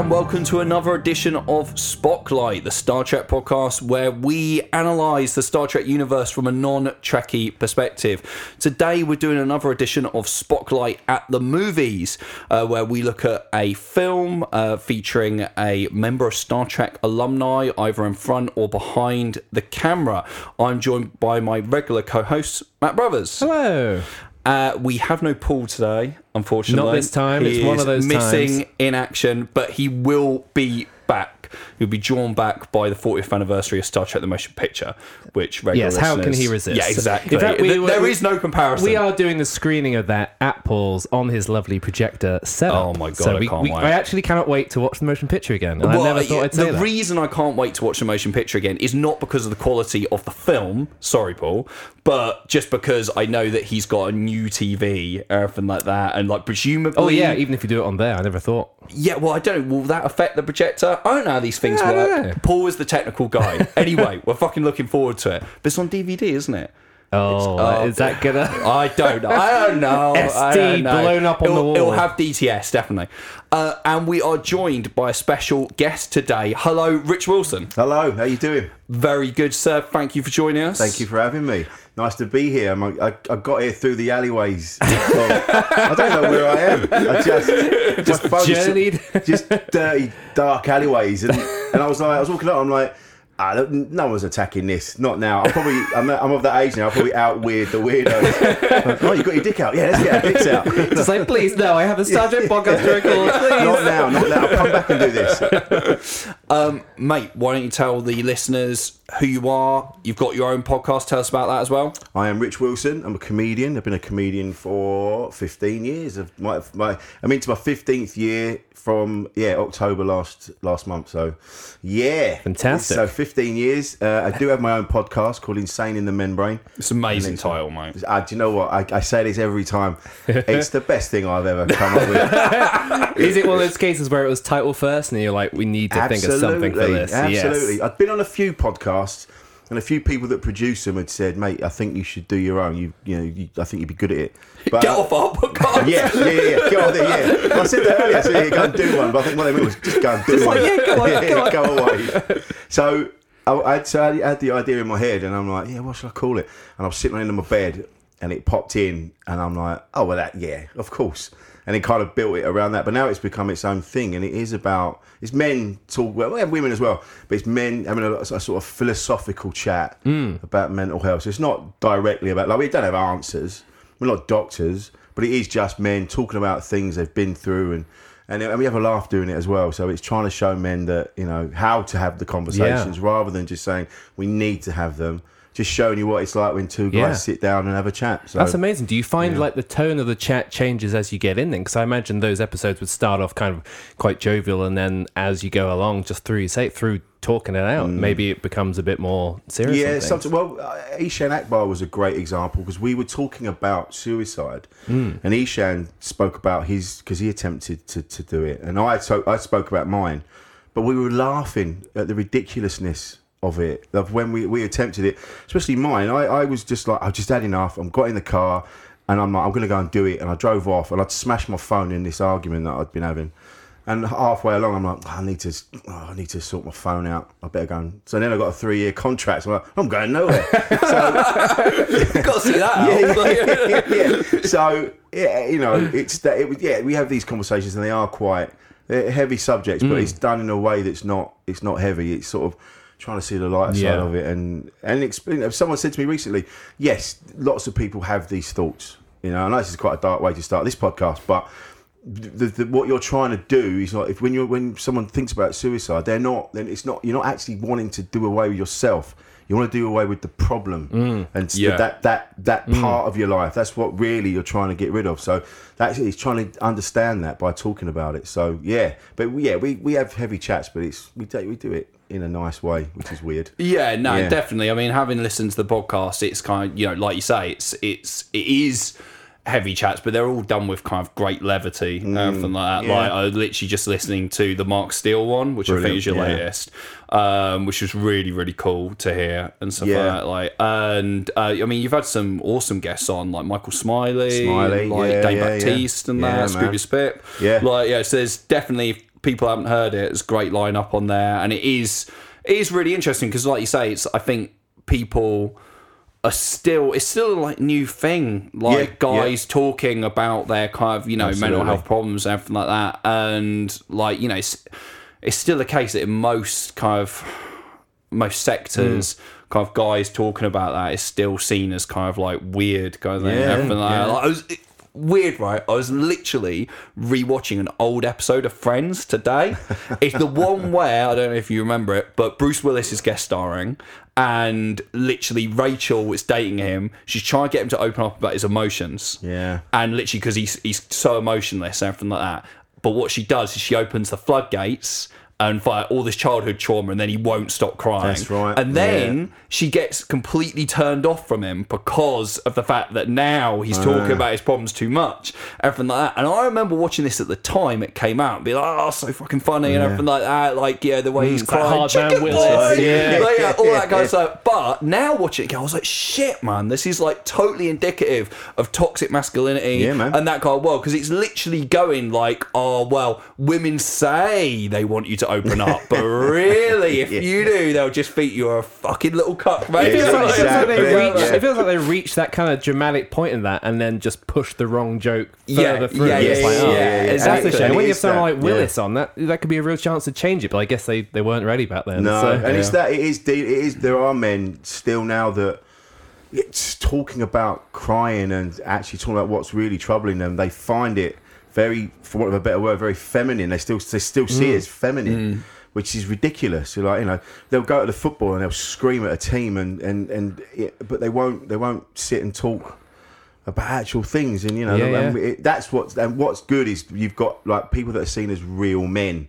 And welcome to another edition of Spotlight, the Star Trek podcast where we analyse the Star Trek universe from a non Trekkie perspective. Today we're doing another edition of Spotlight at the Movies, uh, where we look at a film uh, featuring a member of Star Trek alumni, either in front or behind the camera. I'm joined by my regular co host, Matt Brothers. Hello. Uh, we have no Paul today, unfortunately. Not this time. He It's one of those missing times. in action, but he will be back. He'll be drawn back by the 40th anniversary of Star Trek: The Motion Picture, which regular Yes, how can he resist? Yeah, exactly. Fact, we Th- there we- is no comparison. We are doing the screening of that at Paul's on his lovely projector setup. Oh my God, So I we, can't we- wait. I actually cannot wait to watch the motion picture again. And I never uh, thought I'd say the that. reason I can't wait to watch the motion picture again is not because of the quality of the film. Sorry, Paul, but just because I know that he's got a new TV, everything like that, and like presumably. oh yeah, even if you do it on there, I never thought. Yeah, well, I don't. Will that affect the projector? I don't know how these things Yeah, work. Paul is the technical guy. anyway, we're fucking looking forward to it. But it's on DVD, isn't it? Oh, oh, is that gonna? I don't know. I don't know. SD don't know. blown up on the it'll, wall. It'll have DTS, definitely. Uh, and we are joined by a special guest today. Hello, Rich Wilson. Hello, how are you doing? Very good, sir. Thank you for joining us. Thank you for having me. Nice to be here. I'm, I, I got here through the alleyways. of- I don't know where I am. I just just journeyed. just dirty, dark alleyways, and, and I was like, I was walking up. I'm like. Ah, no one's attacking this. Not now. I'm probably. I'm, I'm of that age now. I'll probably out weird the weirdos. oh, you got your dick out? Yeah, let's get our dicks out. Just like, please, no, I have a Star Trek podcast to record. Please. Not now. Not now. I'll come back and do this. Um, mate, why don't you tell the listeners who you are? You've got your own podcast. Tell us about that as well. I am Rich Wilson. I'm a comedian. I've been a comedian for 15 years. Of my, my, I'm into my 15th year from yeah October last last month. So yeah, Fantastic. So 15 years. Uh, I do have my own podcast called Insane in the Membrane. It's an amazing title, mate. Uh, do you know what? I, I say this every time. It's the best thing I've ever come up with. Is it one of those cases where it was title first, and you're like, we need to think of something for this? Absolutely. Yes. I've been on a few podcasts, and a few people that produce them had said, "Mate, I think you should do your own. You, you know, you, I think you'd be good at it." But, Get off our uh, podcast. Yeah, yeah, yeah, yeah. Get on there, yeah. I said that earlier. I said, yeah, go and do one. But I think what they meant was just go and do one. yeah, go on, go on. away. So I, I, had, so I had the idea in my head, and I'm like, yeah, what should I call it? And I was sitting on the end of my bed, and it popped in, and I'm like, oh, well, that, yeah, of course. And it kind of built it around that. But now it's become its own thing, and it is about, it's men talk, well, we have women as well, but it's men having a, a sort of philosophical chat hmm. about mental health. So it's not directly about, like, we don't have answers. We're not doctors, but it is just men talking about things they've been through and. And, and we have a laugh doing it as well. So it's trying to show men that, you know, how to have the conversations rather than just saying we need to have them. Just showing you what it's like when two guys Yeah. sit down and have a chat. So That's amazing. Do you find like the tone of the chat changes as you get in then? Because I imagine those episodes would start off kind of quite jovial, and then as you go along, just through say through talking it out, maybe it becomes a bit more serious. Mm. Yeah, something. Well, uh, Ishan Akbar was a great example because we were talking about suicide, Hmm. and Ishan spoke about his because he attempted to, to do it, and I so I spoke about mine, but we were laughing at the ridiculousness of it of when we, we attempted it, especially mine. I, I was just like I've just had enough. I'm got in the car, and I'm like I'm going to go and do it, and I drove off, and I'd smashed my phone in this argument that I'd been having. And halfway along, I'm like, "Oh, I need to, oh, I need to sort my phone out. I better go. And, so then I got a three year contract. So I'm like, I'm going nowhere. You've got to see that out. yeah. So yeah, you know, it's that. It, was- yeah, we have these conversations, and they are quite they're heavy subjects, but mm. it's done in a way that's not. It's not heavy. It's sort of trying to see the light side Yeah. of it, and and explain. Someone said to me recently, yes, lots of people have these thoughts. You know, I know this is quite a dark way to start this podcast, but. The, the, what you're trying to do is like if when you're when someone thinks about suicide, they're not. Then it's not. You're not actually wanting to do away with yourself. You want to do away with the problem mm, and Yeah. that that that mm. part of your life. That's what really you're trying to get rid of. So that's he's trying to understand that by talking about it. So yeah, but yeah, we, we have heavy chats, but it's we do we do it in a nice way, which is weird. Yeah, no, Yeah. definitely. I mean, having listened to the podcast, it's kind of you know, like you say, it's it's it is heavy chats, but they're all done with kind of great levity and everything like that. Mm, yeah. Like I was literally just listening to the Mark Steel one, which I think is your yeah. latest, um, which was really really cool to hear and stuff Yeah. like that. Like, and uh, I mean, you've had some awesome guests on, like Michael Smiley, Smiley, like Dane. Baptiste, and that. Scrooge Spip. Yeah. like yeah. So there's definitely people haven't heard it, it's a great lineup on there, and it is it is really interesting because, like you say, it's I think people are still it's still a like new thing like Yeah, guys talking about their kind of you know mental health problems and everything like that and like you know it's, it's still the case that in most kind of most sectors Mm. kind of guys talking about that is still seen as kind of like weird kind of Yeah, everything like that yeah. like, I was weird right I was literally rewatching an old episode of Friends today it's the one where I don't know if you remember it but Bruce Willis is guest starring and literally Rachel is dating him she's trying to get him to open up about his emotions Yeah. and literally because he's he's so emotionless and everything like that. But what she does is she opens the floodgates and fire all this childhood trauma, and then he won't stop crying. That's right, And then she gets completely turned off from him because of the fact that now he's talking about his problems too much, everything like that. And I remember watching this at the time it came out, and be like, "Oh, so fucking funny," and everything like that. Like, yeah, the way he's crying, "Chicken boy!" Yeah. Like, yeah, all that kind of stuff. But now watching it, I was like, "Shit, man, this is like totally indicative of toxic masculinity Yeah, and that kind of world." Because it's literally going like, "Oh, well, women say they want you to open up, but really, if you do, they'll just think you're a fucking little cuck, mate." It feels, like, it, feels like they reach, Yeah. it feels like they reached that kind of dramatic point in that and then just push the wrong joke Yeah, further through. yeah, yeah, like, yeah, oh, yeah, That's exactly. a shame. When you have someone like Willis on, that that could be a real chance to change it, but I guess they, they weren't ready back then. No, so, and it's that it is, it is, There are men still now that it's talking about crying and actually talking about what's really troubling them. They find it very, for want of a better word, very feminine. They still they still see it as feminine. Which is ridiculous. So like you know, they'll go to the football and they'll scream at a team, and and and it, but they won't they won't sit and talk about actual things. And you know, Yeah, and yeah. it, that's what's and what's good is you've got like people that are seen as real men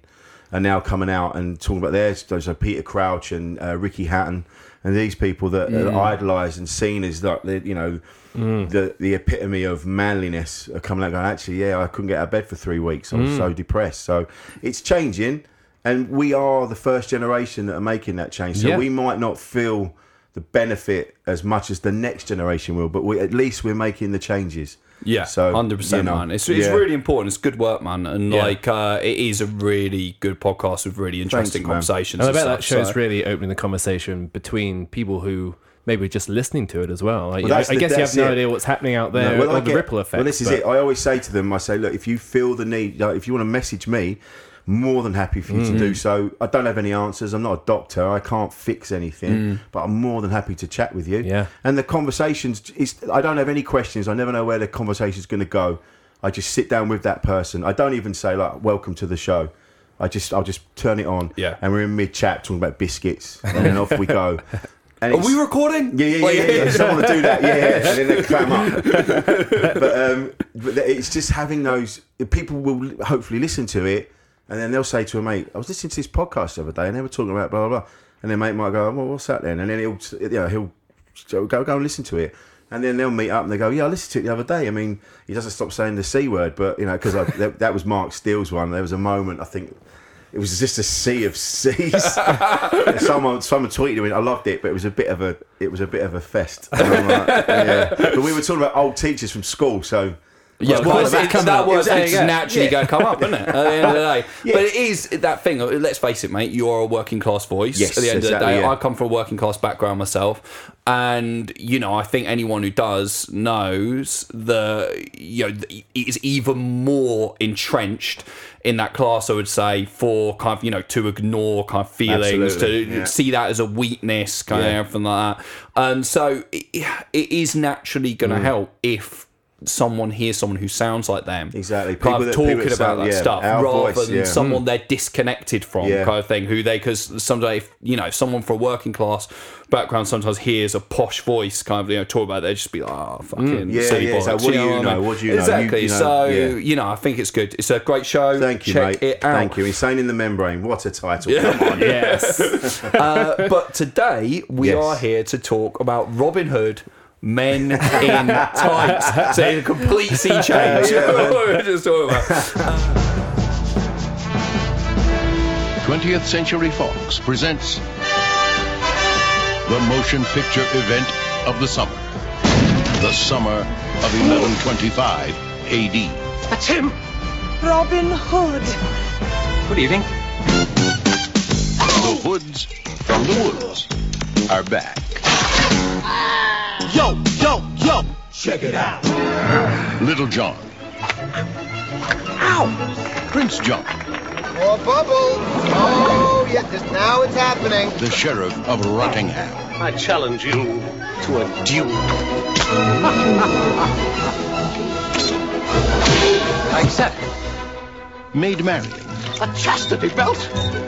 are now coming out and talking about theirs. So Peter Crouch and uh, Ricky Hatton and these people that Mm. are idolised and seen as like you know the the epitome of manliness are coming out going actually yeah I couldn't get out of bed for three weeks I was Mm. so depressed. So it's changing, and we are the first generation that are making that change. So Yeah. we might not feel the benefit as much as the next generation will, but we, at least we're making the changes. Yeah, So, hundred percent, you know, man. It's, it's yeah. really important. It's good work, man, and Yeah. like uh, it is a really good podcast with really interesting man. conversations. And I and bet that stuff, show's so- really opening the conversation between people who maybe just listening to it as well. Like, Well, I, I guess you have no it. idea what's happening out there No, or I the get- ripple effect. Well, this is but- it. I always say to them, I say, look, if you feel the need, like, if you want to message me, more than happy for you Mm. to do so. I don't have any answers. I'm not a doctor. I can't fix anything, but I'm more than happy to chat with you. Mm. Yeah. And the conversations, is, I don't have any questions. I never know where the conversation's going to go. I just sit down with that person. I don't even say like, "Welcome to the show." I just, I'll just turn it on. Yeah. And we're in mid chat talking about biscuits, and then off we go. And Are we recording? yeah, yeah, yeah, Like- yeah, yeah. Someone to do that, yeah, yeah. And then they clam up. but um, but it's just having those. People will hopefully listen to it, and then they'll say to a mate, "I was listening to this podcast the other day, and they were talking about blah blah blah." And their mate might go, "Well, what's that then?" And then he'll, you know, he'll go go and listen to it. And then they'll meet up and they go, "Yeah, I listened to it the other day." I mean, he doesn't stop saying the c word, but you know, because that, that was Mark Steel's one. There was a moment, I think, it was just a sea of C's. someone someone tweeted me. I loved it, but it was a bit of a it was a bit of a fest. Like, yeah. But we were talking about old teachers from school, so Yeah, Well, well, that that was it's naturally Yeah. going to come up, isn't it? At the end of the day, Yeah. but it is that thing. Let's face it, mate. You're a working class voice. Yes, at the end of the day, yeah. I come from a working class background myself, and you know, I think anyone who does knows the you know it is even more entrenched in that class. I would say for kind of you know to ignore kind of feelings, Absolutely, to yeah. see that as a weakness, kind Yeah. of everything like that. And so it, it is naturally going to Mm. help if someone hears someone who sounds like them Exactly. kind People of that- people talking that about sound- that yeah, stuff rather voice, than yeah. someone hmm. they're disconnected from Yeah. kind of thing who they because someday if, you know someone from a working class background sometimes hears a posh voice kind of you know talk about it they just be like oh fucking Yeah, silly yeah, like, what do you I know? mean? What do you know? Exactly you know, so you know I think it's good it's a great show thank you, check mate. it out Thank you. Insane in the membrane. What a title! Come on. yes. uh, but today we Yes. are here to talk about Robin Hood. Men in tights. So it's a complete sea change. We're just talking about. 20th Century Fox presents the motion picture event of the summer. The summer of 1125 AD. That's him! Robin Hood! Good evening. The Hoods from the Woods are back. Yo, yo, yo, check it out. Little John. Ow! Prince John, More bubbles. Oh, yes, just now it's happening. the Sheriff of Rottingham. I challenge you to a duel. I accept. Maid Marian A chastity belt?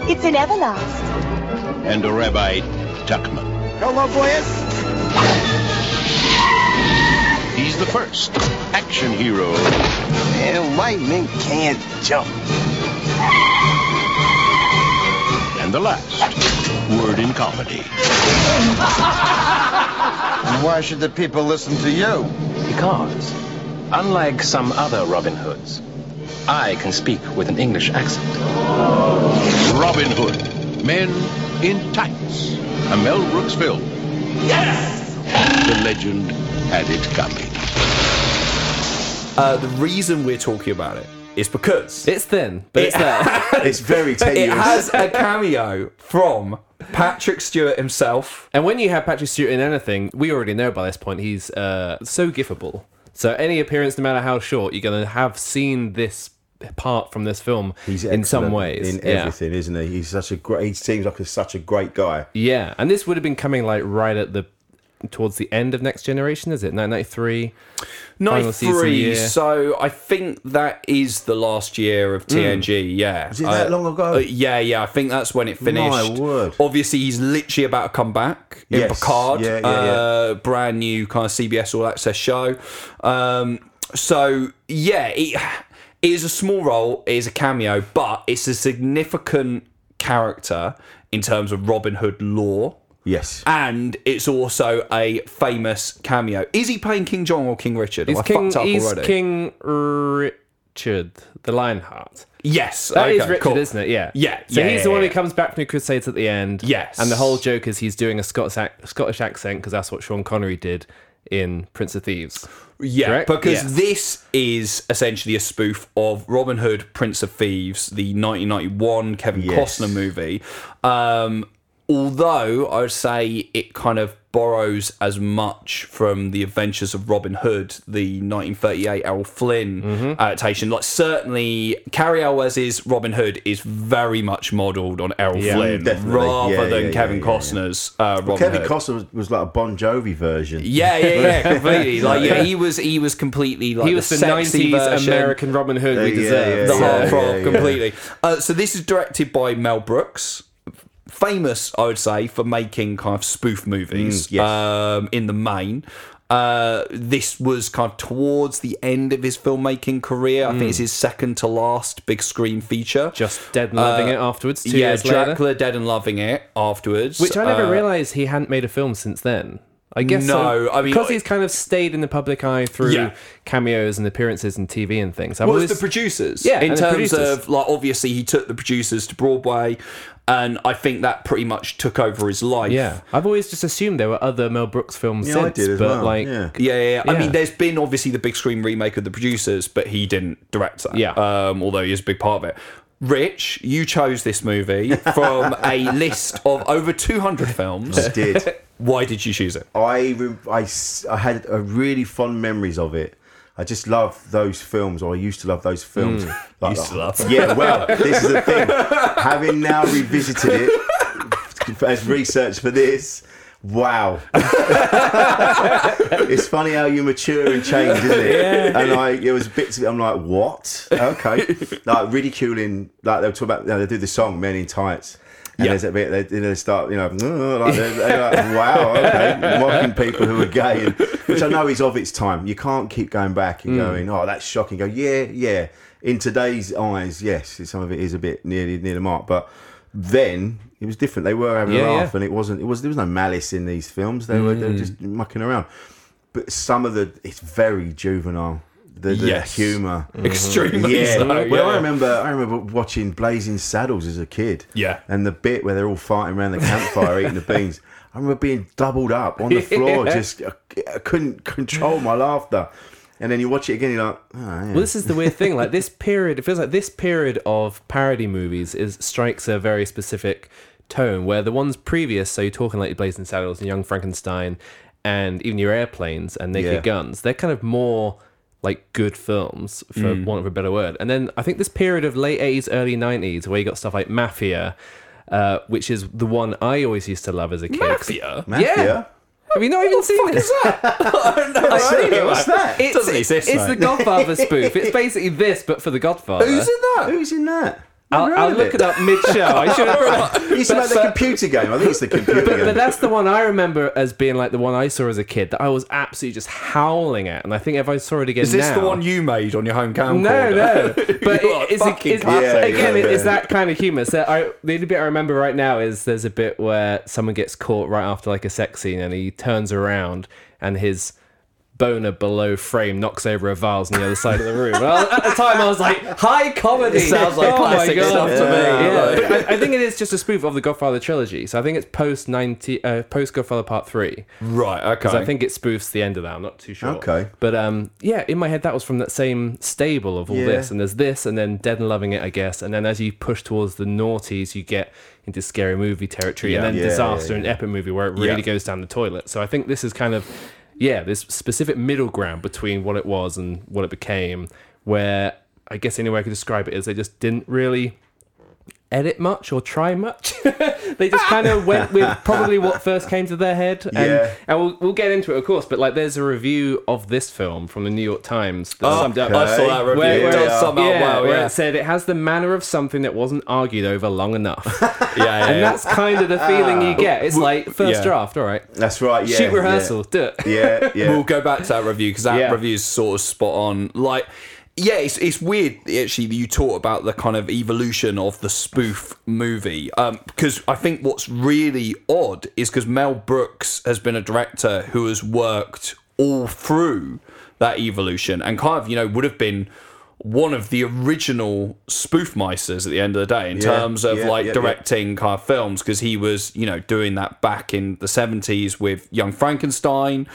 It's an everlast. and a Rabbi Tuckman. Hello, boys. He's the first action hero And white men can't jump. and the last word in comedy. and Why should the people listen to you? Because, unlike some other Robin Hoods, I can speak with an English accent. Robin Hood, Men in Tights, a Mel Brooks film. Yes! The legend had it coming. Uh, the reason we're talking about it is because It's thin, but it's there. It's very tenuous. it tenuous. has a cameo from Patrick Stewart himself. And when you have Patrick Stewart in anything, we already know by this point he's uh, so gifable. So any appearance, no matter how short, you're going to have seen this part from this film He's in some excellent ways. in yeah. everything, isn't he? He's such a great. He seems like a, such a great guy. Yeah, and this would have been coming like right at the towards the end of Next Generation, is it? 1993. Final 93, year. so I think that is the last year of TNG, yeah. Is it that Uh, long ago? uh, yeah, yeah, I think that's when it finished. My word. Obviously, he's literally about to come back in Yes, Picard, yeah, yeah, uh, brand new kind of CBS All Access show. Um, so, yeah, it, it is a small role, it is a cameo, but it's a significant character in terms of Robin Hood lore Yes. and it's also a famous cameo. Is he playing King John or King Richard? He's Have I King, fucked up he's already? King Richard, the Lionheart. Yes, That is okay, Richard, cool. isn't it? Yeah. Yeah, So yeah, he's yeah, the one yeah. who comes back from the Crusades at the end. Yes. And the whole joke is he's doing a Scots ac- Scottish accent because that's what Sean Connery did in Prince of Thieves. Yeah, Correct? because Yeah. this is essentially a spoof of Robin Hood, Prince of Thieves, the 1991 Kevin Yes. Costner movie. Um, although I would say it kind of borrows as much from the Adventures of Robin Hood, the 1938 Errol Flynn Mm-hmm. adaptation. Like certainly, Cary Elwes's Robin Hood is very much modelled on Errol Yeah, Flynn definitely. rather Yeah, than yeah, Kevin. Costner's uh, Robin Kevin Hood. Costner was, was like a Bon Jovi version. Yeah, yeah, yeah, completely. Like, yeah, he was, he was completely like He was the, sexy 90s version, American Robin Hood we yeah, deserve. the heartthrob, completely. Uh, so this is directed by Mel Brooks, famous, I would say, for making kind of spoof movies. Mm, yes. um, in the main. Uh, this was kind of towards the end of his filmmaking career. I think it's his second to last big screen feature. Mm. Just dead and loving it afterwards, Uh, yeah, years later. Dead and Loving It afterwards. Which I never Uh, realised he hadn't made a film since then. I guess No, so. I mean- because he's kind of stayed in the public eye through Yeah. cameos and appearances and TV and things. I've Well, always, the producers. Yeah, in terms of like, obviously he took the producers to Broadway, and I think that pretty much took over his life. yeah, I've always just assumed there were other Mel Brooks films Yeah, I did as but well, like, yeah. Yeah, yeah, yeah. I mean, there's been obviously the big screen remake of the producers, but he didn't direct that. Yeah. Um, although he is a big part of it. Rich, you chose this movie from a list of over 200 films. I did. Why did you choose it? I, re- I, I had a really fond memories of it. I just love those films, or I used to love those films. Hmm. Like, Used to love. Yeah, well, this is the thing. Having now revisited it as research for this, wow. it's funny how you mature and change, isn't it? And I, it was bits. Of it, I'm like, what? Okay, like ridiculing. Like they were talking about. You know, they do the song "Men in Tights." And Yeah. there's a bit they, they start, you know, like, they're, they're like, wow, okay, mocking people who are gay, and, which I know is of its time. You can't keep going back and mm. going, oh, that's shocking. Go, yeah, yeah. In today's eyes, yes, some of it is a bit near near the mark, but then it was different. They were having Yeah, a laugh, yeah. and it wasn't. It was there was no malice in these films. They were they were hmm. just mucking around. But some of the it's very juvenile. The, the Yes. humor. Mm-hmm. Extremely Yeah. so, well, yeah. I remember I remember watching Blazing Saddles as a kid. Yeah. And the bit where they're all fighting around the campfire eating the beans. I remember being doubled up on the floor. Yeah. Just I, I couldn't control my laughter. and then you watch it again, you're like, oh, yeah. Well, this is the weird thing. Like this period, it feels like this period of parody movies is strikes a very specific tone. Where the ones previous, so you're talking like your Blazing Saddles and Young Frankenstein, and even your Airplanes and Naked Yeah. Guns, they're kind of more like good films, for Mm. want of a better word. And then I think this period of late 80s, early 90s, where you got stuff like Mafia, uh, which is the one I always used to love as a kid. Mafia? Mafia? Yeah. Have you not even seen this? What's that? It's, Doesn't exist, it's mate. the Godfather spoof. It's basically this, but for the Godfather. Who's in that? Who's in that? I'll, Never I'll heard of look it up mid-show. I should have brought it up. He used to make the computer game. I think it's the computer But, game. but that's the one I remember as being like the one I saw as a kid that I was absolutely just howling at, and I think if I saw it again Is this now, the one you made on your home camcorder? No, no. But You are it, it's, fucking it's. Yeah, again, yeah, it- it's that kind of humor. So I, the only bit I remember right now is there's a bit where someone gets caught right after like a sex scene, and he turns around and his boner below frame knocks over a vase on the other side of the room. Well, at the time, I was like, high comedy. It sounds like Oh classic stuff to me. Yeah, Like- but I, I think it is just a spoof of the Godfather trilogy. So I think it's post ninety, uh, post Godfather Part Three. Right, okay. Because I think it spoofs the end of that. I'm not too sure. Okay. But um, yeah, in my head, that was from that same stable of all Yeah. this. And there's this, and then Dead and Loving It, I guess. And then as you push towards the noughties, you get into scary movie territory, and then Yeah, disaster yeah, and epic movie where it really Yeah. goes down the toilet. So I think this is kind of yeah, this specific middle ground between what it was and what it became, where I guess any way I could describe it is they just didn't really edit much or try much. they just kind of went with probably what first came to their head. And, Yeah. and we'll, we'll get into it, of course, but like there's a review of this film from the New York Times that summed up. I saw that review. Where- it where- does sum up yeah, well, where it said it has the manner of something that wasn't argued over long enough. yeah, yeah, and yeah. that's kind of the feeling you ah. get. It's like first yeah. draft, all right. That's right. Yeah. Shoot rehearsal, do it. Yeah. Yeah. yeah. We'll go back to that review because that Yeah. review is sort of spot on. Like, yeah, it's, it's weird actually that you talk about the kind of evolution of the spoof movie. Um, because I think what's really odd is because Mel Brooks has been a director who has worked all through that evolution and kind of, you know, would have been one of the original spoof meisters at the end of the day in Yeah, terms of yeah, like yeah. directing kind of films because he was you know doing that back in the 70s with young frankenstein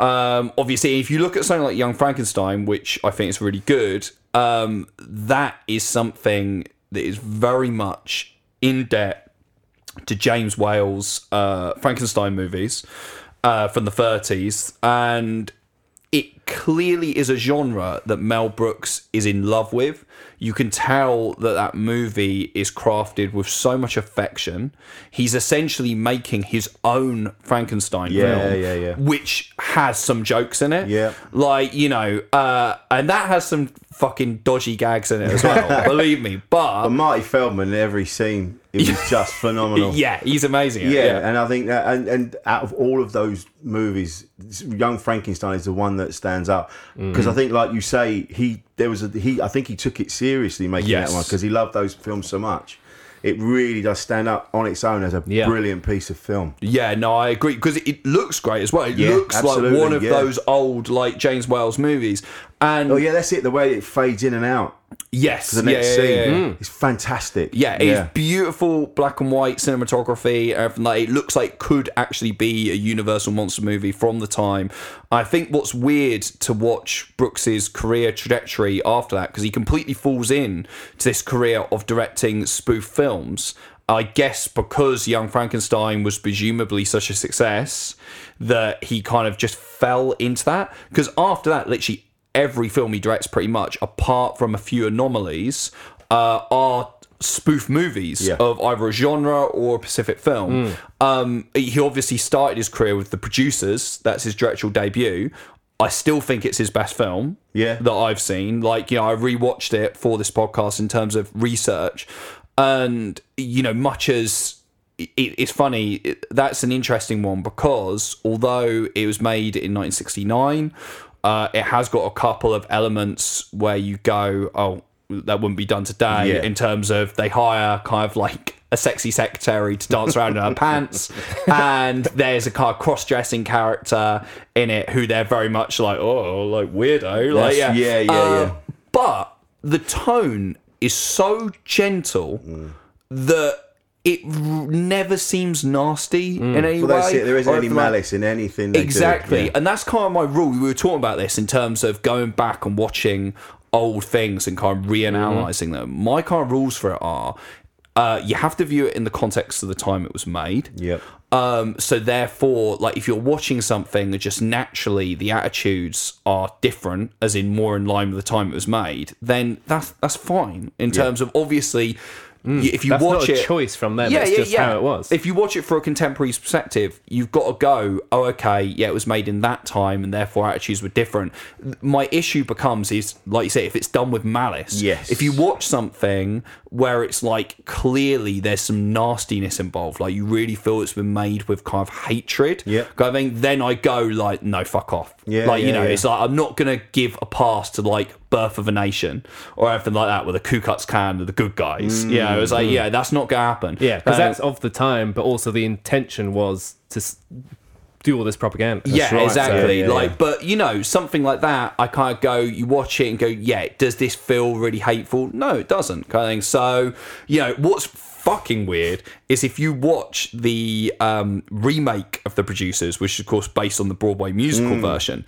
um, obviously if you look at something like young frankenstein which i think is really good um, that is something that is very much in debt to James Whale's uh, Frankenstein movies uh, from the 30s, and it clearly is a genre that Mel Brooks is in love with. You can tell that that movie is crafted with so much affection. He's essentially making his own Frankenstein Yeah, film, yeah, yeah. which has some jokes in it. Yeah. like you know, uh, and that has some fucking dodgy gags in it as well. believe me, but But Marty Feldman in every scene, it was just phenomenal. yeah, he's amazing. it, Yeah, and I think that, and, and out of all of those movies, Young Frankenstein is the one that stands up because mm. I think, like you say, he there was a he. I think he took it seriously making Yes. that one because he loved those films so much. It really does stand up on its own as a Yeah. brilliant piece of film. Yeah, no, I agree because it looks great as well. It Yeah, looks like one of yeah. those old like James Whale's movies. And Oh yeah, that's it. The way it fades in and out yes, the next yeah, yeah, scene, yeah, yeah. it's fantastic. Yeah, it's beautiful black and white cinematography. Uh, Everything like it looks like it could actually be a Universal monster movie from the time. I think what's weird to watch Brooks's career trajectory after that because he completely falls in to this career of directing spoof films. I guess because Young Frankenstein was presumably such a success that he kind of just fell into that. Because after that, literally every film he directs, pretty much, apart from a few anomalies, uh, are spoof movies Yeah. of either a genre or a specific film. Um, he obviously started his career with The Producers. That's his directorial debut. I still think it's his best film Yeah. that I've seen. Like, you know, I rewatched it for this podcast in terms of research. And, you know, much as it, it's funny, it, that's an interesting one because although it was made in 1969, uh, it has got a couple of elements where you go, oh, that wouldn't be done today Yeah. in terms of they hire kind of like a sexy secretary to dance around in her pants and there's a kind of cross-dressing character in it who they're very much like oh like weirdo like yeah yeah, yeah, Uh, yeah. but the tone is so gentle Mm. that it r- never seems nasty in any Well, way. it. There isn't or any anything like- malice in anything. They do. Exactly. Yeah. And that's kind of my rule. We were talking about this in terms of going back and watching old things and kind of reanalyzing them. My kind of rules for it are uh, you have to view it in the context of the time it was made. Yep. Um, so therefore, like if you're watching something, and just naturally the attitudes are different, as in more in line with the time it was made. Then that's that's fine in terms of obviously. Mm. y- If you That's watch not a it, choice from them, it's just how it was. If you watch it for a contemporary perspective, you've got to go, oh, okay, yeah, it was made in that time, and therefore attitudes were different. My issue becomes is, like you say, if it's done with malice. Yes. If you watch something where it's like clearly there's some nastiness involved, like you really feel it's been made with kind of hatred. Yeah. kind of thing, then I go like, no, fuck off. Yeah, Like you know, yeah. it's like I'm not gonna give a pass to like Birth of a Nation or anything like that, where the Ku Klux Klan are the good guys. Mm, You know, it's like, yeah, that's not gonna happen. Yeah, because Uh, that's of the time, but also the intention was to do all this propaganda. yeah, right. exactly. Yeah, yeah, like, yeah. but you know, something like that, I kind of go, you watch it and go, yeah, does this feel really hateful? No, it doesn't. Kind of thing. So, you know, what's fucking weird is if you watch the um, remake of The Producers, which is of course based on the Broadway musical Mm. version,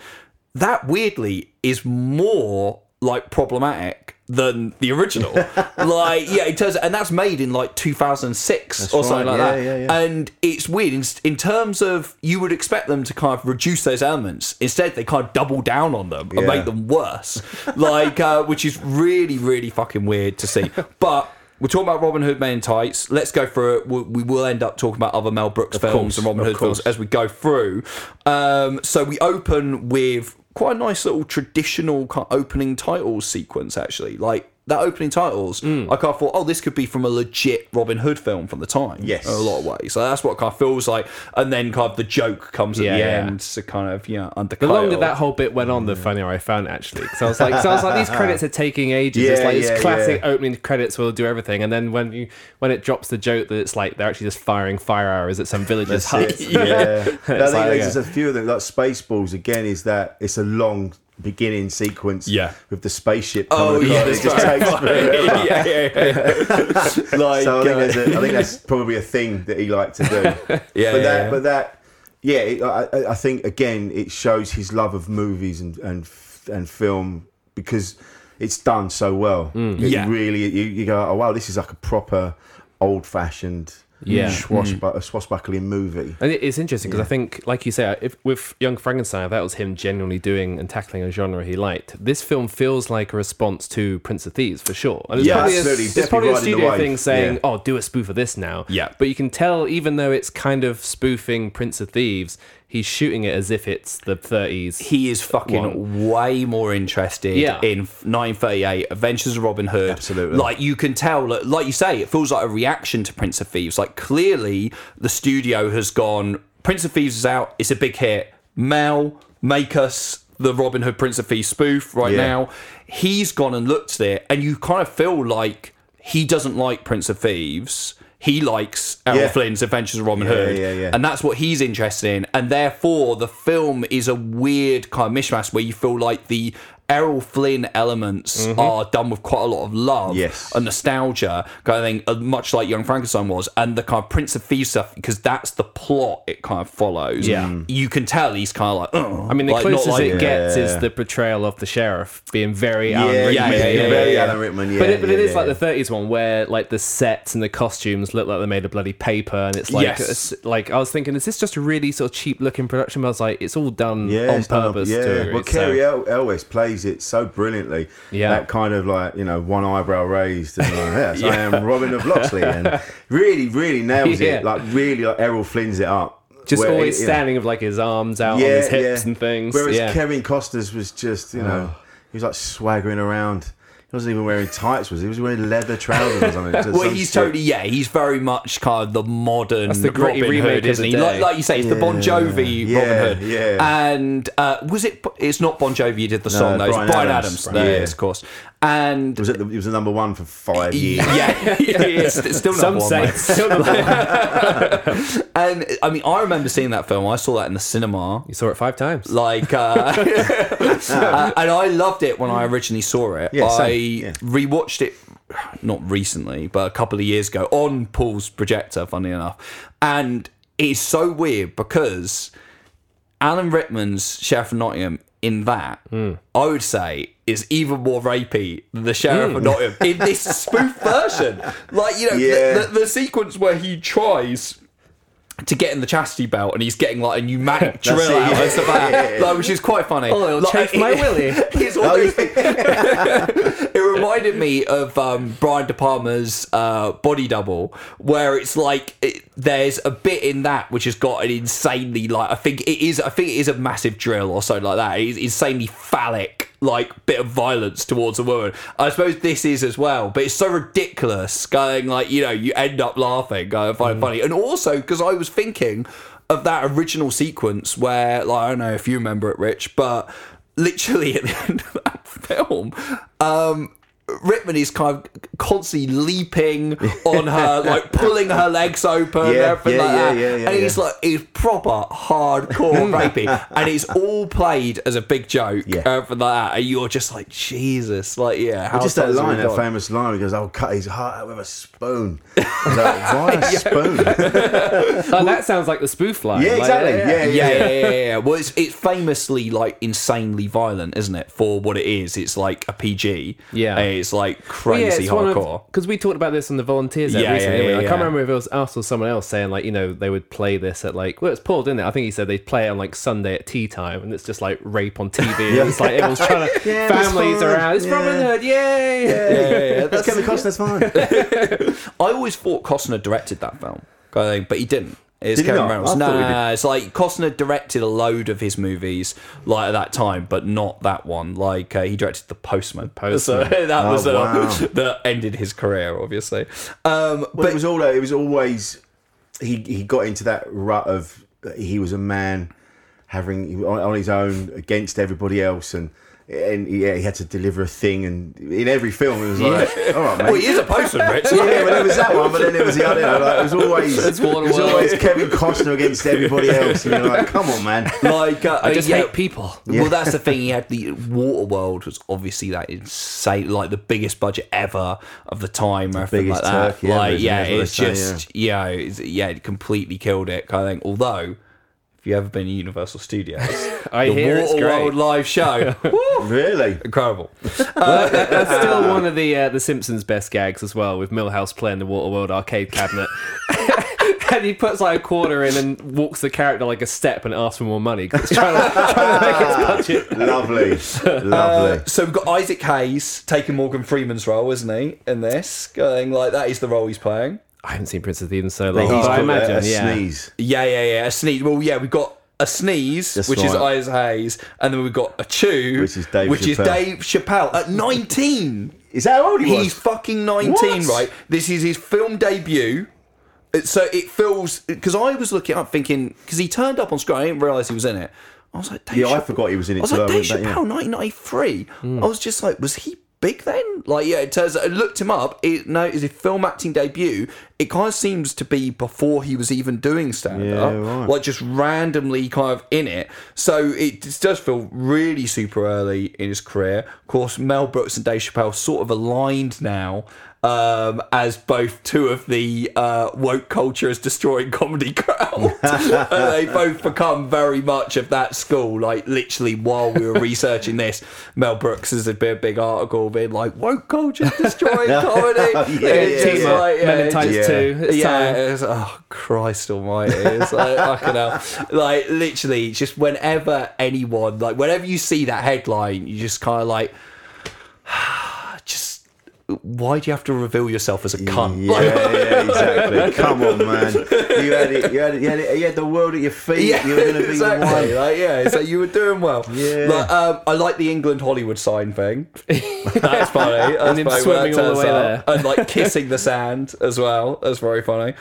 that weirdly is more like problematic than the original. like, yeah, it does, and that's made in like 2006 or something right, like yeah, that. yeah, yeah. And it's weird in, in terms of you would expect them to kind of reduce those elements. Instead, they kind of double down on them and make them worse. like, uh, which is really, really fucking weird to see. But. We're talking about Robin Hood Men in Tights. Let's go through it. We we will end up talking about other Mel Brooks films course, and Robin of Hood films as we go through. Um, so we open with quite a nice little traditional opening title sequence, actually. Like that opening titles, Mm. I kind of thought, oh, this could be from a legit Robin Hood film from the time. Yes. in a lot of ways. So that's what kind of feels like. And then kind of the joke comes at Yeah, the yeah. end to kind of you know undercut. The longer that whole bit went on, the funnier I found actually. Because I was like, so I was like, these credits are taking ages. it's like it's yeah, classic yeah. opening credits will do everything, and then when you when it drops the joke that it's like they're actually just firing fire arrows at some villager's hut. That's. Yeah. I think like, there's yeah. a few of them, like Spaceballs. Again, is that it's a long beginning sequence. Yeah. with the spaceship. Oh yeah, it just right. takes forever. yeah, yeah, yeah. like, so I think, uh, a, I think that's probably a thing that he liked to do. Yeah, but yeah, that, yeah. but that, yeah, it, I, I- I think again it shows his love of movies and and and film because it's done so well. It Mm. Yeah. really, you, you go, oh wow, this is like a proper old fashioned. Yeah. Mm-hmm. swashbu- mm-hmm. a swashbuckling movie. And it's interesting because I think, like you say, if, with Young Frankenstein, that was him genuinely doing and tackling a genre he liked. This film feels like a response to Prince of Thieves for sure. And it's Yeah, probably absolutely. A, it's Definitely probably a studio thing saying, Yeah. "Oh, do a spoof of this now." Yeah. but you can tell, even though it's kind of spoofing Prince of Thieves, he's shooting it as if it's the 30s. he is fucking way more interested Yeah. in 1938 Adventures of Robin Hood. Absolutely. Like you can tell, like, like you say, it feels like a reaction to Prince of Thieves. Like clearly the studio has gone, Prince of Thieves is out, it's a big hit. Mel, make us the Robin Hood Prince of Thieves spoof right Yeah. now. He's gone and looked at it, and you kind of feel like he doesn't like Prince of Thieves. He likes Errol Yeah. Flynn's Adventures of Robin Yeah, Hood. yeah. And that's what he's interested in. And therefore, the film is a weird kind of mishmash where you feel like the Errol Flynn elements are done with quite a lot of love Yes. and nostalgia, kind of thing, uh, much like Young Frankenstein was. And the kind of Prince of Thieves stuff, because that's the plot it kind of follows. Yeah. Mm. You can tell he's kind of like, oh. I mean, the like, closest like- it gets is Yeah. the portrayal of the sheriff being very Yeah, Alan yeah, Rickman. yeah, yeah, very yeah. Alan Rickman. Yeah, but it, but it yeah, is yeah, like yeah. the 30s one where like the sets and the costumes look like they're made of bloody paper and it's like Yes. it's, like I was thinking is this just a really sort of cheap looking production but I was like it's all done yeah, on it's done up- purpose Yeah, to well, degree, Cary so- El- Elwes plays it so brilliantly. Yeah. that kind of like you know one eyebrow raised and like, yes, I am Robin of Locksley, and really, really nails Yeah. it. Like really, like Errol Flynns it up. just Where, always you know, standing with like his arms out on his hips and things Whereas yeah Kevin Costner was just you know oh. he was like swaggering around. He wasn't even wearing tights, was he? He was wearing leather trousers or something. Well, some he's shit. totally yeah. He's very much kind of the modern That's the gritty Robin Hood, isn't he? Like, like you say, it's the Bon Jovi Yeah, Robin Hood. yeah. And uh, was it? It's not Bon Jovi. who did the song. though. It's Bryan Brian Adams. Adams. There Yeah. it is, of course. And It was, at the, it was the number one for five years. yeah, it's, it's still some number one, say it's still number one. And I mean, I remember seeing that film. I saw that in the cinema. you saw it five times Like, uh, uh, and I loved it when I originally saw it. Yeah, I same, yeah. rewatched it not recently, but a couple of years ago on Paul's projector, funny enough. And it's so weird because Alan Rickman's Sheriff of Nottingham in that, I would say, is even more rapey than the Sheriff of Nottingham in this spoof version. Like, you know, Yeah. the, the, the sequence where he tries to get in the chastity belt and he's getting like a pneumatic drill it, out yeah, and stuff like that, like, which is quite funny. Oh, it'll Like, chafe my willy. It's one of it reminded me of um, Brian De Palma's uh, Body Double, where it's like it, there's a bit in that which has got an insanely like I think it is I think it is a massive drill or something like that. It's insanely phallic like bit of violence towards a woman. I suppose this is as well, but it's so ridiculous. Going like you know you end up laughing, going find it funny, and also because I was thinking of that original sequence where like I don't know if you remember it, Rich, but literally at the end of that film, um, Rickman is kind of constantly leaping on her, like pulling her legs open and everything yeah, like yeah, that. yeah, yeah, and he's like, he's proper hardcore rapey, and it's all played as a big joke, Yeah. Uh, and everything like that. And you're just like, Jesus, like yeah, how just that times have we line, that famous line, he goes, "I'll cut his heart out with a spoon." Like, Why a spoon? Oh, that sounds like the spoof line. Yeah, Like, exactly. Yeah, yeah, yeah, yeah, yeah. Well, it's it's famously like insanely violent, isn't it? For what it is, it's like a PG. Yeah. And it's like Well, crazy hardcore. Because we talked about this on the volunteers Yeah, yeah, recently. yeah, didn't yeah, I can't remember if it was us or someone else saying like you know they would play this at like well it's Paul didn't it? I think he said they'd play it on like Sunday at tea time and it's just like rape on TV. and it's like everyone's trying to Yeah, families fine. around. It's Yeah. Robin Hood, yay! yeah, yeah, yeah. That's Kevin Costner's fine. I always thought Costner directed that film, kind of thing, but he didn't. It's Kevin not? Reynolds. I thought Nah, it's like Costner directed a load of his movies like at that time, but not that one. Like uh, he directed The Postman. Postman. So that Oh, was uh, wow. that ended his career, obviously. Um, But but it was all. It was always. He he got into that rut of he was a man having on, on his own against everybody else and. And yeah, he had to deliver a thing, and in every film it was like, "All right, mate." well, he is a postman, Rich. yeah, but there was that one, but then there was the other. Like, it was always, it was always Kevin Costner against everybody else, and you're like, "Come on, man!" like uh, I just yeah, hate people. Well, that's the thing. He had the Waterworld was obviously that insane, like the biggest budget ever of the time, or everything like that. turkey like, isn't yeah, it? That's what it's they say, just yeah, it's, yeah, it completely killed it, kind of thing. Although, if you ever been to Universal Studios, I the hear it's Waterworld great. live show, woo, Really? incredible. That's still one of the uh, the Simpsons best gags as well, with Milhouse playing the Waterworld arcade cabinet. and he puts like a quarter in and walks the character like a step and asks for more money because it's trying to, trying to make its budget. Lovely, lovely. Uh, so we've got Isaac Hayes taking Morgan Freeman's role, isn't he? In this, going like that is the role he's playing. I haven't seen Princess Eden so long, but I got a- a, yeah. sneeze. Yeah, yeah, yeah. A sneeze. Well, yeah, we've got a sneeze, That's which is right. Isaac Hayes, and then we've got a chew, Which is Dave which is Chappelle. Dave Chappelle at 19. Is that how old he was? He's fucking 19, What? right? This is his film debut. So it feels because I was looking up thinking because he turned up on screen, I didn't realize he was in it. I was like, Dave Yeah, I forgot he was in it I was like, Dave Chappelle, yeah. 1993. Hmm. I was just like, was he big then? Like, yeah, it turns. I looked him up. It, no, it's his film acting debut. It kind of seems to be before he was even doing stand up, Yeah, right. like just randomly kind of in it. So it does feel really super early in his career. Of course, Mel Brooks and Dave Chappelle sort of aligned now um, as both two of the uh, woke culture is destroying comedy crowd. They both become very much of that school. Like literally, while we were researching this, Mel Brooks has a big, big article being like woke culture destroying comedy. Yeah, It's yeah, just yeah. like, yeah, Men in Tights yeah. 2. It's yeah, time. it's, oh Christ Almighty! It's like fucking hell. Like literally, just whenever anyone, like whenever you see that headline, you just kind of like, just why do you have to reveal yourself as a cunt? Yeah, yeah, exactly. Come on, man. You had it. You had it. You had, it, you had the world at your feet. Yeah, you were going to be exactly. one. Like, yeah, so you were doing well. Yeah. Like, um, I like the England Hollywood sign thing. That's funny. That's And him swimming all the way up. and like kissing the sand as well. That's very funny.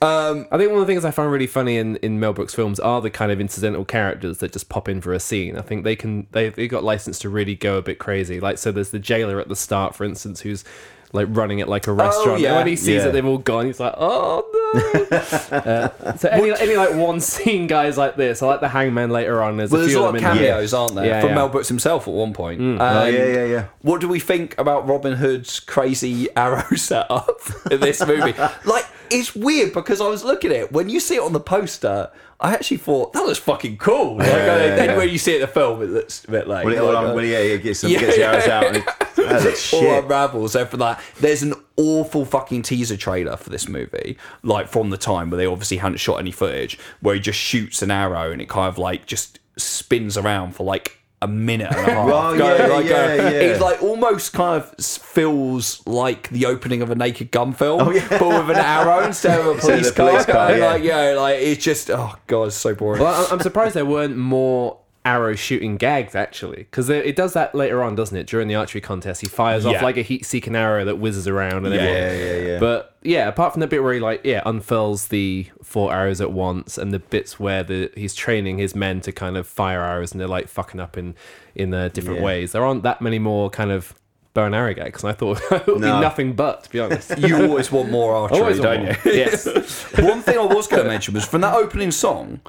Um, I think one of the things I find really funny in, in Mel Brooks films are the kind of incidental characters that just pop in for a scene. I think they can they they got license to really go a bit crazy. Like so, there's the jailer at the start, for instance, who's like running it like a restaurant. yeah. And when he sees Yeah. that they've all gone, he's like, "Oh Uh, so any, any like one scene guys like this, I like the Hangman later on. There's Well, a there's few a lot of of them there. cameos, aren't there? Yeah, From yeah. Mel Brooks himself at one point. Oh, And yeah, yeah, yeah. What do we think about Robin Hood's crazy arrow setup in this movie? like, it's weird because I was looking at it when you see it on the poster. I actually thought that looks fucking cool. Like, Yeah, uh, yeah, then yeah. when you see it in the film, it looks a bit like, Well, it, like, uh, well, yeah, gets some, Yeah, gets the arrows yeah. out. And it, looks all shit. unravels. So for that, there's an awful fucking teaser trailer for this movie, like from the time where they obviously hadn't shot any footage, where he just shoots an arrow and it kind of like just spins around for like a minute and a half. Oh, yeah, like, yeah, uh, yeah. It's like almost kind of feels like the opening of a Naked Gun film, Oh, yeah. but with an arrow instead of a Instead of police the police car. car, yeah. Like yeah, like it's just oh god, it's so boring. Well, I- I'm surprised there weren't more arrow shooting gags actually, because it does that later on, doesn't it? During the archery contest, he fires Yeah. off like a heat-seeking arrow that whizzes around and Yeah, everything. yeah, yeah. But yeah, apart from the bit where he like yeah unfurls the four arrows at once, and the bits where the he's training his men to kind of fire arrows and they're like fucking up in in uh, different Yeah. ways. There aren't that many more kind of bow and arrow gags, and I thought it would No. be nothing but to be honest. you always want more archery, Always don't you? Yes. One thing I was going to mention was from that opening song.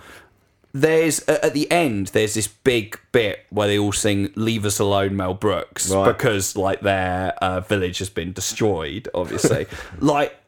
There's at the end. There's this big bit where they all sing "Leave Us Alone," Mel Brooks, Right. because like their uh, village has been destroyed. Obviously, like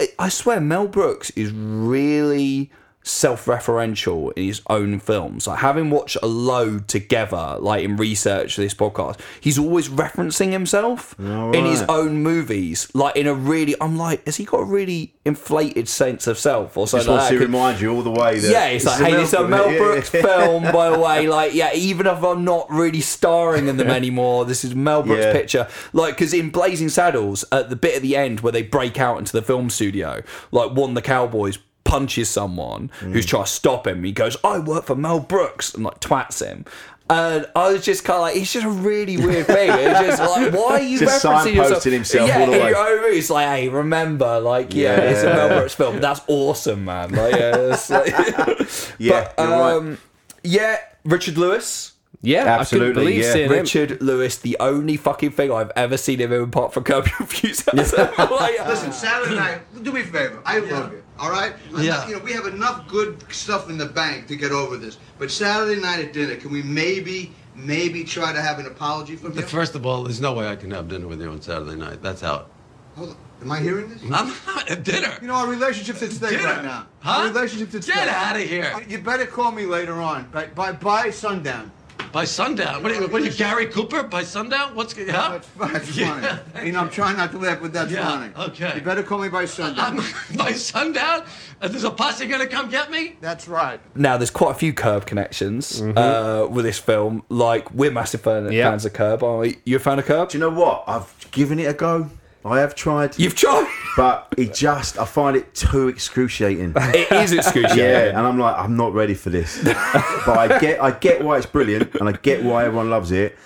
I- swear, Mel Brooks is really self-referential in his own films. Like having watched a load together, like in research for this podcast, he's always referencing himself in his own movies. Like in a really, I'm like, has he got a really inflated sense of self or Just something? wants like to remind you all the way that Yeah, it's like, a hey, it's a Mel Brooks yeah. film, by the way. Like, yeah, even if I'm not really starring in them anymore, this is Mel Brooks' Yeah. picture. Like, because in Blazing Saddles, at the bit at the end where they break out into the film studio, like one the cowboys punches someone Mm. who's trying to stop him. He goes, "I work for Mel Brooks," and like twats him. And I was just kind of like, it's just a really weird thing. It's just like, why are you Just referencing yourself? signposting himself yeah, all the way. know, it's like, hey, remember, like, yeah, it's a Mel Yeah. Brooks film. That's awesome, man. Like, yeah, it's like- Yeah, but, you're right. um, yeah, Richard Lewis. Yeah, Absolutely, I believe yeah. seeing him. Richard Lewis, the only fucking thing I've ever seen him in apart from Curb Your Enthusiasm. like, Listen, Saturday night, do me a favor. I love you. All right? Yeah. not- you know, we have enough good stuff in the bank to get over this. But Saturday night at dinner, can we maybe, maybe try to have an apology from you? First of all, there's no way I can have dinner with you on Saturday night. That's out. Hold on. Am I hearing this? I'm not at dinner. You know, our relationship's at stake Dinner? right now. Huh? Our relationship's at stake. Get out of here. You better call me later on. By, by, by sundown. By sundown. What are you, what are you Gary Cooper? By sundown? What's going huh? That's, that's Yeah. funny. You know, I'm trying not to laugh, but that's Yeah, funny. okay. You better call me by sundown. I'm, by sundown? Is There's a posse gonna come get me? That's right. now, there's quite a few Curb connections Mm-hmm. uh, with this film. Like, we're massive fan, Yeah. fans of Curb. Are you a fan of Curb? Do you know what? I've given it a go. I have tried, You've tried. but it just I find it too excruciating. it is excruciating. Yeah, and I'm like, I'm not ready for this. but I get, I get why it's brilliant, and I get why everyone loves it.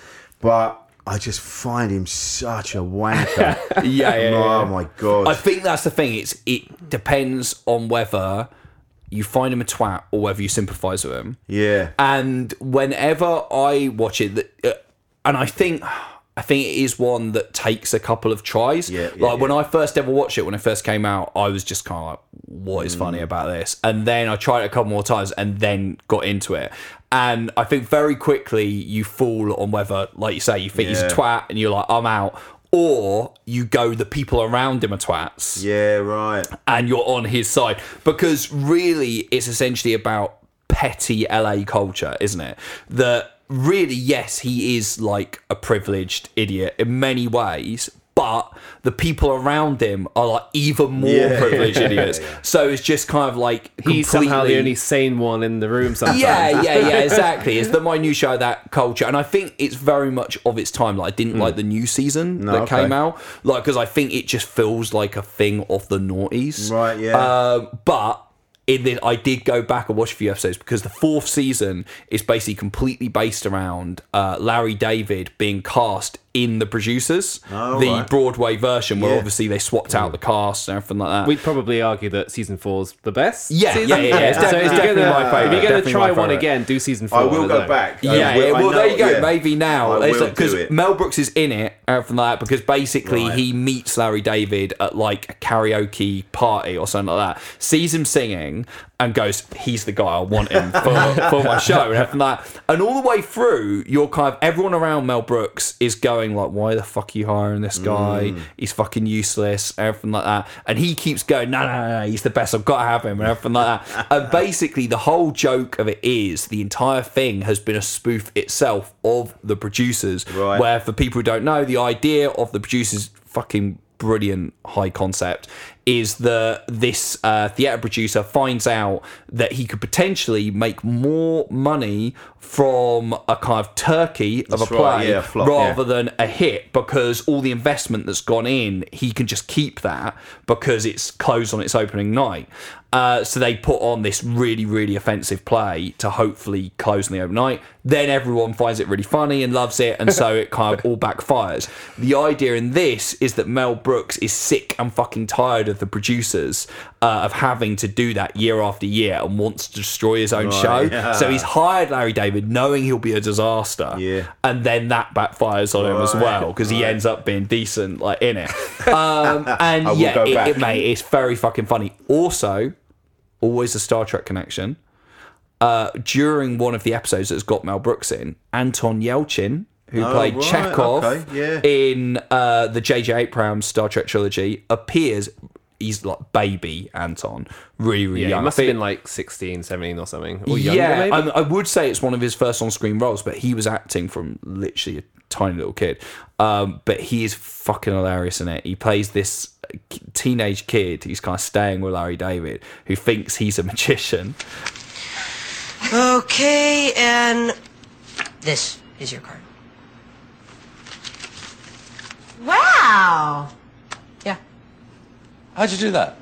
But I just find him such a wanker. yeah, yeah, yeah. Oh my god. I think that's the thing. It's it depends on whether you find him a twat or whether you sympathise with him. yeah. And whenever I watch it, uh, and I think. I think it is one that takes a couple of tries. Yeah, yeah, like when yeah. I first ever watched it, when it first came out, I was just kind of like, "What is Mm. funny about this?" And then I tried it a couple more times, and then got into it. And I think very quickly you fall on whether, like you say, you think he's a twat, and you're like, "I'm out," or you go, the people around him are twats Yeah, right. and you're on his side because really it's essentially about petty LA culture, isn't it? That really, yes, he is like a privileged idiot in many ways, but the people around him are like even more Yeah. privileged idiots. So it's just kind of like He's somehow the only sane one in the room sometimes. yeah, yeah, yeah, exactly. It's the minutiae of that culture, and I think it's very much of its time. Like I didn't like the new season. No, that okay. came out, like because I think it just feels like a thing of the noughties. Right, yeah. Um, but in the, I did go back and watch a few episodes because the fourth season is basically completely based around uh, Larry David being cast in the producers, Oh, the right. Broadway version, where Yeah. obviously they swapped out the cast and everything like that. We'd probably argue that season four's the best. Yeah, season. yeah, yeah, yeah. It's so definitely- if you're definitely gonna, my favourite, If you're gonna try one again, do season four. I will go its back. I Yeah, will- well, know- there you go. yeah. Maybe now because do. Mel Brooks is in it, everything like that. Because basically, Right. he meets Larry David at like a karaoke party or something like that, sees him singing, and goes, "He's the guy I want him for, for my show," and everything like that. And all the way through, you're kind of everyone around Mel Brooks is going like, "Why the fuck are you hiring this guy? Mm. He's fucking useless," everything like that. And he keeps going, "No, no, no, no, he's the best. I've got to have him," and everything like that. And basically, the whole joke of it is the entire thing has been a spoof itself of the producers. Right. Where for people who don't know, the idea of the producers fucking brilliant high concept is that this uh, theatre producer finds out that he could potentially make more money from a kind of turkey of That's a right, play yeah, flop, rather yeah. than a hit because all the investment that's gone in, he can just keep that because it's closed on its opening night. Uh, so they put on this really, really offensive play to hopefully close on the opening night. Then everyone finds it really funny and loves it, and so it kind of all backfires. The idea in this is that Mel Brooks is sick and fucking tired of the producers uh, of having to do that year after year and wants to destroy his own Right, show. yeah. So he's hired Larry David knowing he'll be a disaster Yeah. and then that backfires on him as well because he ends up being decent like in it um, and yeah it, it, mate it's very fucking funny also always a star trek connection uh, during one of the episodes that's got mel brooks in anton yelchin who Oh, played right, chekov okay, yeah. in uh, the jj abrams star trek trilogy appears he's like baby anton really really Yeah, young he I must have been like 16, 17 or something. Or younger, yeah, maybe? I, I would say it's one of his first on-screen roles, but he was acting from literally a tiny little kid. Um, but he is fucking hilarious in it. He plays this teenage kid who's kind of staying with Larry David, who thinks he's a magician. Okay, and this is your card. Wow. How'd you do that?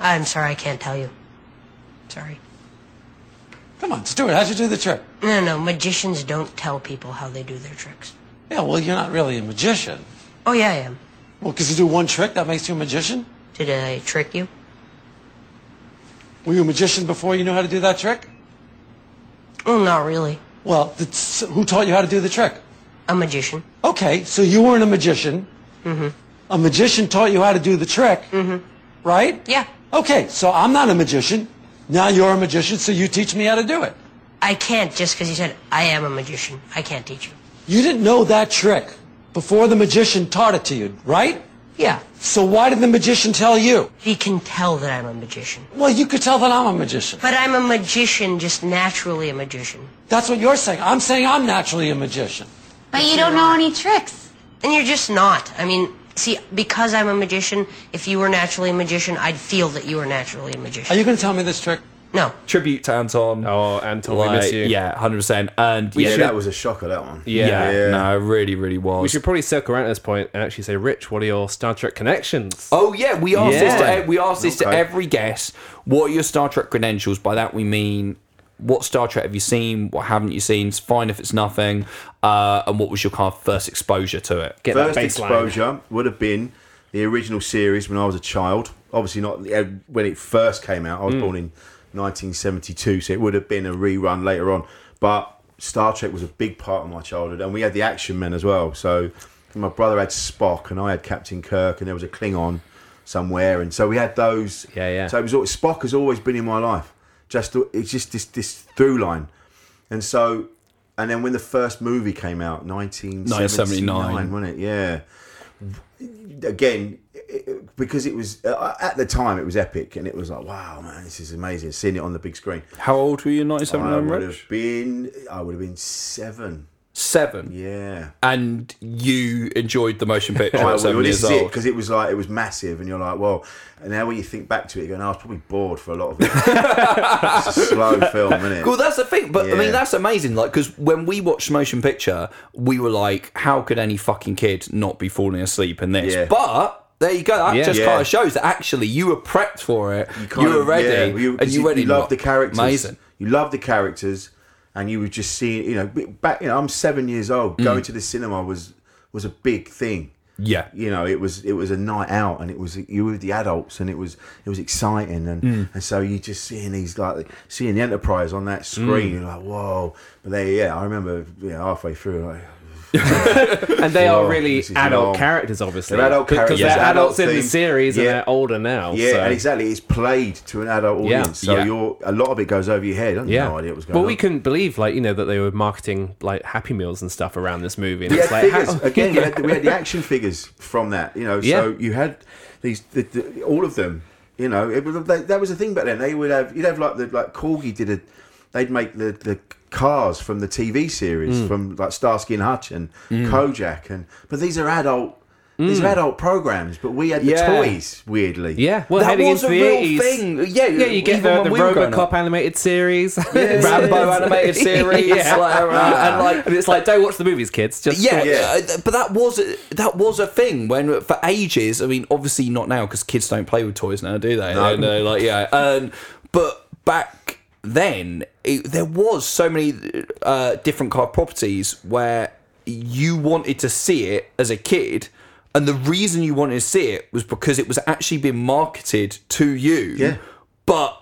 I'm sorry, I can't tell you. Sorry. Come on, Stuart, how'd you do the trick? No, no, magicians don't tell people how they do their tricks. Yeah, well, you're not really a magician. Oh, yeah, I am. Well, because you do one trick, that makes you a magician? Did I trick you? Were you a magician before you knew how to do that trick? Well, not really. Well, who taught you how to do the trick? A magician. Okay, so you weren't a magician. Mm-hmm. A magician taught you how to do the trick. Mm-hmm. Right? Yeah. Okay, so I'm not a magician. Now you're a magician, so you teach me how to do it. I can't just because you said I am a magician. I can't teach you. You didn't know that trick before the magician taught it to you, right? Yeah. So why did the magician tell you? He can tell that I'm a magician. Well, you could tell that I'm a magician. But I'm a magician, just naturally a magician. That's what you're saying. I'm saying I'm naturally a magician. But you don't know any tricks. And you're just not. I mean, see, because I'm a magician, if you were naturally a magician, I'd feel that you were naturally a magician. Are you going to tell me this trick? No. Tribute to Anton. Oh, Anton, Like, we miss you. Yeah, hundred percent. And Yeah, yeah, that was a shocker. That one. Yeah. yeah, no, it really, really was. We should probably circle around at this point and actually say, Rich, what are your Star Trek connections? Oh yeah, we asked this Yeah. to we asked this to Okay. every guest. What are your Star Trek credentials? By that we mean what Star Trek have you seen? What haven't you seen? It's fine if it's nothing. Uh, and what was your kind of first exposure to it? Get First exposure would have been the original series when I was a child. Obviously, not uh, when it first came out. I was Mm. born in 1972, so it would have been a rerun later on. But Star Trek was a big part of my childhood, and we had the Action Men as well. So my brother had Spock, and I had Captain Kirk, and there was a Klingon somewhere, and so we had those. Yeah, yeah. So it was always, Spock has always been in my life. Just it's just this this through line, and so. And then when the first movie came out, 1979, 1979. wasn't it? Yeah again it- because it was uh, at the time it was epic and it was like wow man this is amazing seeing it on the big screen How old were you in I would have been I would have been seven Seven. yeah And you enjoyed the motion picture Right, at seven well, years this is it old. because it was like it was massive and you're like well and now when you think back to it you're going oh, I was probably bored for a lot of it it's a slow film isn't it Well, that's the thing, but I mean that's amazing. Like, because when we watched motion picture, we were like, "How could any fucking kid not be falling asleep in this?" Yeah. But there you go. That Yeah. just Yeah. kind of shows that actually you were prepped for it. You, kind were ready, yeah, you, and you, you, you love the characters Amazing. you love the characters and you were just seeing, you know, back. You know, I'm seven years old. Mm. Going to the cinema was was a big thing. Yeah. you know, it was it was a night out, and it was you were with the adults, and it was it was exciting, and mm. and so you just seeing these like seeing the Enterprise on that screen, mm. you're like, whoa! But they, yeah, I remember yeah, halfway through, like, and they are really this is adult long. characters, obviously. They're adult because they're yeah. adults in the series and Yeah. they're older now. yeah, so. and exactly, it's played to an adult Yeah. audience, so Yeah. you're a lot of it goes over your head. I had Yeah, no idea what was going but on. we couldn't believe, like you know, that they were marketing like Happy Meals and stuff around this movie. And We it's had like, figures how- again. You had, we had the action figures from that. You know, Yeah. so you had these the, the, all of them. You know, it was they, that was the thing back then. They would have you'd have like the like Corgi did a. They'd make the the cars from the TV series Mm. from like Starsky and Hutch and Kojak and but these are adult. These are adult programs, but we had the Yeah. toys. Weirdly, Mm. yeah, well, that heading was into a the real 80s. thing. Yeah, Yeah, you get even the, the we RoboCop animated series, Rambo animated series, yeah. like, uh, and like and it's like, don't watch the movies, kids. Just yeah, watch- Yeah. uh, but that was that was a thing when for ages. I mean, obviously not now because kids don't play with toys now, do they? No. No, like yeah. Um, but back then, it, there was so many uh, different car properties where you wanted to see it as a kid. And the reason you wanted to see it was because it was actually being marketed to you. Yeah. But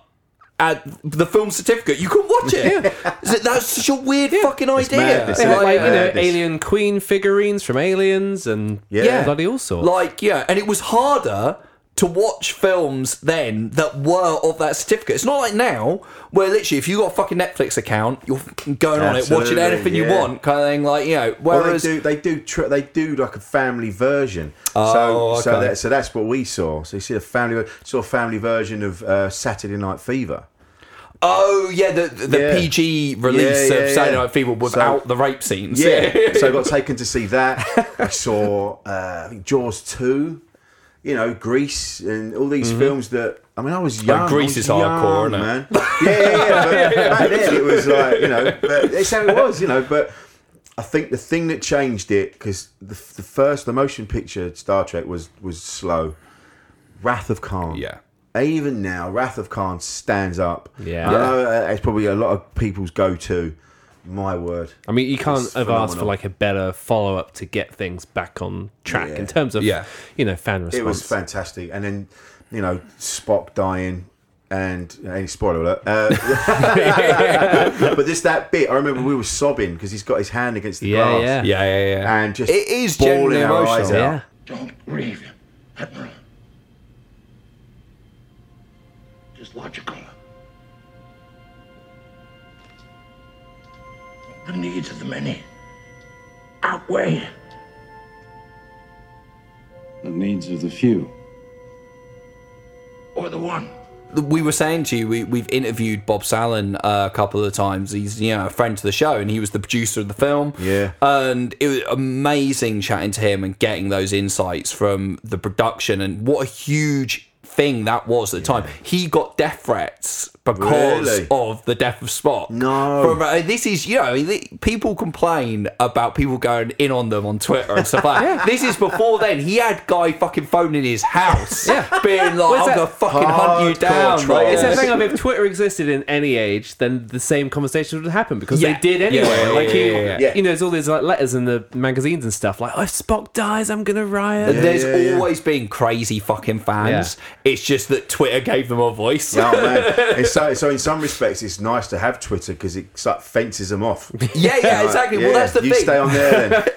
at the film certificate, you couldn't watch it. yeah. That's such a weird fucking idea. madness, They Like, like you know this- alien queen figurines from Aliens and Yeah. yeah, bloody all sorts. Like, yeah, and it was harder to watch films then that were of that certificate. It's not like now, where literally if you got a fucking Netflix account, you're going on it, watching Absolutely, anything you want, kind of thing. Like, you know, Well, whereas. they do. They do. They do like a family version. Oh, so, so okay. that so that's what we saw. So you see a family saw a family version of uh, Saturday Night Fever. oh, yeah, the, the Yeah. PG release Yeah, of Saturday. Night Fever without So- the rape scenes. Yeah. so I got taken to see that. I saw uh, I Jaws two. You know, Grease and all these films that. I mean, I was young. I Grease was is hardcore, young, it? man. Yeah, yeah, yeah. But back then it was like you know, but it's how it was, you know. But I think the thing that changed it because the, the first the motion picture Star Trek was was slow. Wrath of Khan. Yeah. Even now, Wrath of Khan stands up. Yeah. I know uh, it's probably a lot of people's go-to. My word. I mean, you can't It's have asked for like a better follow up to get things back on track Yeah. in terms of Yeah. you know fan response. It was fantastic, and then you know Spock dying, and any spoiler alert. Uh, but this that bit, I remember we were sobbing because he's got his hand against the Yeah, glass, yeah. Yeah, yeah, yeah. and just It is bawling genuinely our eyes emotional. out. Yeah. Don't grieve, Admiral. Just logical. The needs of the many outweigh The needs of the few. or the one. we were saying to you, we, we've interviewed Bob Sallin uh, a couple of times. He's you know a friend to the show, and he was the producer of the film. Yeah. and it was amazing chatting to him and getting those insights from the production and what a huge thing that was at the time. He got death threats because Really? of the death of Spock. No. From, uh, this is you know people complain about people going in on them on Twitter and stuff like that. This is before then. He had guy fucking phoning his house, yeah, being like, "I'm that gonna fucking hunt you hardcore down." troll? Like, It's that thing of if Twitter existed in any age, then the same conversations would happen because Yeah. they did anyway. Yeah, like yeah, yeah. Yeah. you know, there's all these like letters in the magazines and stuff like, "Oh, if Spock dies, I'm gonna riot." There's yeah, yeah. always been crazy fucking fans. It's just that Twitter gave them a voice. Oh man! So, so in some respects, it's nice to have Twitter because it sort of fences them off. Yeah, yeah, Like, exactly. yeah, well, that's the you thing. stay on there then.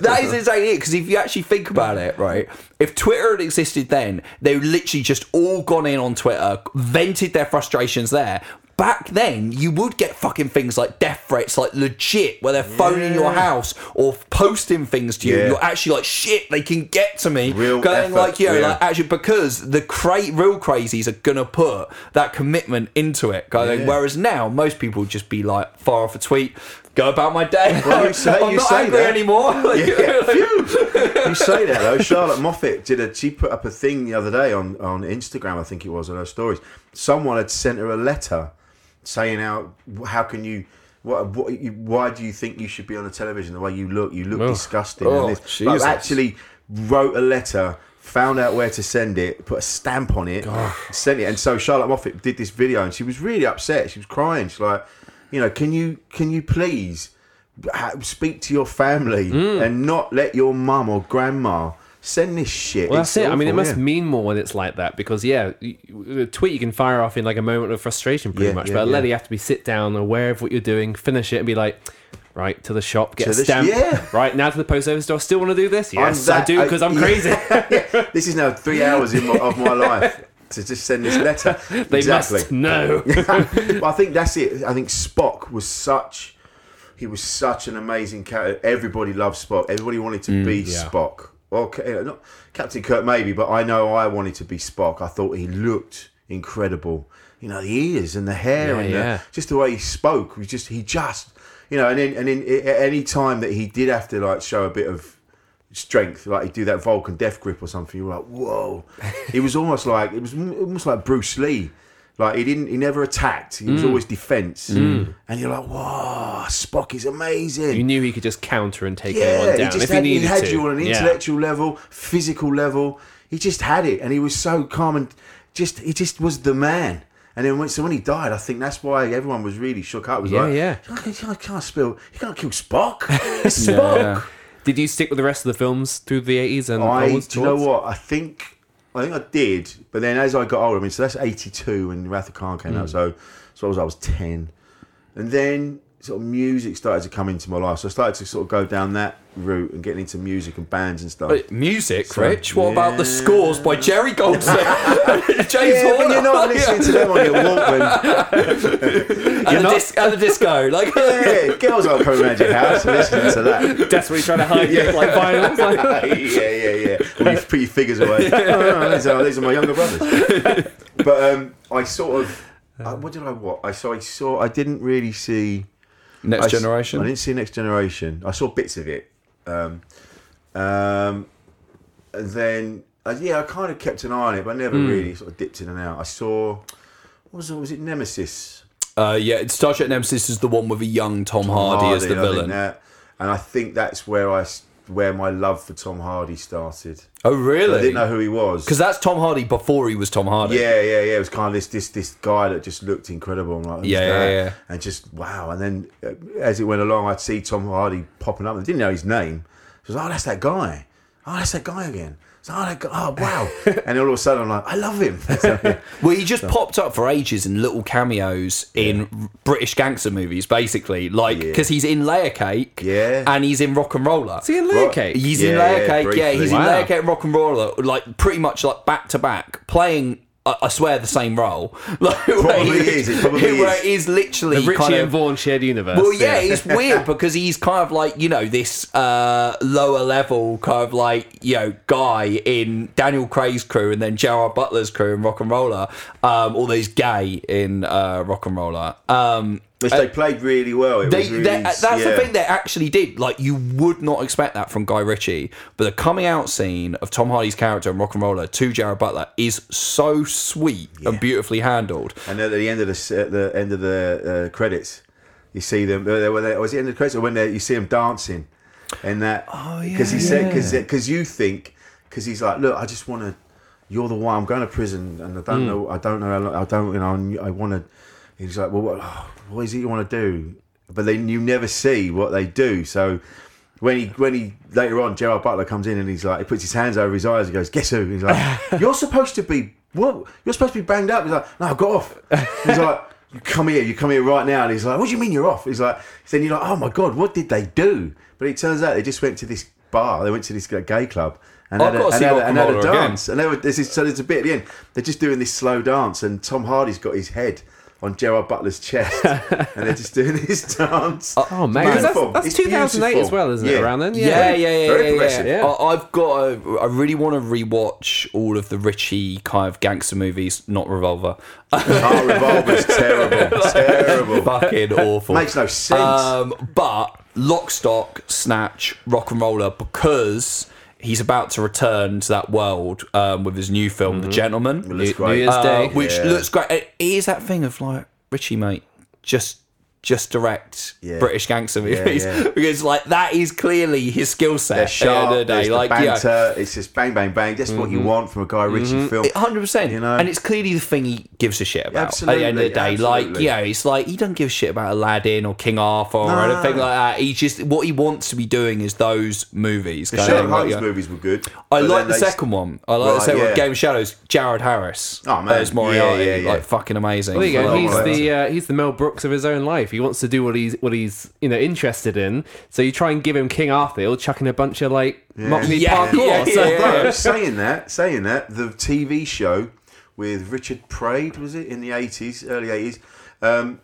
that is exactly it. Because if you actually think about it, right, if Twitter had existed then, they would literally just all gone in on Twitter, vented their frustrations there. Back then, you would get fucking things like death threats, like legit, where they're phoning your house or posting things to you. Yeah. You're actually like, shit, they can get to me. Real going effort, like, you know, yeah. like actually because the cra- real crazies are gonna put that commitment into it. Going, Yeah. whereas now most people would just be like, fire off a tweet. Go about my day. Well, you say- I'm you not say angry that. anymore. Like, Yeah, you say that though. Charlotte Moffat did a. She put up a thing the other day on on Instagram. I think it was on her stories. Someone had sent her a letter saying how how can you. What, what, you- why do you think you should be on the television the way you look? You look Oh. disgusting. Oh, and this. Jesus. Like, actually wrote a letter, found out where to send it, put a stamp on it, sent it. And so Charlotte Moffat did this video, and she was really upset. She was crying. She's like, You know, can you can you please speak to your family Mm. and not let your mum or grandma send this shit? Well, It's that's it. I mean, it awful, must yeah. mean more when it's like that because, yeah, a tweet you can fire off in like a moment of frustration, pretty Yeah, much. yeah, but a letter, you have to be sit down, aware of what you're doing, finish it, and be like, right to the shop, get To a the sh- yeah. Right now to the post office. Do I still want to do this? Yes, I do because I'm crazy. This is now three hours in my, of my life to just send this letter. They exactly. must know. Well, I think that's it. I think Spock was such. He was such an amazing character. Everybody loved Spock. Everybody wanted to mm, be yeah. Spock. Well, uh, not Captain Kirk maybe, but I know I wanted to be Spock. I thought he looked incredible. You know, the ears and the hair Yeah, and yeah. The, just the way he spoke was just he just you know. And then and then at any time that he did have to like show a bit of strength, like he'd do that Vulcan death grip or something. You were like, whoa! it was almost like it was almost like Bruce Lee. Like he didn't, he never attacked. He Mm. was always defense. And you're like, whoa! Spock is amazing. you knew he could just counter and take anyone he down just if had, he needed had to. you on an Yeah. intellectual level, physical level. He just had it, and he was so calm and just he just was the man. And then when, so when he died, I think that's why everyone was really shook up. It was Yeah, like, yeah. I can't, I can't spill. You can't kill Spock. It's Spock. Did you stick with the rest of the films through the 80s and I, onwards? do you know towards? what? I think I think I did, but then as I got older, I mean, so that's eighty two when Wrath of Khan came Hmm. out. So, so I was I was ten, and then sort of music started to come into my life. So I started to sort of go down that route and getting into music and bands and stuff. Wait, music, So- Rich? What about the scores by Jerry Goldsmith? James yeah, Horner? but you're not listening to them on your Walkman. and, the dis- and the disco. Like, yeah, girls aren't coming around your house and listening to that. Desperately trying to hide it like vinyls. Like, yeah, yeah, yeah. When you put your figures away. Oh, no, these, are, these are my younger brothers. But um, I sort of, uh, what did I what? I saw. I saw. I didn't really see Next I s- Generation? I didn't see Next Generation. I saw bits of it. Um, um, and then uh, yeah, I kind of kept an eye on it, but I never Hmm. really sort of dipped in and out. I saw. What was it? Was it Nemesis? Uh, yeah, Star Trek Nemesis is the one with a young Tom, Hardy, as the villain. that- and I think that's where I where my love for Tom Hardy started. Oh, really? I didn't know who he was. Because that's Tom Hardy before he was Tom Hardy. Yeah, yeah, yeah. It was kind of this this this guy that just looked incredible. I'm like, Yeah, yeah, yeah. And just wow. And then uh, as it went along, I'd see Tom Hardy popping up. I didn't know his name. I was, like, oh, that's that guy. Oh, that's that guy again. So, oh, that oh, wow. and all of a sudden, I'm like, I love him. So, yeah. Well, he just popped up for ages in little cameos in British gangster movies, basically. Like, because he's in Layer Cake Yeah. and he's in RocknRolla. Is he in Layer Right. Cake? He's in Layer yeah, Cake, yeah, briefly. he's in Layer Cake and RocknRolla, like pretty much like back to back, playing. I I swear the same role. Like, Probably where he- is, it probably where is. it is literally the Ritchie kind of, and Vaughn shared universe. Well, yeah, it's weird because he's kind of like you know this uh, lower level kind of like you know guy in Daniel Craig's crew and then Gerard Butler's crew in RocknRolla, um, although he's gay in uh, RocknRolla. Um, Which they played really well. It they, was really, that's yeah. the thing they actually did. Like you would not expect that from Guy Ritchie, but the coming out scene of Tom Hardy's character in RocknRolla to Gerard Butler is so sweet and beautifully handled. And at the end of the at the end of the uh, credits, you see them. Uh, they were there, was it end of the credits or when you see them dancing, and that. Oh yeah. Because he said because because you think because he's like, look, I just want to. You're the one. I'm going to prison, and I don't know. I don't know. I don't. You know. I want to. He's like, well, what, what is it you want to do? But then you never see what they do. So when he when he later on, Gerard Butler comes in and he's like, he puts his hands over his eyes. He goes, guess who? He's like, you're supposed to be what? You're supposed to be banged up. He's like, no, I got off. He's like. You come here, you come here right now, and he's like, "What do you mean you're off?" He's like, then you're like, "Oh my god, what did they do?" But it turns out they just went to this bar. They went to this gay club and I've had a, and had a, and and had a Roller again. dance. And they were, this is, so there's a bit at the end. They're just doing this slow dance, and Tom Hardy's got his head on Gerard Butler's chest, and they're just doing this dance. Oh man, 'Cause that's, that's It's 2008 as well, isn't it? Yeah. Around then, Yeah, yeah, yeah, Very yeah, progressive. yeah. Yeah. I, I've got. A, I really want to rewatch all of the Ritchie kind of gangster movies, not Revolver. Oh, Revolver's terrible, terrible. Fucking awful. Makes no sense. Um, but Lock, Stock, Snatch, RocknRolla, because he's about to return to that world um, with his new film, The Gentleman, looks New, New. Year's uh, Day. which Yeah. looks great. It is that thing of like Ritchie, mate, just just direct Yeah. British gangster movies yeah. because like that is clearly his skill set. They're sharp. end of the day. there's the Like yeah. banter. It's just bang, bang, bang. That's what you want from a Guy Ritchie film. Hundred percent, You know? and it's clearly the thing he gives a shit about. at the end of the Absolutely, day, like absolutely. yeah, it's like he doesn't give a shit about Aladdin or King Arthur or anything like that. He just what he wants to be doing is those movies. The kind Sherlock thing, like, yeah. movies were good. I like the they- second one. I like the Right, second one. Game of Shadows. Jared Harris Oh, man. as Moriarty, Yeah, yeah, yeah. like fucking amazing. Well, there you go. He's the uh, he's the Mel Brooks of his own life. He wants to do what he's what he's you know interested in. So you try and give him King Arthur, he'll chuck in a bunch of like Mockney Yeah, parkour. yeah, so- yeah, yeah. Saying that, saying that, the TV show with Richard Praed was it in the eighties, early eighties. Um,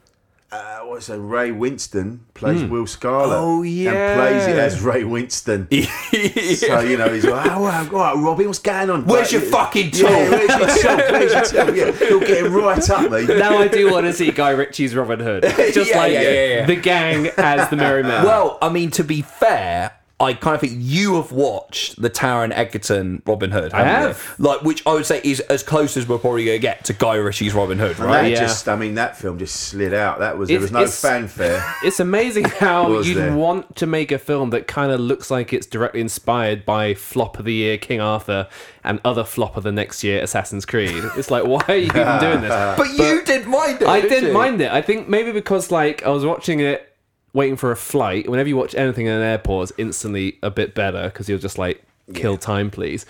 uh, what's that? Ray Winstone plays Will Scarlet. Oh, yeah, and plays it as Ray Winstone. So you know he's like, oh, wow, all right, Robbie, what's going on? Where's Like, your fucking tool? Yeah, where's your tool? Where's your tool? Yeah, you're getting right up, mate. now I do want to see Guy Ritchie's Robin Hood, just Yeah, like yeah, yeah, yeah. the gang as the Merry Men. Well, I mean, to be fair, I kind of think you have watched the Taron Egerton Robin Hood. I haven't you? Like, which I would say is as close as we're probably going to get to Guy Ritchie's Robin Hood, right? that Yeah. just, I mean, that film just slid out. That was there was no fanfare. It's amazing how you'd there? want to make a film that kind of looks like it's directly inspired by flop of the year King Arthur and other flop of the next year Assassin's Creed. It's like, why are you even doing this? But you didn't mind it. I did didn't you? mind it. I think maybe because like I was watching it waiting for a flight. Whenever you watch anything in an airport, it's instantly a bit better because you're just like, kill time, please.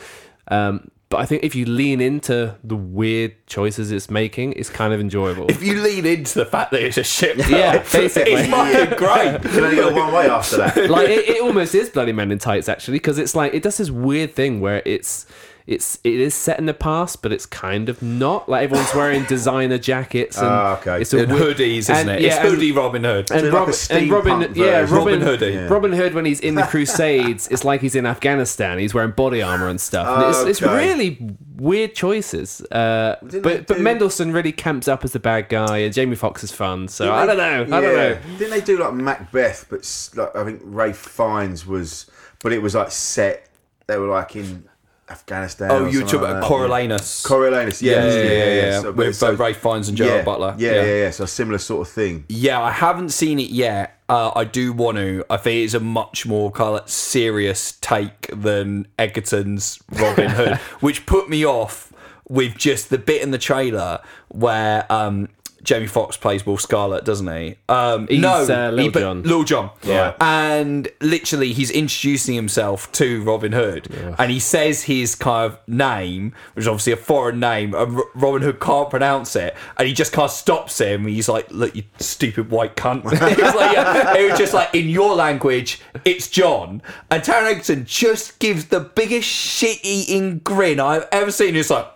Um, but I think if you lean into the weird choices it's making, it's kind of enjoyable. If you lean into the fact that it's a ship, Yeah, basically. it's fucking great. Can only go one way after that. like it, it almost is bloody men in tights actually because it's like it does this weird thing where it's it's it is set in the past but it's kind of not like everyone's wearing designer jackets and Ah, okay. it's a And hoodies, isn't it? yeah, it's hoodie Robin Hood. and, Rob- a and Robin, yeah. Robin, Robin Hoodie. Yeah. Robin Hood when he's in the Crusades, it's like he's in Afghanistan. He's wearing body armor and stuff. And it's, it's really weird choices. Uh, but they but Mendelsohn really camps up as the bad guy, and Jamie Foxx is fun. So I don't know. I don't Yeah. know. Didn't they do like Macbeth? But like, I think Ray Fiennes was, but it was like set. They were like in Afghanistan. Oh, or you're talking about like. Coriolanus. Coriolanus, yeah, yes, yeah, yeah, yeah, So- with so- Ray Fiennes and Gerard yeah, Butler. Yeah, yeah, yeah, So a similar sort of thing. Yeah, I haven't seen it yet. Uh, I do want to. I think it's a much more kind of serious take than Egerton's Robin Hood, which put me off with just the bit in the trailer where um, Jamie Foxx plays Will Scarlet, doesn't he? Um, He's, no, uh, Lil he- Jon. Lil Jon. Yeah. And literally, he's introducing himself to Robin Hood, and he says his kind of name, which is obviously a foreign name, and Robin Hood can't pronounce it, and he just kind of stops him. He's like, "Look, you stupid white cunt!" it was like, yeah, it was just like in your language, it's John. And Taron Egerton just gives the biggest shit-eating grin I've ever seen. It's like.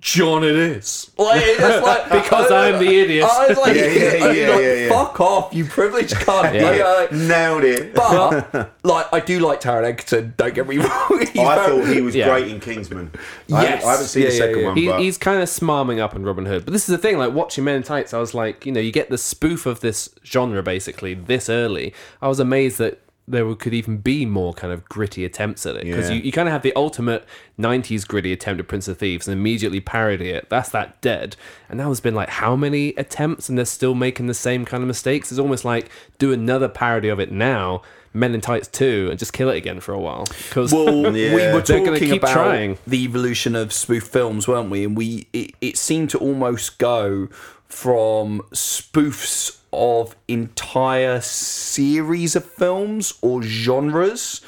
John, it is. Like, it's like Because I'm the idiot. I was like, Yeah, yeah, yeah, like, yeah, yeah. fuck off, you privileged cunt. Yeah. Like, like, Nailed it. but like, I do like Taron Egerton. Don't get me wrong. He's I thought he was Yeah. great in Kingsman. I, Yes. haven't, I haven't seen Yeah, the yeah, second yeah. one, He, but he's kind of smarming up in Robin Hood. But this is the thing, like watching Men in Tights, I was like, you know, you get the spoof of this genre basically this early. I was amazed that there could even be more kind of gritty attempts at it because Yeah. you, you kind of have the ultimate 90s gritty attempt at Prince of Thieves and immediately parody it. That's that dead. And now there's been like how many attempts and they're still making the same kind of mistakes? It's almost like do another parody of it now. Men in Tights 2 and just kill it again for a while because Well, we were They're gonna talking keep about trying. the evolution of spoof films, weren't we? And we it, it seemed to almost go from spoofs of entire series of films or genres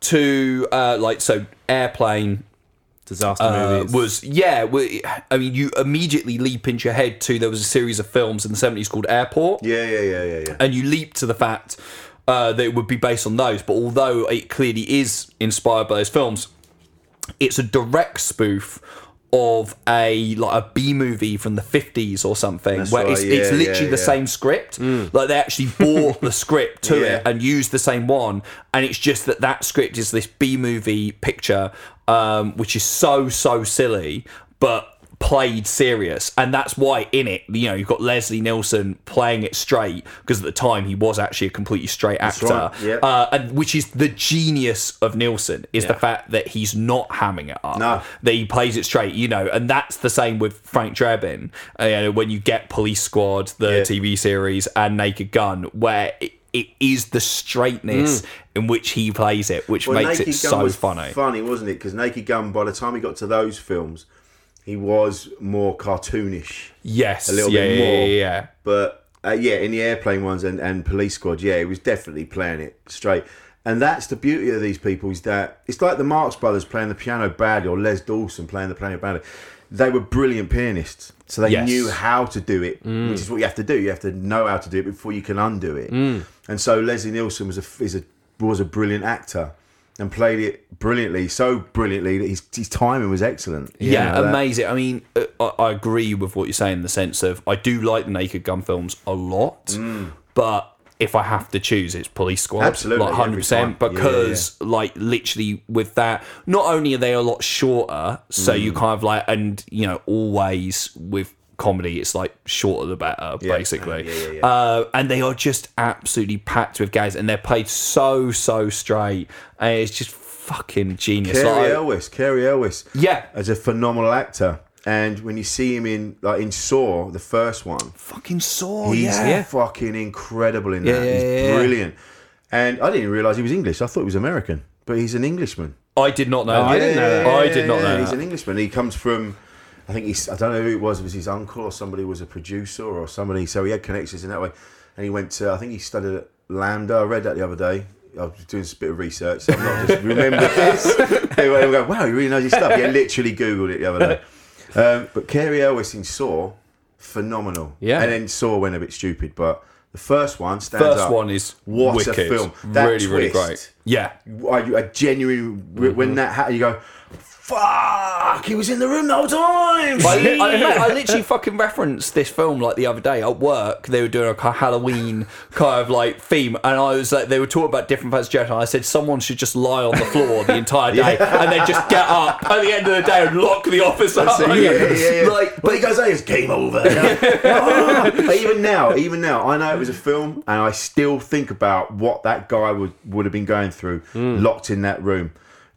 to uh, like so airplane disaster uh, movies was yeah we- i mean you immediately leap into your head to there was a series of films in the 70s called airport yeah, yeah, yeah, yeah, yeah. and you leap to the fact uh, that it would be based on those. But although it clearly is inspired by those films, it's a direct spoof of a like a B movie from the fifties or something, That's where right, it's, it's literally yeah, the yeah. same script. Like they actually bought the script to Yeah. it and used the same one, and it's just that that script is this B movie picture, um, which is so so silly, but played serious, and that's why in it, you know, you've got Leslie Nielsen playing it straight because at the time he was actually a completely straight actor, right, yeah. uh, and which is the genius of Nielsen is the fact that he's not hamming it up, No. that he plays it straight, you know, and that's the same with Frank Drebin. Uh, you know, when you get Police Squad, the Yeah. TV series, and Naked Gun, where it, it is the straightness in which he plays it, which Well, makes Naked it Gun so was funny. Funny, wasn't it? Because Naked Gun, by the time he got to those films, he was more cartoonish. Yes, a little yeah, bit more. yeah, yeah. But uh, yeah, in the airplane ones and, and Police Squad, yeah, he was definitely playing it straight. And that's the beauty of these people is that it's like the Marx Brothers playing the piano badly or Les Dawson playing the piano badly. They were brilliant pianists, so they Yes. knew how to do it, which is what you have to do. You have to know how to do it before you can undo it. And so Leslie Nielsen was a is a was a brilliant actor and played it brilliantly, so brilliantly that his, his timing was excellent. Yeah, know, that- amazing. I mean, uh, I, I agree with what you're saying in the sense of I do like the Naked Gun films a lot, but if I have to choose, it's Police Squad, Mm. Absolutely, like hundred percent, time. Yeah, because like literally with that, not only are they a lot shorter, so you Mm. kind of like, and you know, always with comedy, it's like shorter the better, Yeah. basically. Yeah, yeah. Uh, and they are just absolutely packed with guys, and they're played so so straight, and it's just fucking genius. Cary Like, Elwes, Cary Elwes. Yeah. As a phenomenal actor. And when you see him in like in Saw, the first one, fucking Saw, he's yeah. fucking incredible in that. he's brilliant. And I didn't realise he was English. I thought he was American. But he's an Englishman. I did not know. I didn't know that. I did not know. He's an Englishman. He comes from I think he's I don't know who it was, it was his uncle or somebody was a producer or somebody so he had connections in that way. And he went to I think he studied at LAMDA. I read that the other day. I was doing a bit of research, so I'm not just remember this. Anyway, I'm going, wow, he really knows his stuff. Yeah, literally Googled it the other day. Um, but Cary Elwes in Saw, phenomenal. Yeah. And then Saw went a bit stupid, but the first one stands First up. one is what wicked. a film. That really, really great. Yeah. I, I genuinely when that happened, you go, "Fuck!" He was in the room the whole time. I, li- I, mate, I literally fucking referenced this film like the other day at work. They were doing a kind of Halloween kind of like theme, and I was like, they were talking about different parts of and I said someone should just lie on the floor the entire day, and then just get up at the end of the day and lock the office up. yeah, yeah, yeah. Like, but he goes, "Hey, it's game over." Even now, even now, I know it was a film, and I still think about what that guy would would have been going through, hmm. locked in that room,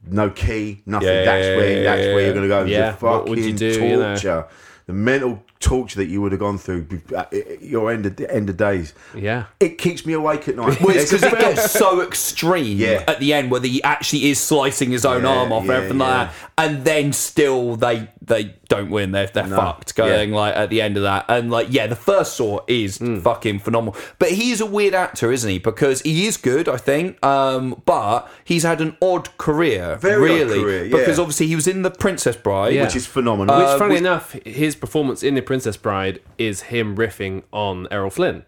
no key, nothing. Yeah, that's where yeah, that's yeah, where yeah. you're gonna go. Yeah, The what would you fucking do, you know? torture, the mental torture that you would have gone through at your end of end of days. Yeah. It keeps me awake at night. Well, it's It's because it film. gets so extreme Yeah. at the end, where he actually is slicing his own Yeah, arm off, and yeah, everything yeah. like that, and then still they they don't win. They're they're No. fucked going like at the end of that, and like yeah, the first Saw is Hmm. fucking phenomenal. But he's a weird actor, isn't he? Because he is good, I think, um, but he's had an odd career, Very odd really, career, yeah. because obviously he was in the Princess Bride, Yeah. which is phenomenal. Which, Uh, funny was- enough, his performance in The Princess Bride is him riffing on Errol Flynn.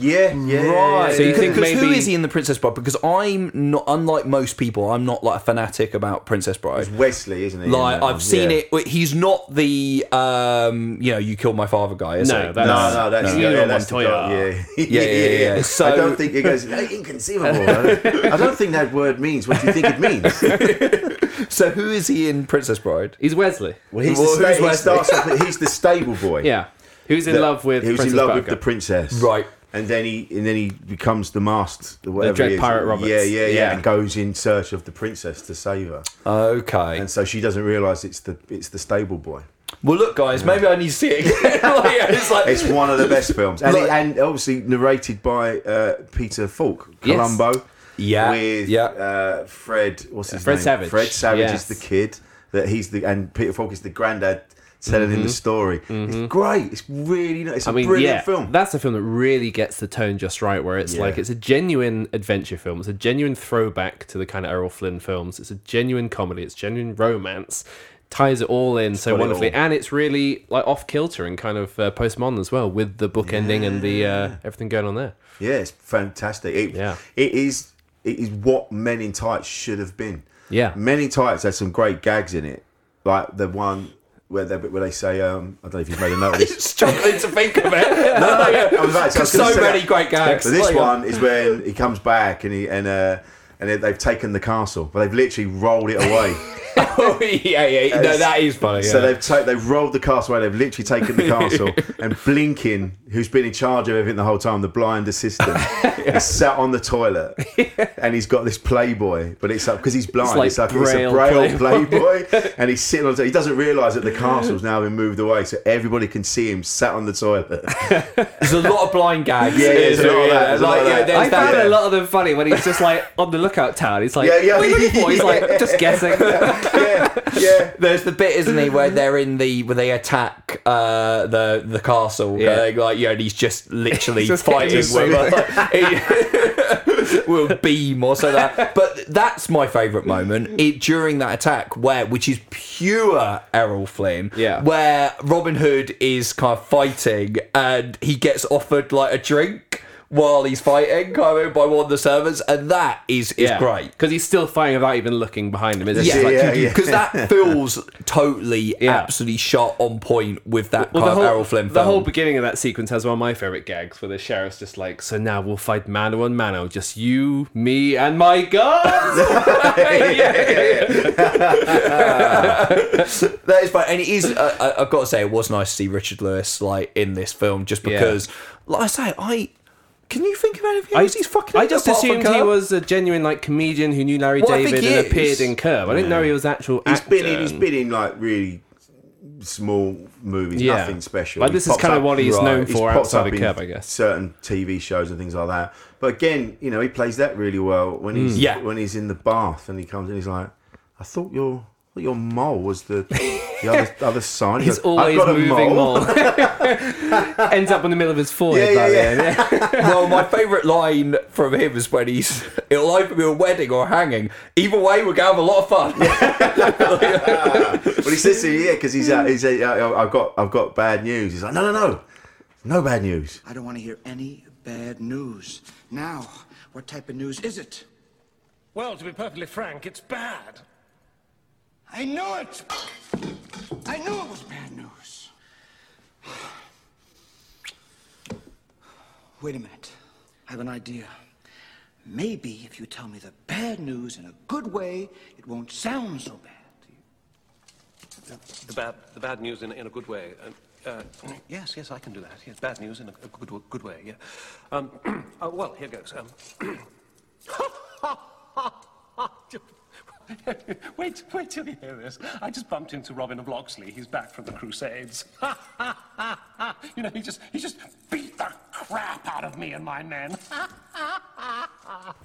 Yeah, yeah, Right. So you think Because who maybe- is he in the Princess Bride? Because I'm not, unlike most people, I'm not like a fanatic about Princess Bride. It's Westley, isn't he? Like I've one? seen Yeah. it. He's not the um, you know, you killed my father guy. Is No, he? that's- No, no, that's, No. yeah, Inigo that's the guy, yeah. Yeah, yeah, yeah. So- I don't think it goes inconceivable. I don't, I don't think that word means what do you think it means. So who is he in Princess Bride? He's Westley. Well, he's, Well, the, who's sta- he Westley? starts off, he's the stable boy. Yeah. Who's in that- love with Who's Princess in love with the princess, Right. And then he and then he becomes the masked, whatever Dread he is. Pirate Roberts. Yeah, yeah, yeah, Yeah. and goes in search of the princess to save her. Okay. And so she doesn't realise it's the it's the stable boy. well, look, guys, maybe I need to see it again. like, it's like It's one of the best films, and, Like- and obviously narrated by uh, Peter Falk, Yes. Columbo. Yeah, with yeah. Uh, Fred. What's his name? Fred name? Savage. Fred Savage Yes. is the kid that he's the, and Peter Falk is the granddad telling him the story. It's great. It's really nice. It's a Mm-hmm. Mean, brilliant yeah, film. that's a film that really gets the tone just right, where it's Yeah. like it's a genuine adventure film. It's a genuine throwback to the kind of Errol Flynn films. It's a genuine comedy. It's genuine romance. Ties it all in so got it wonderfully, and it's really like off kilter and kind of uh, postmodern as well, with the book ending and the uh, everything going on there. yeah, it's fantastic. It, Yeah. it is. It is what Men in Tights should have been. Yeah. Men in Tights had some great gags in it, like the one where they where they say, um, I don't know if you've made a note of this. struggling to think of it. no, no, I was I was so many that. great gags. But this one is when he comes back and he and uh, and they- they've taken the castle, but they've literally rolled it away. oh, yeah, yeah. No, that is funny. So they've ta- they've rolled the castle away. They've literally taken the castle, and Blinkin, who's been in charge of everything the whole time, the blind assistant, is sat on the toilet, and he's got this Playboy, but it's up because he's blind. like It's like, it's, Braille a Braille Playboy. Playboy, and he's sitting on. The, he doesn't realise that the castle's now been moved away, so everybody can see him sat on the toilet. There's a lot of blind gags. Yeah, yeah, there's a lot of that, there's a lot of yeah, that. there's I found that- a lot of them funny when he's just like on the lookout tower. He's like, Yeah, yeah. what are you looking for? He's like, just guessing. yeah, yeah. There's the bit, isn't he, where they're in the where they attack uh, the the castle. Yeah. Yeah, like yeah, and he's just literally Just fighting with, like, he- with a beam or so that. But that's my favourite moment it, during that attack, where which is pure Errol Flynn. Yeah. where Robin Hood is kind of fighting and he gets offered like a drink. While he's fighting, kind of by one of the servants, and that is is great. because he's still fighting without even looking behind him. It's Yeah, just like, yeah, yeah. because that feels totally, Yeah. absolutely shot on point with that Well, kind the of whole, Errol Flynn the film. whole beginning of that sequence has one of my favorite gags where the sheriff's just like, so now we'll fight mano on mano, just you, me, and my guns. that is fine, and it is. Uh, I- I've got to say, it was nice to see Richard Lewis like in this film, just Yeah. because, like I say, I can you think of anything I, else he's fucking. I in just apart from assumed he Curb? was a genuine like comedian who knew Larry Well, I think David he and is. appeared in Curb. I didn't know he was actual. He's actor. been in. He's been in like really small movies, Yeah. nothing special. But He this is pops kind of up- what he's known for popped outside up of in Curb, I guess. Certain TV shows and things like that. But again, you know, he plays that really well when he's mm. Yeah. when he's in the bath and he comes in. He's like, I thought your I your mole was the the other other side. He He's goes, "I've always got a moving mole." more. Ends up in the middle of his forehead. Yeah, by the yeah, end, well, my favourite line from him is when he's it'll either be a wedding or a hanging. Either way, we're gonna have a lot of fun. But he says to you, yeah, because he's uh, he's uh, I've got I've got bad news. He's like, no, no, no, no bad news. I don't want to hear any bad news. Now, what type of news is it? Well, to be perfectly frank, it's bad. I knew it! I knew it was bad news. Wait a minute. I have an idea. Maybe if you tell me the bad news in a good way, it won't sound so bad. The bad, the bad news in, in a good way. Uh, uh, yes, yes, I can do that. Yes, bad news in a, a good, good way. Yeah. Um, uh, well, here goes. Um, wait, wait till you hear this. I just bumped into Robin of Locksley. He's back from the Crusades. you know, he just, he just beat the crap out of me and my men.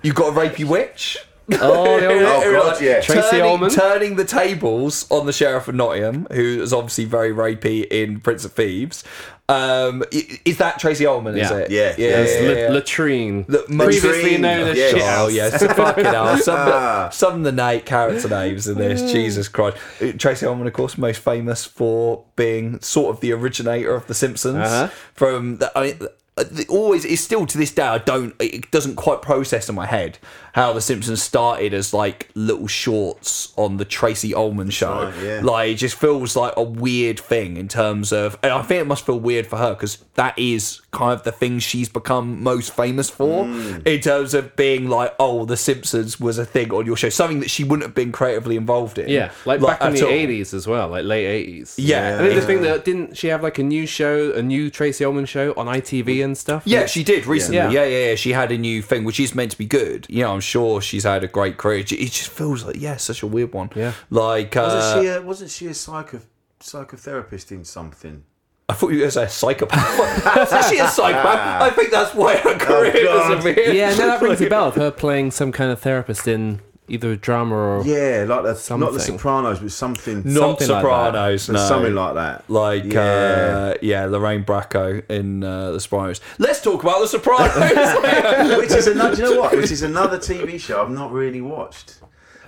You got a rapey witch. Oh, the old- Oh, God, yeah. Tracey turning, Ullman. turning the tables on the sheriff of Nottingham, who is obviously very rapey in Prince of Thieves. Um, is that Tracey Ullman? Is Yeah. it? Yeah. yeah, There's yeah, La- yeah. latrine. The previously known as Yes. shit Oh yes, fucking hell. Some, of the- some of the Nate character names in this, Jesus Christ. Uh, Tracey Ullman, of course, most famous for being sort of the originator of The Simpsons. Uh-huh. From the, I mean, the, Uh, always, it's still to this day. I don't. It doesn't quite process in my head how The Simpsons started as like little shorts on the Tracey Ullman show. yeah. Like it just feels like a weird thing in terms of. And I think it must feel weird for her because that is kind of the thing she's become most famous for Mm. in terms of being like, oh, The Simpsons was a thing on your show, something that she wouldn't have been creatively involved in. Yeah, like, back in the all. eighties as well, like late eighties. Yeah. I think the thing that didn't she have like a new show, a new Tracey Ullman show on ITV and stuff? Yeah, she did recently. Yeah. Yeah. yeah, yeah, She had a new thing, which is meant to be good. You know, I'm sure she's had a great career. It just feels like, yeah, such a weird one. Yeah. Like, uh, Wasn't she? A, wasn't she a psycho psychotherapist in something? I thought you were going to say a psychopath. Is she a psychopath? I think that's why her career God. doesn't be. Yeah, no, that rings a bell of her playing some kind of therapist in either a drama or Yeah, like the, not the Sopranos, but something. Not Something like Sopranos, but no. something like that. Like, Yeah. uh, yeah, Lorraine Bracco in uh, The Sopranos. Let's talk about The Sopranos. Which is another. You know what? Which is another TV show I've not really watched.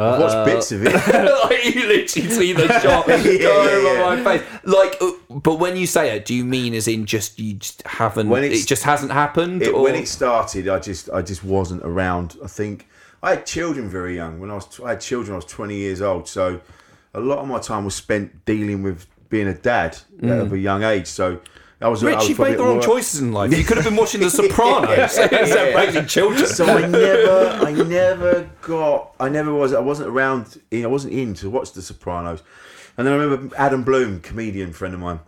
I've watched bits of it. like, you literally see the shot yeah, over yeah. my face. Like, uh, but when you say it, do you mean as in just you just haven't? When it just hasn't happened, It- or when it started, I just I just wasn't around. I think I had children very young. When I was I had children, I was twenty years old. So a lot of my time was spent dealing with being a dad Mm. of a young age. So I was, I Rich, was you probably made the wrong choices in life. You could have been watching The Sopranos instead of raising children. So I never, I never got, I never was, I wasn't around, I wasn't in to watch The Sopranos. And then I remember Adam Bloom, comedian friend of mine.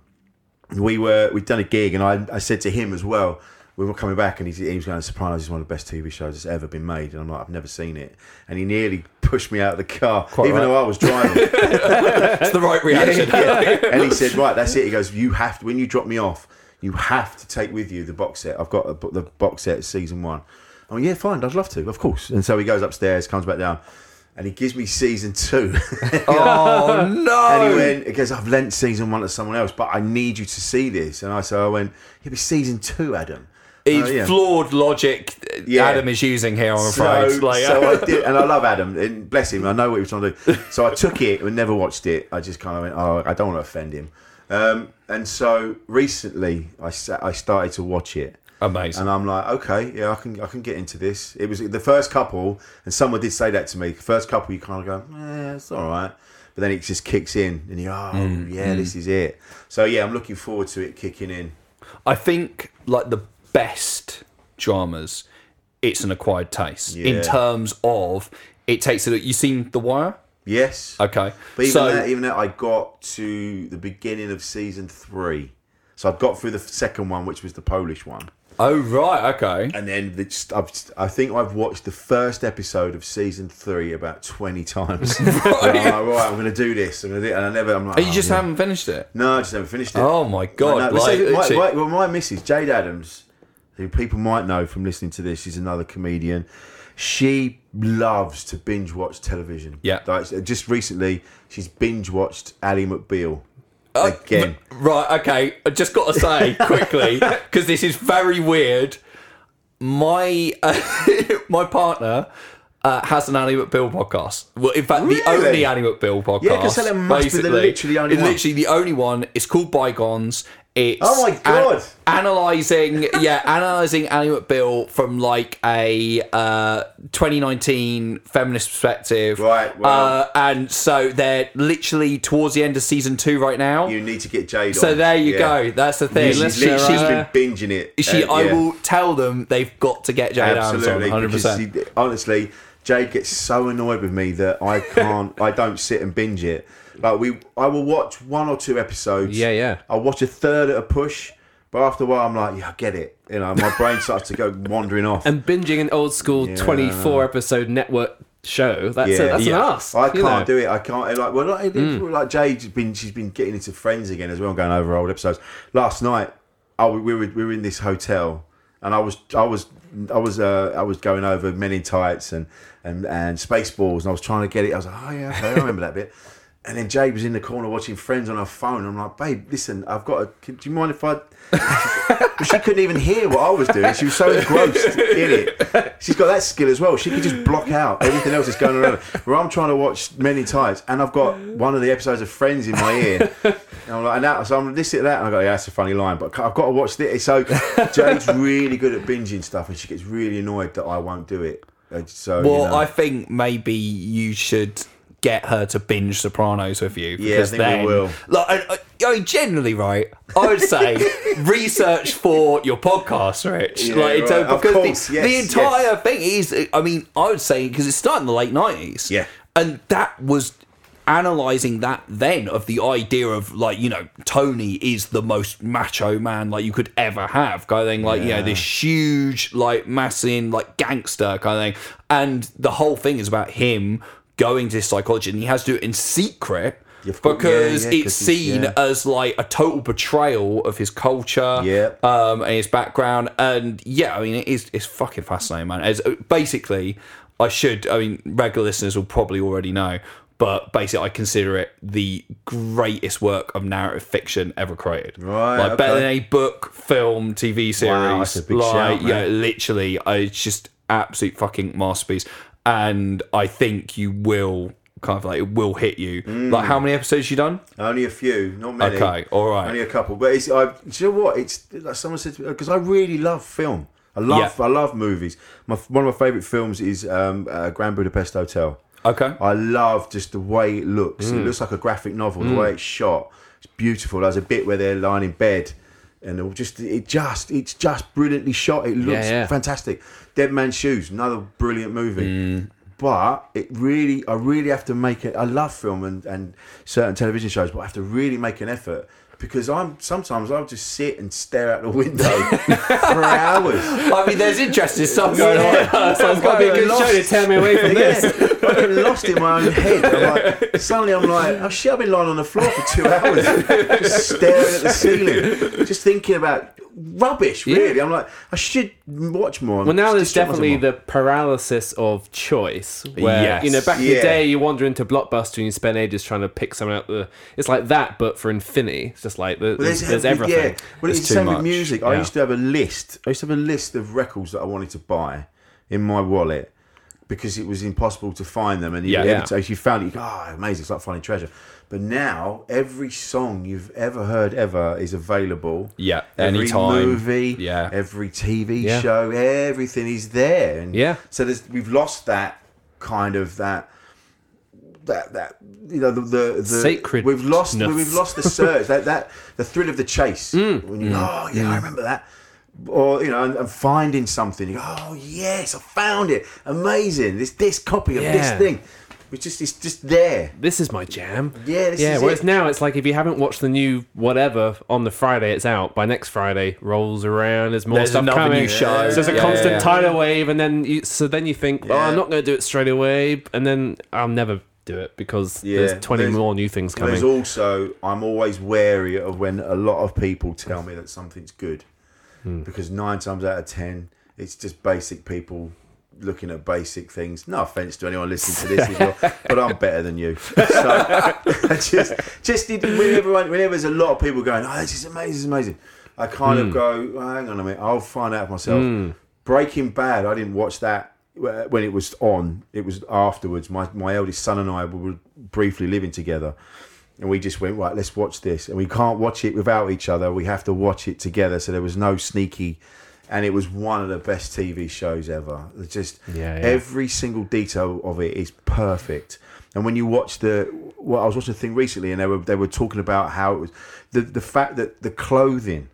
We were, we'd done a gig, and I, I said to him as well. We were coming back, and he, he was going. Sopranos is one of the best TV shows that's ever been made, and I'm like, I've never seen it. And he nearly pushed me out of the car, even right. though I was driving. It's the right reaction. and he said, "Right, that's it." He goes, "You have to when you drop me off, you have to take with you the box set. I've got a, the box set season one." Oh yeah, fine. I'd love to, of course. And so he goes upstairs, comes back down, and he gives me season two. Oh no! And he went, he goes, I've lent season one to someone else, but I need you to see this. And I so I went, yeah, but season two, Adam. It's Oh, yeah. flawed logic Yeah. Adam is using here, I'm So, afraid. like, so I did, and I love Adam, and bless him. I know what he was trying to do. So I took it and never watched it. I just kind of went, oh, I don't want to offend him. Um, and so recently, I sa- I started to watch it, Amazing. and I'm like, okay, yeah, I can I can get into this. It was the first couple, and someone did say that to me. The first couple, you kind of go, eh, it's all right, but then it just kicks in, and you, oh, Mm, yeah, this is it. So yeah, I'm looking forward to it kicking in. I think like the best dramas, it's an acquired taste in terms of it takes it. You seen The Wire? Yes. Okay, But even so that, even that, I got to the beginning of season three, so I've got through the second one, which was the Polish one, oh right, okay. and then the, I've, I think I've watched the first episode of season three about twenty times. right. I'm like, right, I'm going to do this. I'm going to do it, and I never. I'm like, Oh, you oh, just yeah. haven't finished it. No, I just haven't finished it. Oh my god! Know. But like, so my, my, well, my missus, Jade Adams, who people might know from listening to this, she's another comedian. She loves to binge watch television. Yeah. Like, just recently, she's binge watched Ally McBeal Uh, again. Right, okay. I just got to say quickly because this is very weird. My uh, my partner uh, has an Ally McBeal podcast. Well, in fact, the only Ally McBeal podcast. Yeah, 'cause that must be the literally only It's one. Literally the only one. It's called Bygones. It's Oh my God. analyzing, yeah, analyzing Ally McBeal from like a uh, 2019 feminist perspective. Right, well- Uh, and so they're literally towards the end of season two right now. You need to get Jade So on. there you Yeah. go. That's the thing. She's, Let's lit- share she's been binging it. She, Uh, I yeah. will tell them they've got to get Jade. Absolutely. Hundred because percent. she- honestly, Jade gets so annoyed with me that I can't. I don't sit and binge it. Like we, I will watch one or two episodes. Yeah, yeah. I'll watch a third at a push, but after a while, I'm like, yeah, I get it. You know, my brain starts to go wandering off. And binging an old school Yeah. 24 episode network show, that's, a, that's Yeah. an ass. I can't know. do it. I can't. Like, well, like, Mm. like Jade's been. She's been getting into Friends again as well, going over old episodes. Last night, I, we were we were in this hotel, and I was I was I was uh, I was going over Men in Tights and and and Spaceballs, and I was trying to get it. I was like, oh yeah, okay, I remember that bit. And then Jade was in the corner watching Friends on her phone. I'm like, babe, listen, I've got. A, do you mind if I? But she couldn't even hear what I was doing. She was so engrossed in it. She's got that skill as well. She could just block out everything else that's going around. Where I'm trying to watch Men in Tights, and I've got one of the episodes of Friends in my ear. And I'm like, and that, so I'm listening to that, and I go, yeah, that's a funny line, but I've got to watch this. So Jade's really good at binging stuff, and she gets really annoyed that I won't do it. Uh, So you Well, know. I think maybe you should get her to binge Sopranos with you. Yeah, I Because think we then, will. Like, I, I, I mean, generally, right? I would say research for your podcast, Rich. Yeah, like, right. Of because course, the, yes, the entire yes. thing is, I mean, I would say because it started in the late nineties. Yeah. and that was analyzing that then of the idea of like you know Tony is the most macho man like you could ever have kind of thing like you know this huge like massive like gangster kind of thing and the whole thing is about him going to this psychology and he has to do it in secret because yeah, yeah, it's seen yeah. as like a total betrayal of his culture Yeah. um and his background. And yeah i mean it is it's fucking fascinating man. It's basically i should i mean regular listeners will probably already know but basically i consider it the greatest work of narrative fiction ever created. Right, like better than any book film tv series Wow, that's a big like shout, yeah literally I, it's just absolute fucking masterpiece and i think you will kind of like it will hit you Mm. like how many episodes you done Only a few, not many. Okay, all right. Only a couple, but it's. I, do you know what? It's like someone said because I really love film. I love. Yeah. I love movies. My one of my favorite films is um, uh, Grand Budapest Hotel. okay I love just the way it looks. Mm. It looks like a graphic novel. The way it's shot, it's beautiful. There's a bit where they're lying in bed, and it just it just it's just brilliantly shot. It looks yeah. fantastic. Dead Man's Shoes, another brilliant movie. Mm. But it really, I really have to make it. I love film and, and certain television shows, but I have to really make an effort because I'm sometimes I'll just sit and stare out the window for hours. I mean, there's interesting stuff going Yeah. on. So it's got to be a good show to tear me away from this. Yeah, I get lost in my own head. I'm like, suddenly I'm like, oh shit, I've been lying on the floor for two hours, just staring at the ceiling, just thinking about rubbish. Really, I'm like, I should watch more. Well, now there's definitely the paralysis of choice. Where Yes. you know, back in the Yeah. day, you wander into Blockbuster and you spend ages trying to pick something out. The it's like that, but for infinity. It's just like the, Well, there's, there's everything. Yeah. Well, There's it's too the same with much. music. I Yeah. used to have a list. I used to have a list of records that I wanted to buy in my wallet because it was impossible to find them. And you, Yeah. every Yeah. time you found it, you go, oh, amazing! It's like finding treasure. But now every song you've ever heard ever is available. Yeah, every anytime. movie, Yeah. every TV Yeah. show, everything is there. And Yeah. So there's, we've lost that kind of that. That, that you know the the, the Sacredness. we've lost we've lost the surge that that the thrill of the chase Mm. when you go, oh yeah I remember that or you know and, and finding something you go oh yes I found it amazing this this copy of Yeah. this thing it's just it's just there This is my jam. Yeah, this yeah. is Whereas it. now it's like if you haven't watched the new whatever on the Friday it's out, by next Friday rolls around, there's more There's stuff another coming. new show. So there's a Yeah, constant yeah, yeah. tidal wave, and then you, so then you think, oh, Yeah. I'm not going to do it straight away, and then I'll never do it because Yeah, there's 20 there's- more new things coming. There's also I'm always wary of when a lot of people tell me that something's good, Hmm. because nine times out of ten it's just basic people looking at basic things. No offense to anyone listening to this, you're- but I'm better than you. So just just when everyone whenever there's a lot of people going, oh, this is amazing, this is amazing. I kind Hmm. of go, oh, hang on a minute, I'll find out for myself. Breaking Bad, I didn't watch that when it was on. It was afterwards. My my eldest son and I were briefly living together, and we just went right. Let's watch this, and we can't watch it without each other. We have to watch it together. So there was no sneaky, and it was one of the best TV shows ever. It's just Yeah, yeah. every single detail of it is perfect. And when you watch the, well, I was watching a thing recently, and they were they were talking about how it was the the fact that the clothing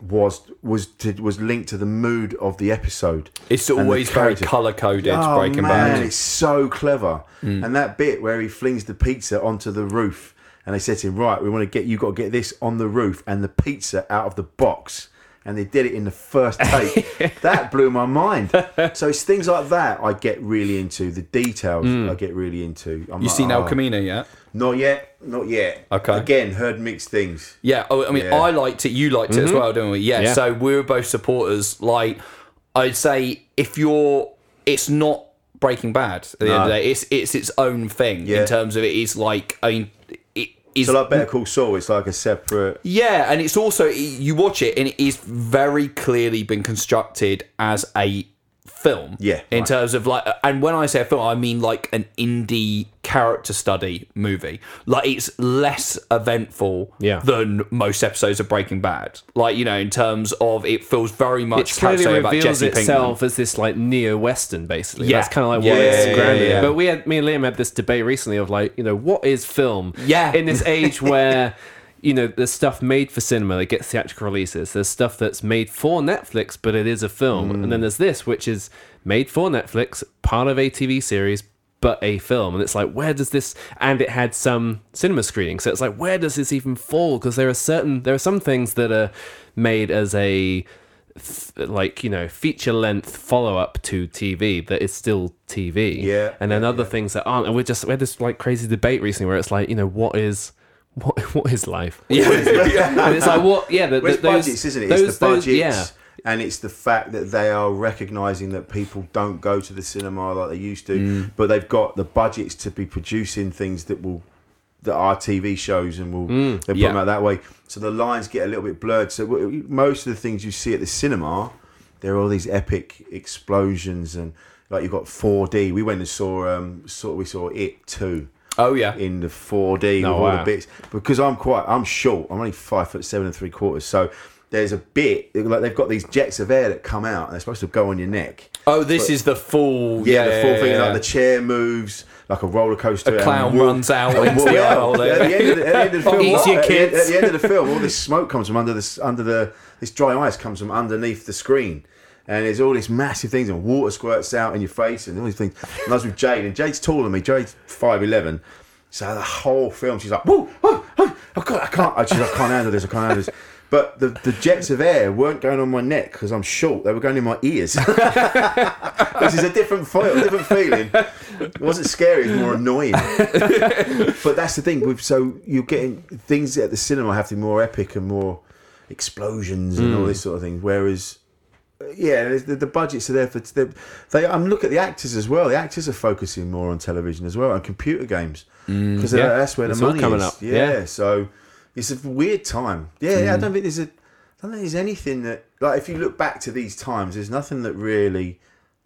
was was to, was linked to the mood of the episode. It's always very color coded. Oh, Breaking man, Bad. it's so clever. Mm. And that bit where he flings the pizza onto the roof, and they said to him, "Right, we want to get you got to get this on the roof and the pizza out of the box." And they did it in the first take. that blew my mind. So it's things like that I get really into. The details I get really into. I'm You like, seen El oh, Camino yet? Not yet. Not yet. Okay. Again, heard mixed things. Yeah, oh, I mean, Yeah. I liked it. You liked it as Mhm. well, didn't we? Yeah, Yeah. So we were both supporters. Like, I'd say if you're, it's not Breaking Bad. At the end of the day, it's it's its own thing Yeah. in terms of it is like. I mean, is So like Better Call Saul, it's like a separate. Yeah, and it's also you watch it and it is very clearly been constructed as a film. Yeah, In right. terms of like and when I say a film I mean like an indie character study movie. Like it's less eventful Yeah. than most episodes of Breaking Bad. Like, you know, in terms of it feels very much it clearly reveals itself Pinkman. as this like neo-western basically Yeah. that's kind of like Yeah, what it's yeah, grounded yeah, yeah. but we had me and liam had this debate recently of like you know what is film Yeah. in this age where you know there's stuff made for cinema that gets theatrical releases there's stuff that's made for netflix but it is a film and then hmm. there's this which is made for netflix part of a tv series but a film and it's like where does this and it had some cinema screening so it's like where does this even fall because there are certain there are some things that are made as a th- like you know feature length follow up to TV that is still TV. Yeah, and then other things that aren't. And we're just we had this like crazy debate recently where it's like you know what is. What, what is life? Yeah. and it's like what? Yeah, the, the, those, budgets, isn't it? Those, it's the those- budgets, yeah, and it's the fact that they are recognizing that people don't go to the cinema like they used to, but they've got the budgets to be producing things that will that are TV shows and will they put yeah. them out that way. So the lines get a little bit blurred. So most of the things you see at the cinema, there are all these epic explosions and like you've got 4D. We went and saw um saw we saw it too Oh yeah. in the 4D Oh, with all wow. the bits because I'm quite I'm short. I'm only five foot seven and three quarters. So there's a bit like they've got these jets of air that come out and they're supposed to go on your neck. Oh, this is the full. Yeah, Yeah, the full yeah, thing, yeah. like the chair moves like a roller coaster. A clown runs out into the aisle At the end of the, at the end of the film, at the end- At the end of the film, all this smoke comes from under this under the this dry ice comes from underneath the screen. And there's all these massive things, and water squirts out in your face, and all these things. And I was with Jade, and Jade's taller than me. Jade's five eleven, so the whole film, she's like, "Whoa, whoa, whoa, I can't, I can't." She's like, "I can't handle this. I can't handle this." But the, the jets of air weren't going on my neck because I'm short. They were going in my ears, which is a different feel, different feeling. It wasn't scary; it was more annoying. but that's the thing. With so you're getting things at the cinema have to be more epic and more explosions and all Mm. this sort of thing. Whereas yeah, the, the budgets are there for they. they um, look at the actors as well. The actors are focusing more on television as well and computer games Mm. because Yeah, that's where the it's money coming is. up, Yeah, yeah. so it's a weird time. Yeah, yeah, I Mm. don't think there's a. I don't think there's anything that like if you look back to these times, there's nothing that really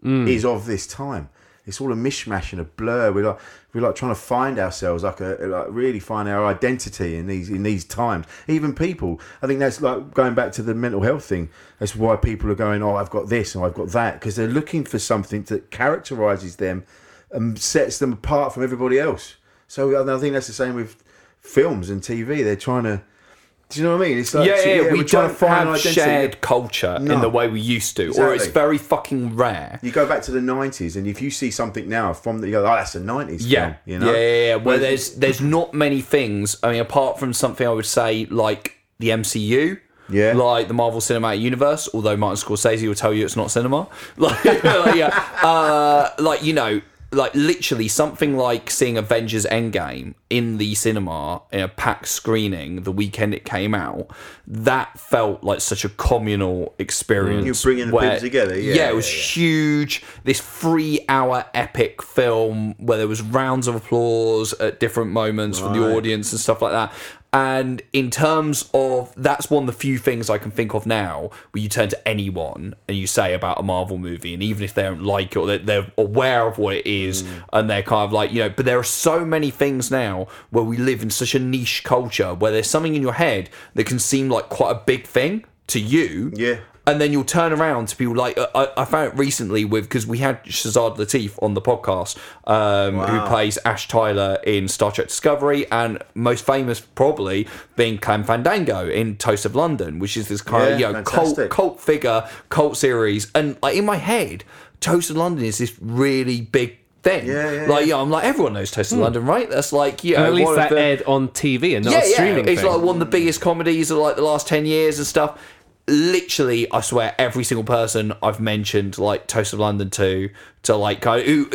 Mm. is of this time. It's all a mishmash and a blur. We're like we're like trying to find ourselves, like a like really find our identity in these in these times. Even people, I think that's like going back to the mental health thing. That's why people are going, oh, I've got this and I've got that, because they're looking for something that characterizes them and sets them apart from everybody else. So I think that's the same with films and TV. They're trying to. Do you know what I mean? It's like yeah, yeah, we're we don't have shared culture in the way we used to, or it's very fucking rare. You go back to the nineties, and if you see something now from the, you go, oh, that's a nineties Yeah, film. You know, yeah, yeah, yeah. Where there's there's not many things. I mean, apart from something I would say like the MCU. Yeah. like the Marvel Cinematic Universe. Although Martin Scorsese will tell you it's not cinema. Like, like, yeah, uh, like you know, like literally something like seeing Avengers Endgame in the cinema in a packed screening the weekend it came out. That felt like such a communal mm. experience. You're bringing the where- people together, yeah, it was huge. This three-hour epic film where there was rounds of applause at different moments from the audience and stuff like that. And in terms of that's one of the few things I can think of now where you turn to anyone and you say about a Marvel movie, and even if they don't like it or they're, they're aware of what it is, mm. and they're kind of like, you know, but there are so many things now where we live in such a niche culture where there's something in your head that can seem like quite a big thing to you. Yeah. And then you'll turn around to people like I, I found it recently with because we had Shazad Latif on the podcast, um, who plays Ash Tyler in Star Trek Discovery, and most famous probably being Clem Fandango in Toast of London, which is this kind of you know cult cult figure, cult series, and like in my head, Toast of London is this really big thing. Yeah, yeah, like yeah. yeah, I'm like everyone knows Toast of Hmm. London, right? That's like yeah, And at least one of that the- aired on TV and not yeah, a streaming yeah. It's thing. like one of the biggest comedies of like the last ten years and stuff. Literally, I swear, every single person I've mentioned, like Toast of London to, to like kind of, who,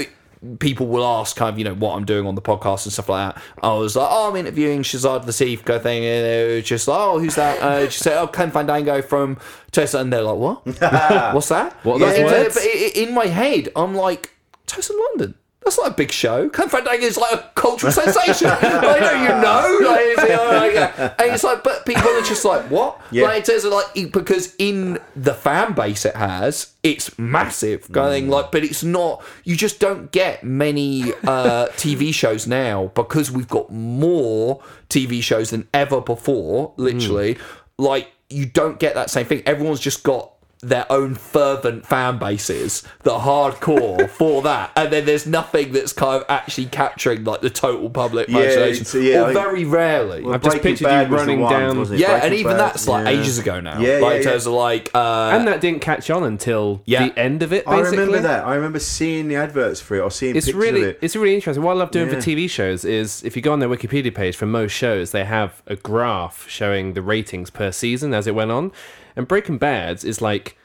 people will ask kind of you know what I'm doing on the podcast and stuff like that. I was like, oh, I'm interviewing Shazad Latif, go thing, and they were just like, oh, who's that? Uh, just say, oh, Clem Fandango from Toast, and they're like, what? What's that? What Yeah, words? but i- i- in my head, I'm like, Toast of London. That's not a big show. Clem Fandango is like a cultural sensation. I know you know. Like, it's, you know, like, and it's like, but people are just like, what? Yeah. Like, it's like because in the fan base it has, it's massive. Going like, but it's not. You just don't get many uh, TV shows now because we've got more TV shows than ever before. Literally, like you don't get that same thing. Everyone's just got their own fervent fan bases that are hardcore for that, and then there's nothing that's kind of actually capturing like the total public Yeah, imagination, it's- yeah, or I- very rarely. Well, I've just pictured you Bad was running one, down- wasn't it? yeah, and even Bad, that's like yeah. ages ago now. Yeah, like yeah, in terms of like, uh, and that didn't catch on until Yeah. the end of it. Basically. I remember that. I remember seeing the adverts for it or seeing It's pictures really, of it. it's really interesting. What I love doing Yeah. for TV shows is if you go on their Wikipedia page for most shows, they have a graph showing the ratings per season as it went on. And Breaking Bad's is like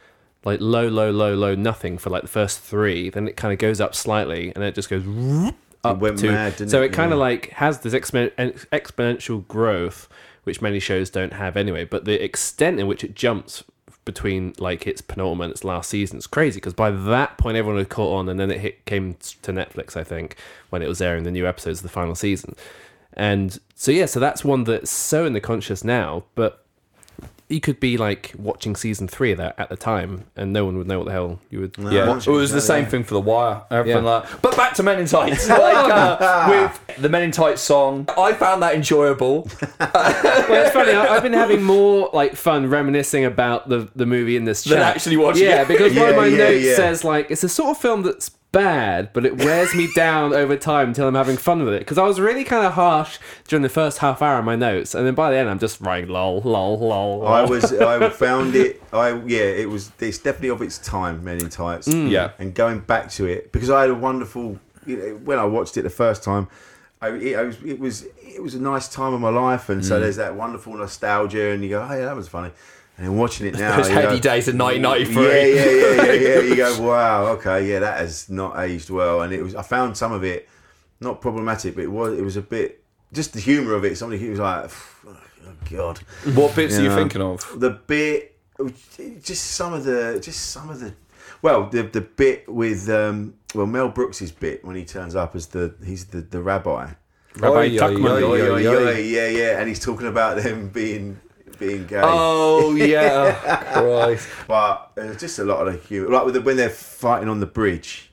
like low, low, low, low, nothing for like the first three. Then it kind of goes up slightly, and then it just goes up went to. mad, didn't so it? it kind of Yeah. like has this expo- exponential growth, which many shows don't have anyway. But the extent in which it jumps between like its penultimate and its last season is crazy because by that point everyone had caught on and then it hit, came to Netflix I think when it was airing the new episodes of the final season and so yeah so that's one that's so in the conscious now but you could be like watching season three of that at the time, and no one would know what the hell you would. Yeah, watch it was the yeah, same yeah. thing for the Wire. Everything Yeah. like. But back to Men in Tights, like, uh, with the Men in Tights song, I found that enjoyable. Well, it's funny. I, I've been having more like fun reminiscing about the the movie in this chat Than actually watching Yeah, it. because one of my yeah, notes yeah. says like it's a sort of film that's bad, but it wears me down over time until I'm having fun with it. Because I was really kind of harsh during the first half hour of my notes, and then by the end I'm just writing lol, lol, lol. lol. I was, I found it. I yeah, it was. It's definitely of its time, Men in Tights. Yeah. and going back to it because I had a wonderful. You know, when I watched it the first time, I, it, I was, it was it was a nice time of my life, and Mm. so there's that wonderful nostalgia, and you go, oh yeah, that was funny. And then watching it now, Those you heady go, days of 1993. Yeah, yeah, yeah, yeah, yeah. You go, wow, okay, yeah, that has not aged well, and it was. I found some of it not problematic, but it was. It was a bit just the humour of it. Somebody who was like, oh god. What bits are you know, thinking of? The bit, just some of the, just some of the, well, the the bit with um, well Mel Brooks's bit when he turns up as the he's the the rabbi. Rabbi Oi, oi, Tuckman. yeah, yeah, and he's talking about them being being gay. Oh yeah, Christ. But there's just a lot of the humour, like with the, when they're fighting on the bridge.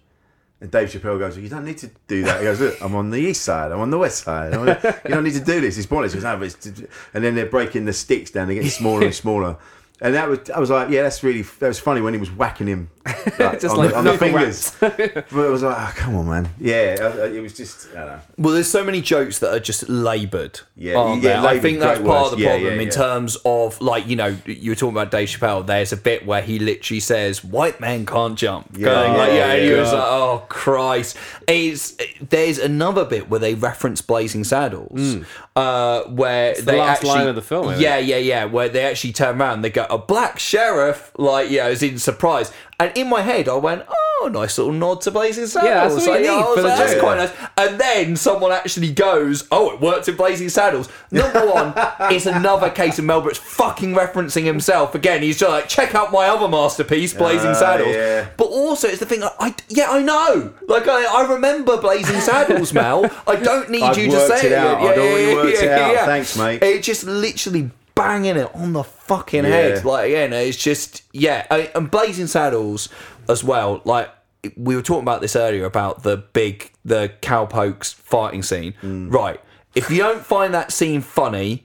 And Dave Chappelle goes, "You don't need to do that." He goes, "Look, I'm on the east side. I'm on the west side. You don't need to do this. It's pointless." He goes, "No, it's- And then they're breaking the sticks down. They're getting smaller and smaller. And that was, I was like, "Yeah, that's really that was funny when he was whacking him like, Just on, like the, on the fingers." but it was like, oh, "Come on, man. Yeah, it was just, I don't know." Well, there's so many jokes that are just laboured. Yeah, yeah, there? I think that's part words. of the Yeah, problem yeah, in terms of like you know you were talking about Dave Chappelle. There's a bit where he literally says white man can't jump. Yeah, Going like, yeah, he was like, oh Christ. It's there's another bit where they reference Blazing Saddles, uh, where the they last actually line of the film, yeah, yeah, yeah, where they actually turn around, and they go a black sheriff, like yeah, as in surprise. And in my head, I went, "Oh, nice little nod to Blazing Saddles." Yeah, that's Like, need I for the like, that's quite nice. And then someone actually goes, "Oh, it worked in Blazing Saddles." Number one, it's another case of Mel Brooks fucking referencing himself again. He's just like, "Check out my other masterpiece, Blazing Ah, Saddles." yeah. But also, it's the thing. I, I yeah, I know. Like, I, I remember Blazing Saddles, Mel. I don't need I've you to say it out. Yeah, I'd already worked it out. Thanks, mate. It just literally banging it on the fucking Yeah. head. Like, again, it's just yeah. I, and Blazing Saddles as well. Like we were talking about this earlier about the big the cowpokes fighting scene. Mm. Right. If you don't find that scene funny.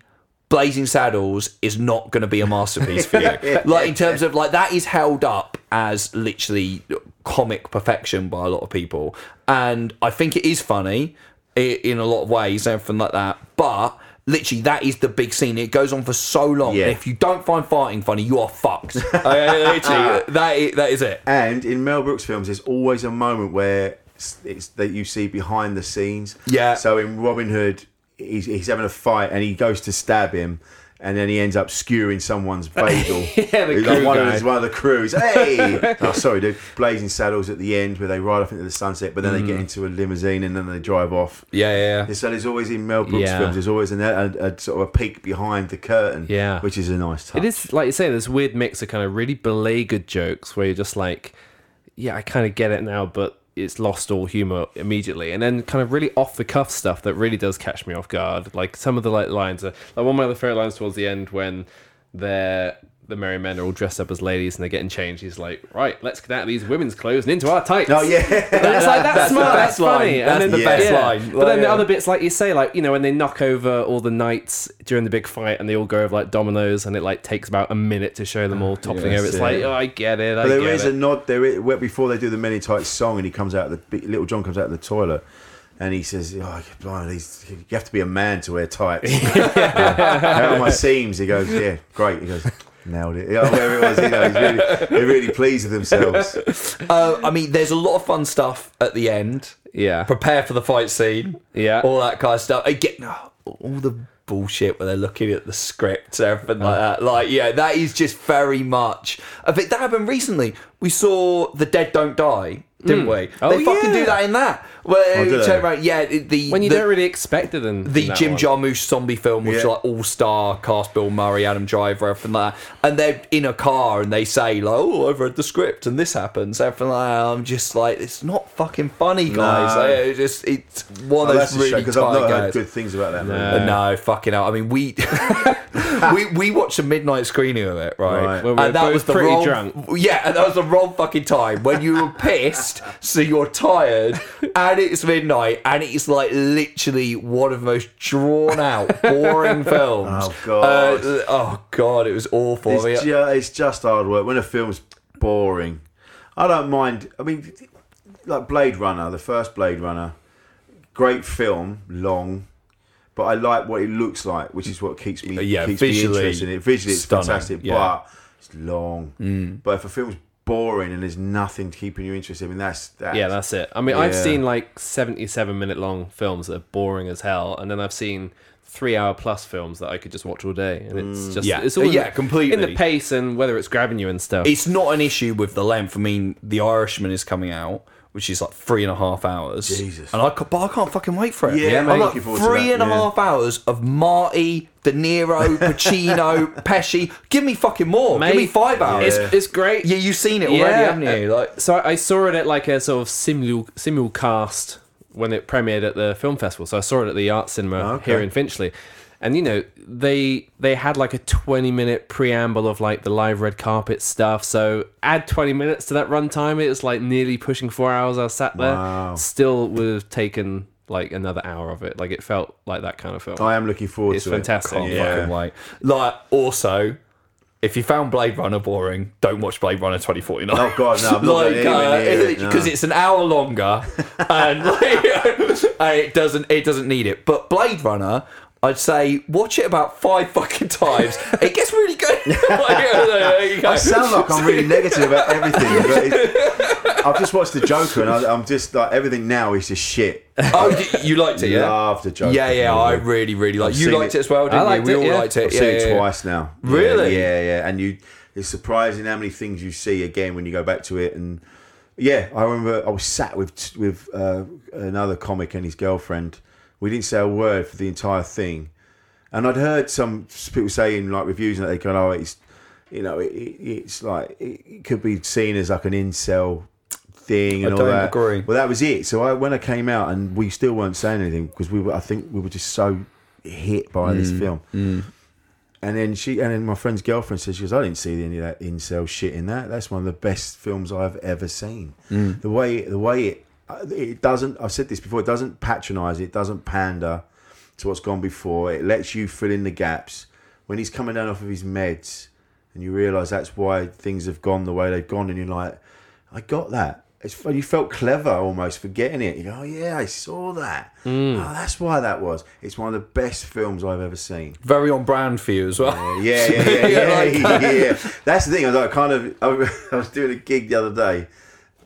Blazing Saddles is not going to be a masterpiece for you. like in terms of like that is held up as literally comic perfection by a lot of people, and I think it is funny in a lot of ways, everything like that. But literally, that is the big scene. It goes on for so long. Yeah. And if you don't find fighting funny, you are fucked. Uh, literally, that is, that is it. And in Mel Brooks films, there's always a moment where it's, it's that you see behind the scenes. Yeah. So in Robin Hood, he's, he's having a fight and he goes to stab him. And then he ends up skewering someone's bagel. Yeah, the crew like one, guy. of the, one of the crews. Hey! oh, sorry, dude. Blazing Saddles at the end where they ride off into the sunset, but then they Mm. get into a limousine and then they drive off. Yeah, yeah. And So there's always in Mel Brooks Yeah. films, there's always an, a, a sort of a peek behind the curtain, Yeah. which is a nice touch. It is like you say, this weird mix of kind of really beleaguered jokes where you're just like, yeah, I kind of get it now, but it's lost all humor immediately, and then kind of really off the cuff stuff that really does catch me off guard. Like some of the like lines are like one of my other favorite lines towards the end when they're the merry men are all dressed up as ladies and they're getting changed. He's like, right, let's get out of these women's clothes and into our tights. Oh, yeah. And it's like that's, That's the smart, that's best line. funny. That's and the then, best yeah. line. But then the Yeah. other bits, like you say, like you know, when they knock over all the knights during the big fight, and they all go over like dominoes, and it like takes about a minute to show them all toppling Yes, over. It's yeah. like, oh, I get it. I But there get is it. a nod there is, where before they do the Men in Tights song, and he comes out of the little John comes out of the toilet, and he says, "Oh, blimey, these, you have to be a man to wear tights." How are my seams? He goes, "Yeah, great." He goes, "Nailed it." Yeah, whatever it was, you know, he's really, they're really pleased with themselves. Uh, I mean, there's a lot of fun stuff at the end. yeah, Prepare for the fight scene. Yeah. All that kind of stuff. Again, oh, all the bullshit where they're looking at the script and everything like that. Like, yeah, that is just very much. I think that happened recently. We saw The Dead Don't Die didn't Mm. we? Oh, they fucking yeah. do that in that. Where Oh, do you turn around, yeah, the when you the, don't really expect it in the in that Jim one. Jarmusch zombie film, which is Yeah. like all star cast, Bill Murray, Adam Driver, everything like that. And they're in a car and they say like, "Oh, I've read the script and this happens." Everything like that. I'm just like, it's not fucking funny, guys. No. Like, it's just it's one Oh, of that's those a really because I've tight not heard good things about that movie. Uh, no, fucking hell. I mean, we we we watched a midnight screening of it, right? Right. Well, we were and that was the pretty wrong, drunk. Yeah, and that was the wrong fucking time when you were pissed, so you're tired, and it's midnight, and it's like literally one of the most drawn out, boring films. Oh, God. Uh, oh god, it was awful. I mean, It's, ju- it's just hard work. When a film's boring, I don't mind. I mean, like Blade Runner, the first Blade Runner, great film, long, but I like what it looks like, which is what keeps me Yeah, keeps me visually interested in it. Visually, it's stunning, fantastic, yeah. but it's long. But if a film's boring and there's nothing keeping you interested, I mean, that's, that's Yeah, that's it. I mean, I've seen like 77 minute long films that are boring as hell, and then I've seen three hour plus films that I could just watch all day, and it's mm. just Yeah. it's all Yeah, in, completely. in the pace and whether it's grabbing you and stuff. it's not an issue with the length. I mean, The Irishman is coming out, which is like three and a half hours. Jesus. And I, but I can't fucking wait for it. Yeah, I'm mate. like Looking forward to three that, and a yeah. half hours of Marty, De Niro, Pacino, Pesci. Give me fucking more. Give me Mate, five hours. It's, it's great. Yeah, you've seen it already, haven't you? Uh, like, so I I saw it at like a sort of simul simulcast when it premiered at the film festival. So I saw it at the art cinema Okay. here in Finchley. And you know, they they had like a 20 minute preamble of like the live red carpet stuff. So add 20 minutes to that runtime, it was like nearly pushing 4 hours I was sat there. Wow. Still would have taken like another hour of it. Like it felt like that kind of film. I am looking forward It's to fantastic. it. can't Yeah. fucking. Like, also. If you found Blade Runner boring, don't watch Blade Runner 2049. Oh, God, no, I'm not like, anywhere uh, near it, because no. it's an hour longer, and, like, and uh, it doesn't it doesn't need it. But Blade Runner, I'd say watch it about five fucking times. It gets really good. Like, go. I sound like I'm really negative about everything. But it's, I've just watched the Joker, and I, I'm just like everything now is just shit. Oh, y- you liked it, yeah? Love the Joker. Yeah, yeah, I really, really liked. I've You liked it- it as well, didn't I liked you? We it, all yeah. liked it. I've yeah, seen it yeah. twice now. Yeah, Really? Yeah, yeah. And you, it's surprising how many things you see again when you go back to it. And yeah, I remember I was sat with with uh, another comic and his girlfriend. We didn't say a word for the entire thing, and I'd heard some people saying like reviews and that they go, "Oh, it's you know, it, it, it's like it, could be seen as like an incel." Thing and I all that. agree. Well, that was it. So I, when I came out, and we still weren't saying anything because we were. I think we were just so hit by this Mm, film. And then she, and then my friend's girlfriend says, "She goes, I didn't see any of that incel shit in that. That's one of the best films I've ever seen. Mm. The way, the way it, Uh, it doesn't. I've said this before. It doesn't patronise. It doesn't pander to what's gone before. It lets you fill in the gaps. When he's coming down off of his meds, and you realise that's why things have gone the way they've gone, and you're like, I got that. It's. You felt clever almost for getting it. You go, oh yeah, I saw that. Mm. Oh, that's why that was. It's one of the best films I've ever seen. Very on brand for you as well. Yeah, yeah, yeah, yeah, yeah, yeah. That's the thing. I was like, kind of. I was doing a gig the other day,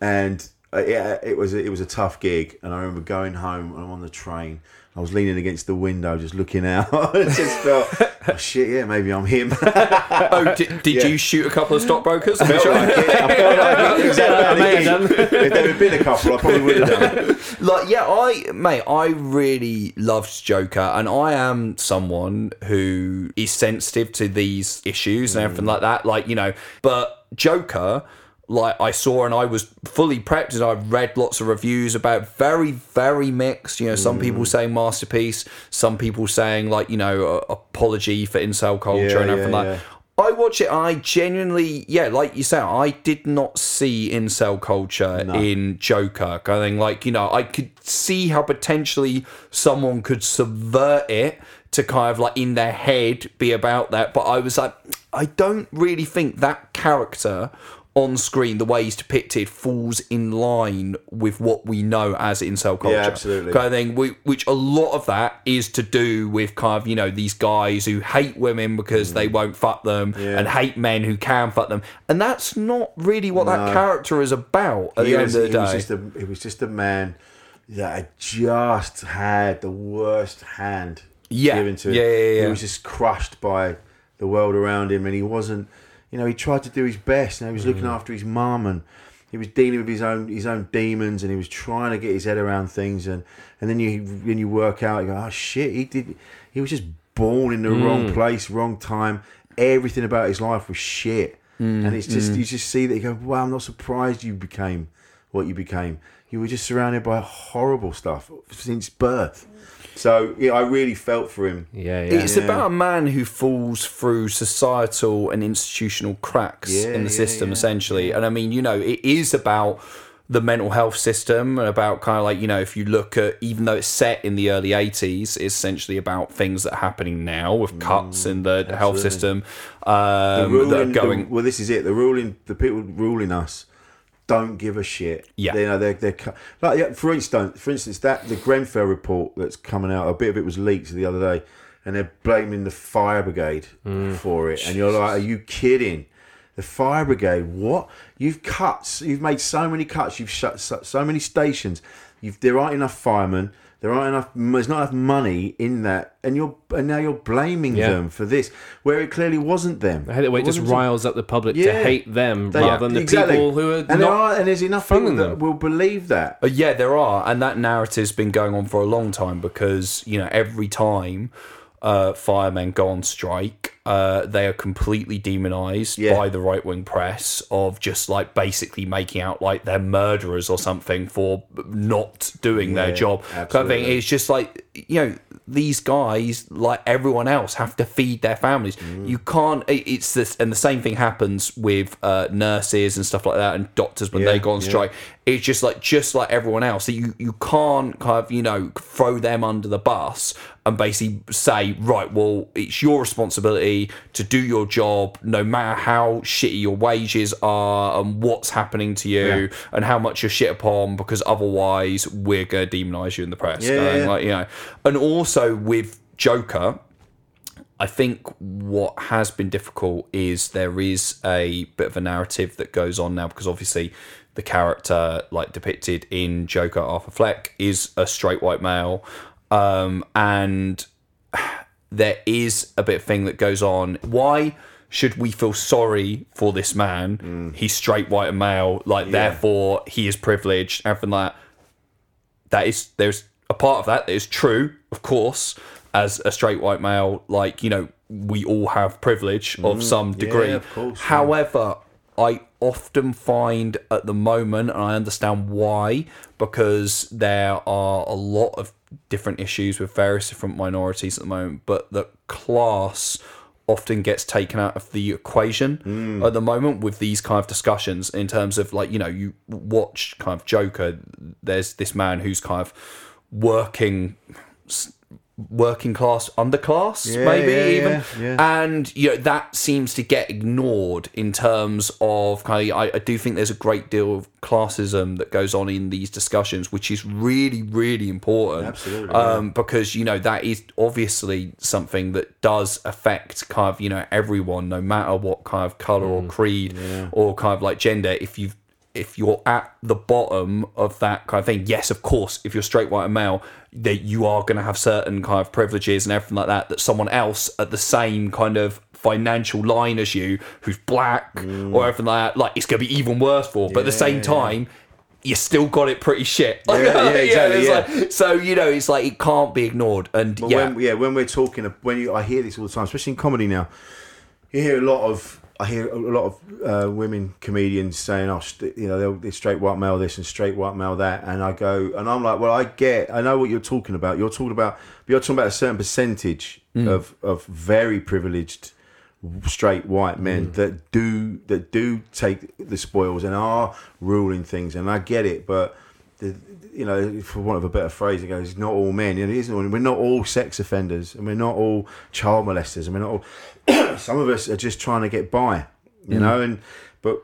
and uh, yeah, it was a, it was a tough gig. And I remember going home. and I'm on the train. I was leaning against the window, just looking out. I just felt, oh, shit, yeah, maybe I'm him. oh, did, did Yeah. you shoot a couple of stockbrokers? I felt like it. I felt like it. Exactly. I may have done. If there had been a couple, I probably would have done it. like yeah i mate i really loved joker and i am someone who is sensitive to these issues and everything like that like you know but joker like i saw and i was fully prepped and i read lots of reviews about very very mixed you know some people mm. saying masterpiece some people saying like you know apology for incel culture Yeah, and everything yeah, like yeah. I watch it. I genuinely, yeah, like you said I did not see incel culture in Joker. I of thing. Like you know, I could see how potentially someone could subvert it to kind of like in their head be about that. But I was like, I don't really think that character on screen, the way he's depicted, falls in line with what we know as incel culture. Yeah, absolutely. Kind of thing. we- Which a lot of that is to do with kind of you know these guys who hate women because they won't fuck them Mm. Yeah. and hate men who can fuck them, and that's not really what that character is about at He the end was- of the he was day. just a, he was just a man that just had the worst hand Yeah. given to him. Yeah, yeah, yeah. He was just crushed by the world around him, and he wasn't. You know, he tried to do his best, and he was Mm. looking after his mum, and he was dealing with his own his own demons, and he was trying to get his head around things, and and then you when you work out, you go, oh shit, he did, he was just born in the wrong Mm. place, wrong time. Everything about his life was shit, Mm, and it's just mm. you just see that you go, wow, I'm not surprised you became what you became. You were just surrounded by horrible stuff since birth. So yeah, I really felt for him. Yeah, It's about a man who falls through societal and institutional cracks Yeah, in the yeah, system, yeah, essentially. And I mean, you know, it is about the mental health system and about kind of like, you know, if you look at, even though it's set in the early 80s, it's essentially about things that are happening now with cuts in the health absolutely. system the um, ruling, that are going. the- well, this is it. The ruling, the people ruling us, don't give a shit. Yeah. you know they're they're like yeah, for instance, for instance, that the Grenfell report that's coming out. A bit of it was leaked the other day, and they're blaming the fire brigade mm. for it. And you're like, are you kidding? The fire brigade? What? You've cut. You've made so many cuts. You've shut so, so many stations. You've there aren't enough firemen. There aren't enough. There's not enough money in that, and you're and now you're blaming Yeah. them for this, where it clearly wasn't them. I hate the way it just wasn't riles up the public to Yeah. hate them They- rather than the exactly. people who are and there are and there's enough people funding that will believe that. Uh, yeah, there are, and that narrative's been going on for a long time because you know every time uh, firemen go on strike, uh, they are completely demonized Yeah. by the right wing press of just like basically making out like they're murderers or something for not doing their Yeah, job. Kind of thing. It's just like you know these guys, like everyone else, have to feed their families. Mm. You can't. It's this, and the same thing happens with uh, nurses and stuff like that, and doctors when Yeah, they go on strike it's just like just like everyone else that you you can't kind of you know throw them under the bus and basically say right well it's your responsibility to do your job no matter how shitty your wages are and what's happening to you Yeah. and how much you're shit upon because otherwise we're gonna demonize you in the press Yeah, going yeah. like you know and also with joker I think what has been difficult is there is a bit of a narrative that goes on now because obviously the character like depicted in Joker Arthur Fleck is a straight white male um, and there is a bit of thing that goes on. Why should we feel sorry for this man? He's straight white and male like therefore he is privileged everything like that. That is there's a part of that that is true, of course, as a straight white male, like, you know, we all have privilege of Mm, some yeah, degree. of course, yeah. I often find at the moment, and I understand why, because there are a lot of different issues with various different minorities at the moment, but that class often gets taken out of the equation Mm. at the moment with these kind of discussions in terms of like you know you watch kind of joker there's this man who's kind of working working class underclass Yeah, maybe yeah, even. yeah, and you know that seems to get ignored in terms of kind of I, I do think there's a great deal of classism that goes on in these discussions which is really really important. Absolutely, um, because you know that is obviously something that does affect kind of you know everyone no matter what kind of color or creed or kind of like gender. If you've if you're at the bottom of that kind of thing, yes, of course, if you're straight white and male, that you are going to have certain kind of privileges and everything like that. That someone else at the same kind of financial line as you, who's black or mm. everything like that, like it's going to be even worse for. But at the same time, you still got it pretty shit. Yeah, yeah, exactly, yeah. like- so you know, it's like it can't be ignored. And yeah, when, yeah, when we're talking, when you, I hear this all the time, especially in comedy now. You hear a lot of, I hear a lot of uh, women comedians saying, "Oh, st- you know, they're, they're straight white male this and straight white male that," and I go, and I'm like, "Well, I get, I know what you're talking about. You're talking about, you're talking about a certain percentage Mm. of of very privileged." straight white men Mm. that do that do take the spoils and are ruling things and I get it but the, you know for want of a better phrase it goes not all men you know, it isn't we're not all sex offenders and we're not all child molesters and we're not all some of us are just trying to get by you Mm. know and but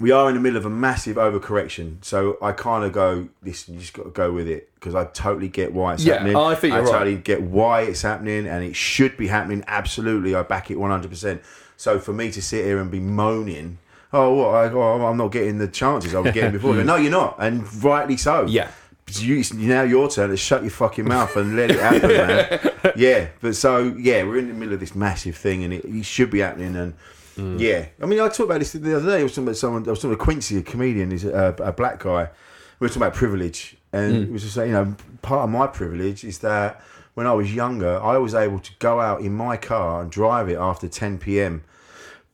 we are in the middle of a massive overcorrection so I kind of go listen you just got to go with it because I totally get why it's Yeah, happening I think you're right. totally get why it's happening and it should be happening absolutely I back it 100% so for me to sit here and be moaning oh what I, oh, I'm not getting the chances I was getting before no you're not and rightly so Yeah. You, it's now your turn to shut your fucking mouth and let it happen man yeah but so yeah we're in the middle of this massive thing and it, it should be happening and Yeah, I mean, I talked about this the other day. I was talking about someone. I was talking about Quincy, a comedian, he's a, a black guy. We were talking about privilege, and Mm. it was just like, you know, part of my privilege is that when I was younger, I was able to go out in my car and drive it after 10 p.m.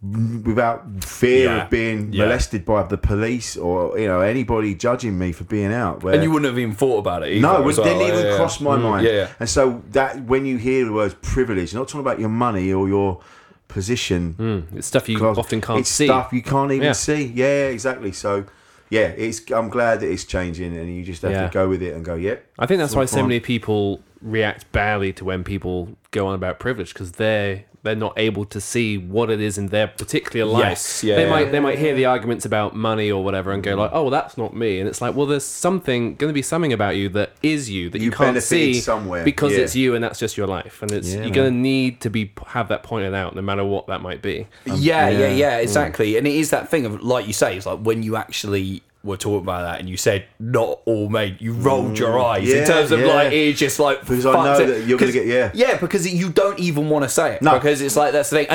without fear Yeah. of being Yeah. molested by the police or you know anybody judging me for being out. Where And you wouldn't have even thought about it. Either, no, it well. didn't even Yeah, cross my Mm, mind. Yeah. And so that when you hear the words privilege, you're not talking about your money or your position. It's stuff you Class- often can't it's see. stuff you can't even see. Yeah, exactly. So, yeah, it's. I'm glad that it's changing, and you just have to go with it and go. Yep. I think that's why so fine." many people react badly to when people go on about privilege because they're they're not able to see what it is in their particular life. Yes, yeah, they yeah. might they might hear the arguments about money or whatever and go like, "Oh, well, that's not me." And it's like, well, there's something going to be something about you that is you that you, You can't see somewhere, because yeah. it's you and that's just your life. And it's Yeah, you're going to need to be have that pointed out no matter what that might be. yeah, yeah, yeah. yeah, mm. exactly. And it is that thing of, like you say, it's like when you actually were talking about that and you said, not all made, you rolled your eyes yeah, in terms of yeah. like, it's just like, Because I know it. that you're gonna get- yeah. Yeah, because you don't even want to say it. No. Because it's like, that's the thing.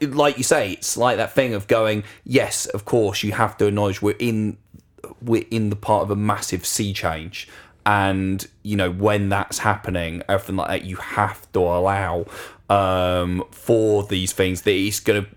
And like you say, it's like that thing of going, yes, of course, you have to acknowledge we're in, we're in the part of a massive sea change. And, you know, when that's happening, everything like that, you have to allow um, for these things that it's going to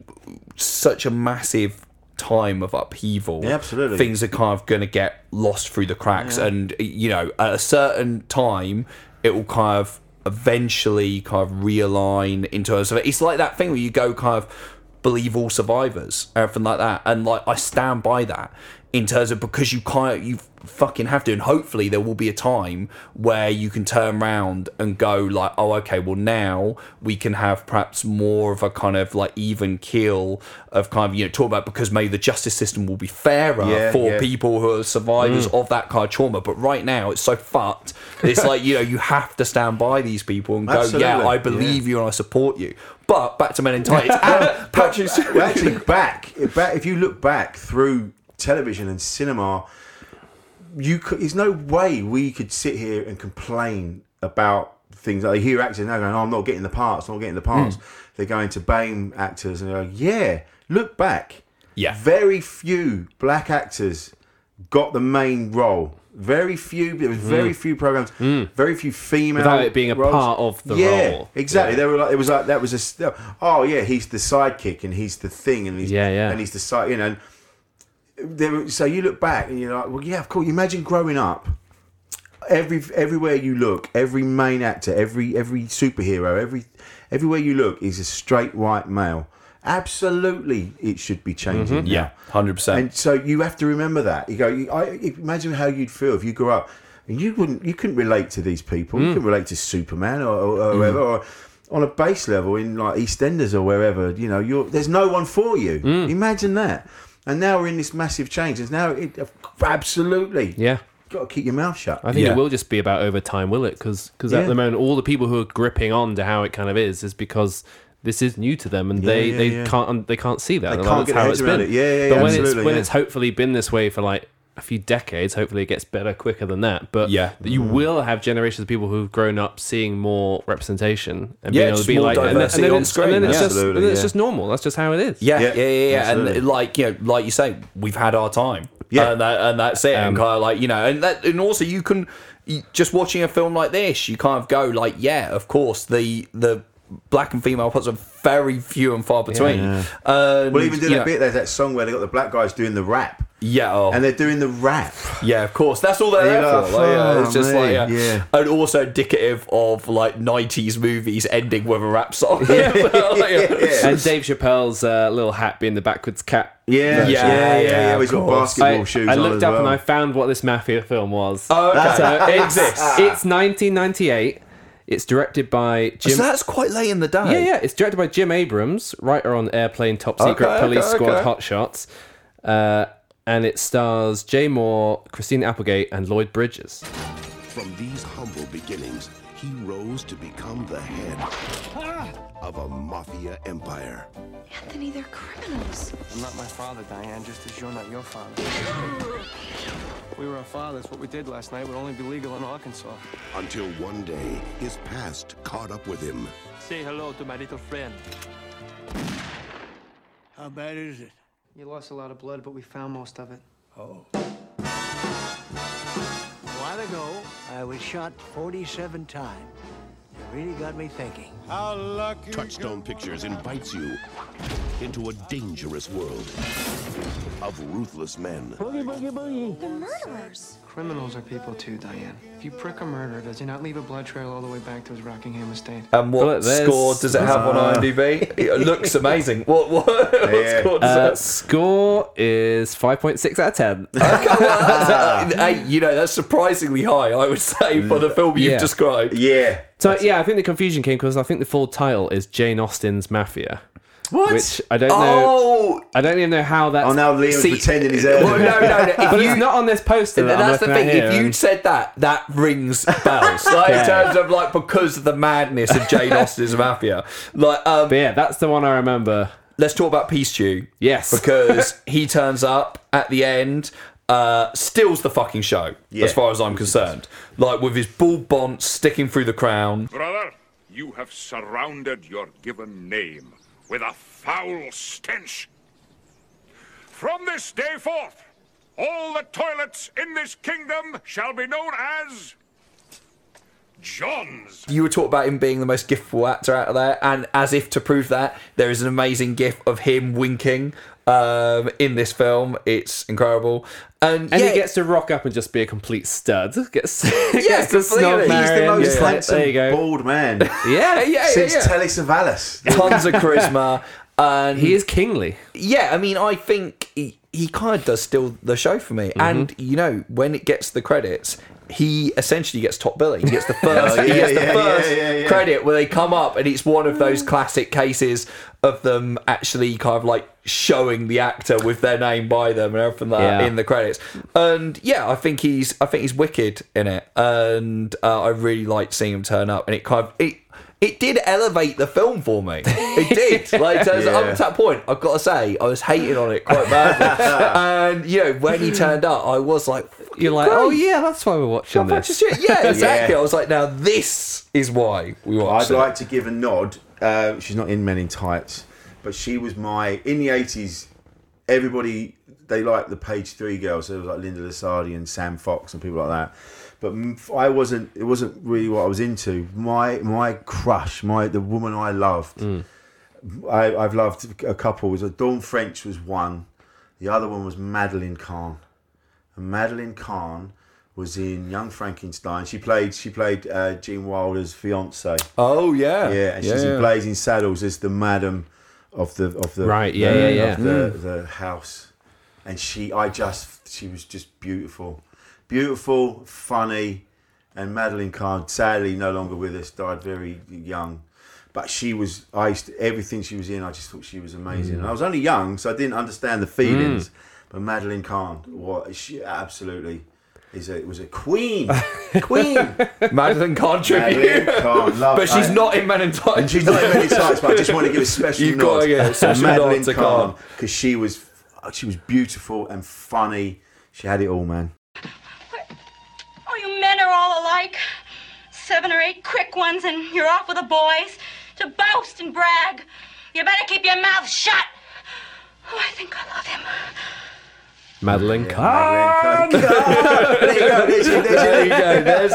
such a massive time of upheaval. Yeah, absolutely. Things are kind of going to get lost through the cracks, and you know, at a certain time, it will kind of eventually kind of realign in terms of it's like that thing where you go kind of believe all survivors, everything like that, and like I stand by that in terms of because you of you fucking have to, and hopefully there will be a time where you can turn around and go like, oh, okay, well now we can have perhaps more of a kind of like even keel of kind of you know talk about because maybe the justice system will be fairer Yeah, for yeah. people who are survivors mm. of that kind of trauma. But right now it's so fucked. It's like you know you have to stand by these people and go, Absolutely, yeah, I yeah. believe you and I support you. But back to Men in Tights. and Patrick actually, back, back. If you look back through television and cinema, you could. There's no way we could sit here and complain about things. Like, I hear actors now going, oh, "I'm not getting the parts. I'm not getting the hmm. parts." They're going to BAME actors and they're like, "Yeah, look back. Yeah. very few black actors got the main role." Very few. There was very hmm. few programs. Hmm. Very few female. Without it being a roles. part of the yeah, role. Exactly. Yeah. They were like it was like that was a oh yeah he's the sidekick and he's the thing and he's Yeah, yeah. and he's the side you know. And there, so you look back and you're like, well, yeah, of course. You imagine growing up. Every everywhere you look, every main actor, every every superhero, every everywhere you look is a straight white male. Absolutely, it should be changing. Mm-hmm. yeah, hundred percent. And so you have to remember that. You go. You, I, imagine how you'd feel if you grew up and you wouldn't. You couldn't relate to these people. You mm. couldn't relate to Superman or, or, or whoever. Mm. Or on a base level in like EastEnders or wherever. You know, you're there's no one for you. Mm. Imagine that. And now we're in this massive change. And now it absolutely. Yeah. Got to keep your mouth shut. I think Yeah. it will just be about over time, will it? Because Yeah. at the moment, all the people who are gripping on to how it kind of is is because this is new to them, and Yeah, they, yeah, they yeah. can't they can't see that. They They're can't like, get their how heads it's around been." it. Yeah, yeah, but yeah, when it's when yeah. it's hopefully been this way for like a few decades, hopefully it gets better quicker than that. But Yeah. you will have generations of people who've grown up seeing more representation and Yeah, being able to be like, and, then- and then on it's, screen, and then it's yeah. just and Absolutely, then it's yeah. just normal. That's just how it is. Yeah, Yeah, yeah, yeah, yeah. And like you know, like you say, we've had our time. Yeah. and, that, and that's it. and Um, kind of like you know, and that, and also you can you, just watching a film like this, you kind of go like, yeah, of course, the the black and female parts are very few and far between. And, Well, even do a know- bit. There's that song where they got the black guys doing the rap, Yeah, oh. and they're doing the rap. Yeah, of course. That's all they're there for. like, Like, yeah, it's "Oh, just like yeah. yeah. and also indicative of like '90s movies ending with a rap song. Like, yeah. And Dave Chappelle's uh, little hat being the backwards cap. Yeah, Yeah, yeah, yeah. yeah, yeah, He's got course. basketball I, shoes. I on looked as up well. and I found what this mafia film was. Oh, okay. So it it's, exists. it's 1998. It's directed by Jim. so that's quite late in the day. yeah, yeah. It's directed by Jim Abrahams, writer on Airplane, Top Secret, Okay, Police okay, Squad, okay. Hot Shots, uh, and it stars Jay Mohr, Christine Applegate, and Lloyd Bridges. From these humble beginnings, he rose to become the head ah! of a mafia empire. Anthony, they're criminals. I'm not my father, Diane, just as you're not your father. We were our fathers. What we did last night would only be legal in Arkansas. Until one day, his past caught up with him. Say hello to my little friend. How bad is it? You lost a lot of blood, but we found most of it. Oh. A while ago, I was shot 47 times. It really got me thinking. How lucky. Touchstone Pictures invites you into a dangerous world of ruthless men. Boogie, boogie, boogie. They're murderers. Criminals are people too, Diane. If you prick a murderer, does he not leave a blood trail all the way back to his Rockingham estate? And what But score does it have on Uh, IMDb? It looks amazing. What, what, what score does Uh, it score is 5.6 out of 10. have? hey, you know, that's surprisingly high, I would say, for the film you've Yeah. described. Yeah. So yeah, I think the confusion came because I think the full title is Jane Austen's Mafia. What? Which I don't know. Oh, I don't even know how that's. Oh, now Liam's See, pretending he's there. well, no, no, no. If but you- it's not on this poster. That I'm that's the thing. If you and- said that, that rings bells. Like in terms of like because of the madness of Jane Austen's Mafia. Like, um, but yeah, that's the one I remember. let's talk about P-Stew. Yes. because he turns up at the end, uh, steals the fucking show, Yeah. as far as I'm concerned. Like with his bull bont sticking through the crown. Brother, you have surrounded your given name with a foul stench. From this day forth, all the toilets in this kingdom shall be known as John's. You were talking about him being the most giftful actor out of there, and as if to prove that, there is an amazing gif of him winking um, in this film. It's incredible, and, And yeah, he gets to rock up and just be a complete stud. Gets, Yeah, gets to completely. snog He's the the most Yeah, handsome There you go. bald man yeah, yeah, yeah, since yeah. Telly Savalas. tons of charisma, and He is kingly. yeah, I mean, I think he, he kind of does steal the show for me. And you know, when it gets the credits, he essentially gets top billing. He gets the first, he yeah, gets the yeah, first yeah. credit where they come up, and it's one of those classic cases of them actually kind of like showing the actor with their name by them and everything like that in the credits. And yeah, I think he's I think he's wicked in it, and uh, I really liked seeing him turn up, and it kind of it. It did elevate the film for me. It did. Like, so Yeah. up to that point, I've got to say, I was hating on it quite badly. and, you know, when he turned up, I was like, You're like, great. oh yeah, that's why we're watching God, that's this. Yeah, exactly. Yeah. I was like, now this is why we watched I'd it. like to give a nod. Uh, she's not in Men in Tights, but she was my in the eighties. Everybody they liked the Page Three girls. So it was like Linda Lusardi and Sam Fox and people like that. But I wasn't. It wasn't really what I was into. My my crush, my the woman I loved. I, I've loved a couple. Was Dawn French was one. The other one was Madeline Kahn. And Madeline Kahn was in Young Frankenstein. She played she played uh, Gene Wilder's fiance. Oh, yeah. Yeah, and she's Yeah. in Blazing Saddles as the madam of the of the Right, yeah, the- yeah, yeah. of the, the house. And she, I just, she was just beautiful, beautiful, funny, and Madeline Kahn, sadly no longer with us, died very young. But she was, I used to, everything she was in, I just thought she was amazing. Mm. And I was only young, so I didn't understand the feelings. But Madeline Kahn, what she absolutely is a was a queen, queen. Madeline Kahn tribute. Madeline Kahn, love- but she's I- not in Men in Tights. and she's not in many times, but I just want to give a special You've nod got to give a to special nod Madeline to Kahn Kahn. because she was she was beautiful and funny. She had it all, man. Oh, you men are all alike. Seven or eight quick ones, and you're off with the boys to boast and brag. You better keep your mouth shut. Oh, I think I love him. Madeline Kahn. Madeline Kahn. there you go. There's your- there's There you go. There's,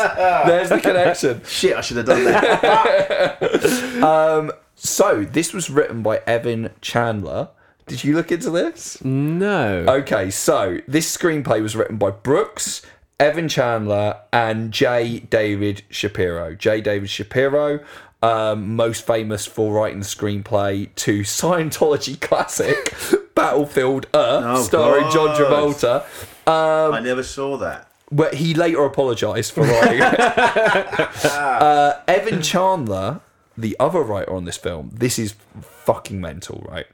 there's the connection. Shit, I should have done that. Um, so this was written by Evan Chandler. Did you look into this? No. Okay, so this screenplay was written by Brooks, Evan Chandler, and J. David Shapiro. J. David Shapiro, um, most famous for writing the screenplay to Scientology classic Battlefield Earth, Oh, starring John Travolta. Um, I never saw that. but he later apologised for writing. uh, Evan Chandler, the other writer on this film, this is fucking mental, right?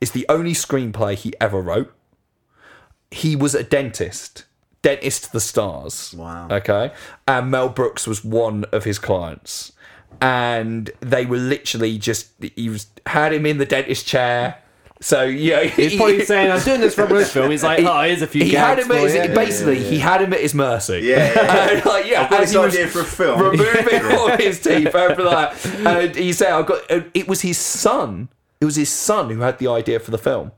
It's the only screenplay he ever wrote. He was a dentist, dentist to the stars. Wow. Okay, and Mel Brooks was one of his clients, and they were literally just he was had him in the dentist chair. So yeah, He's probably saying, "I'm doing this for a film." He's like, He- "Oh, here's a few He had him at his, you." basically he had him at his mercy. Yeah, yeah, yeah. And, like, yeah, I've got as this he was idea for a film. removing all his teeth, everything like that. And he said, "I got." uh, It was his son. It was his son who had the idea for the film.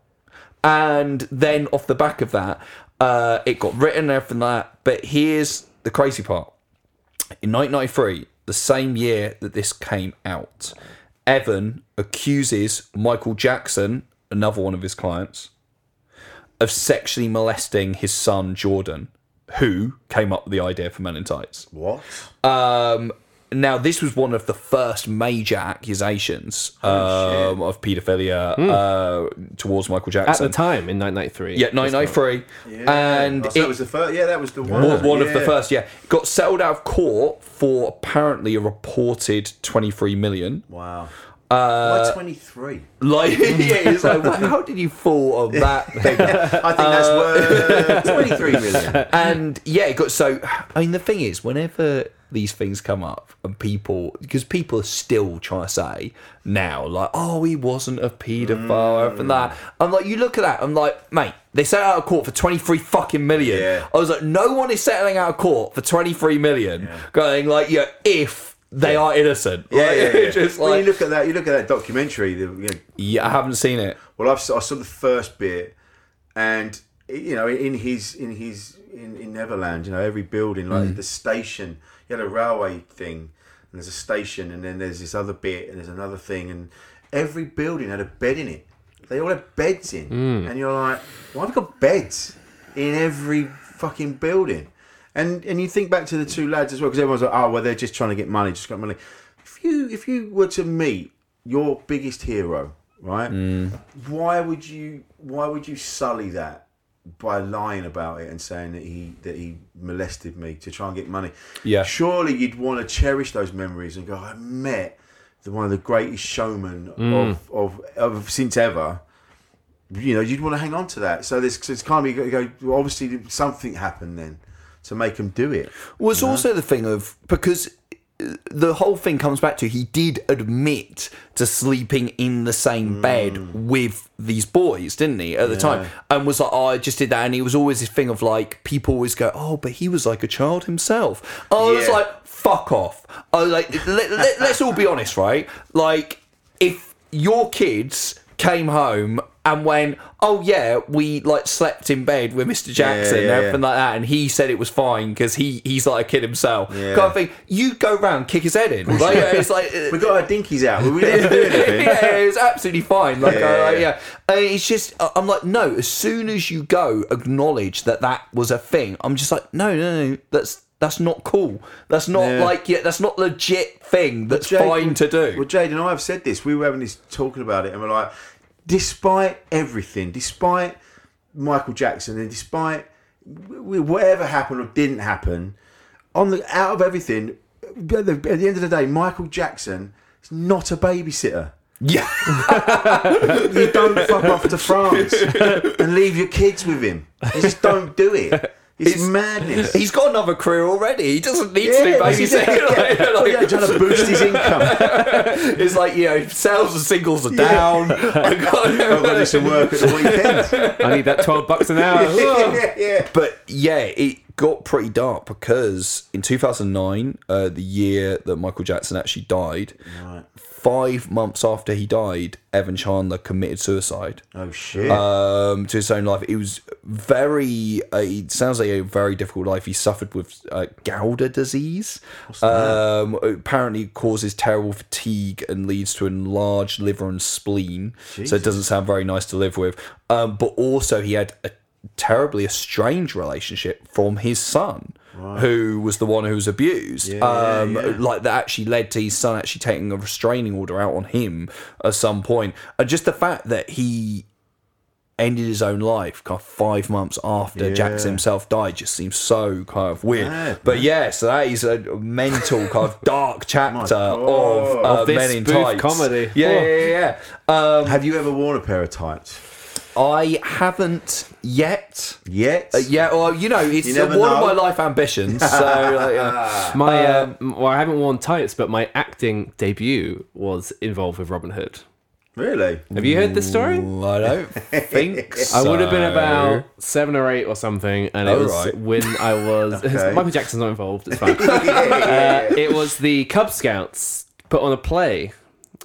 and then off the back of that, uh, it got written and everything like that. But here's the crazy part: in 1993, the same year that this came out, Evan accuses Michael Jackson, another one of his clients, of sexually molesting his son Jordan, who came up with the idea for Men in Tights. What? Um, now, this was one of the first major accusations um, of paedophilia uh, towards Michael Jackson. At the time in 1993. Yeah, 1993. Yeah. And Oh, so it that was the first. Yeah, that was the one. was one of the first, yeah. Got settled out of court for apparently a reported 23 million. Wow. Uh, Why 23? Like, yeah, it's like, well, how did you fall on that figure? I think that's worth 23 million. And yeah, it got so. I mean, the thing is, whenever these things come up and people, because people are still trying to say now, like, oh, he wasn't a paedophile and that. I'm like, you look at that, I'm like, mate, they settled out of court for 23 fucking million. Yeah. I was like, no one is settling out of court for 23 million, going like, yeah, if they are innocent. Yeah, Like, yeah, yeah. just when like, you look at that, you look at that documentary. The, you know, yeah, I haven't seen it. Well, I've, I saw the first bit, and you know, in his in his in, in Neverland, you know, every building like Mm. the station, you had a railway thing, and there's a station, and then there's this other bit, and there's another thing, and every building had a bed in it. They all had beds in, Mm. and you're like, why have we got beds in every fucking building? And and you think back to the two lads as well, because everyone's like, oh, well, they're just trying to get money, just got money. If you if you were to meet your biggest hero, right? Why would you why would you sully that by lying about it and saying that he that he molested me to try and get money? Yeah. Surely you'd want to cherish those memories and go, I met the one of the greatest showmen Mm. of, of of since ever. You know, you'd want to hang on to that. So there's, it's kind of you go. well, Obviously, something happened then to make him do it. Well, it's you know? also the thing of because the whole thing comes back to he did admit to sleeping in the same hmm. bed with these boys, didn't he, at the time? And was like, oh, I just did that. And he was always this thing of like, people always go, oh, but he was like a child himself. I was like, fuck off. I was like, let, let, let's all be honest, right? Like, if your kids came home and went, oh yeah, we like slept in bed with Mr. Jackson yeah, and yeah. everything like that, and he said it was fine because he he's like a kid himself. Yeah. Kind of thing. You go round, kick his head in. Like, it's like we got our dinkies out. We didn't do anything. yeah, it was absolutely fine. Like, Yeah, I- I- yeah. yeah. It's just, I'm like, no. As soon as you go, acknowledge that that was a thing. I'm just like, no, no, no. That's that's not cool. That's not Yeah. like, yeah, that's not legit thing. That's Jade- fine to do. Well, Jade and I have said this. We were having this talking about it, and we're like, despite everything, despite Michael Jackson, and despite whatever happened or didn't happen, on the out of everything, at the, at the end of the day, Michael Jackson is not a babysitter. Yeah. you don't fuck off to France and leave your kids with him. You just don't do it. It's, madness. He's got another career already. He doesn't need Yeah, to do this is it. babysitting. Yeah. Oh, yeah, trying to boost his income. it's like you know, sales and singles are down. I got, I've got to do some work at the weekend. I need that 12 bucks an hour. yeah, yeah. But yeah, it got pretty dark because in 2009, uh, the year that Michael Jackson actually died, five months after he died, Evan Chandler committed suicide. Oh shit. Um, to his own life. It was very. Uh, it sounds like a very difficult life. He suffered with uh, Gaucher disease. Um, apparently, causes terrible fatigue and leads to enlarged liver and spleen. So it doesn't sound very nice to live with. Um, but also, he had a terribly estranged relationship from his son. Who was the one who was abused? Yeah, um, yeah. Like that actually led to his son actually taking a restraining order out on him at some point. And just the fact that he ended his own life kind of five months after Yeah. Jackson himself died just seems so kind of weird. Mad, but yeah, so that is a mental kind of dark chapter of, uh, Of Men in Tights. comedy. Yeah, Oh. yeah, yeah. yeah. Um, Have you ever worn a pair of tights? I haven't yet. Yet? Uh, yeah, well, you know, it's You never one of know. my life ambitions. So, like, yeah. My, uh, Um, well, I haven't worn tights, but my acting debut was involved with Robin Hood. Really? Have you heard this story? I don't think I would have been so. about seven or eight or something, and it was when I was. Okay. Michael Jackson's not involved. It's fine. uh, it was the Cub Scouts put on a play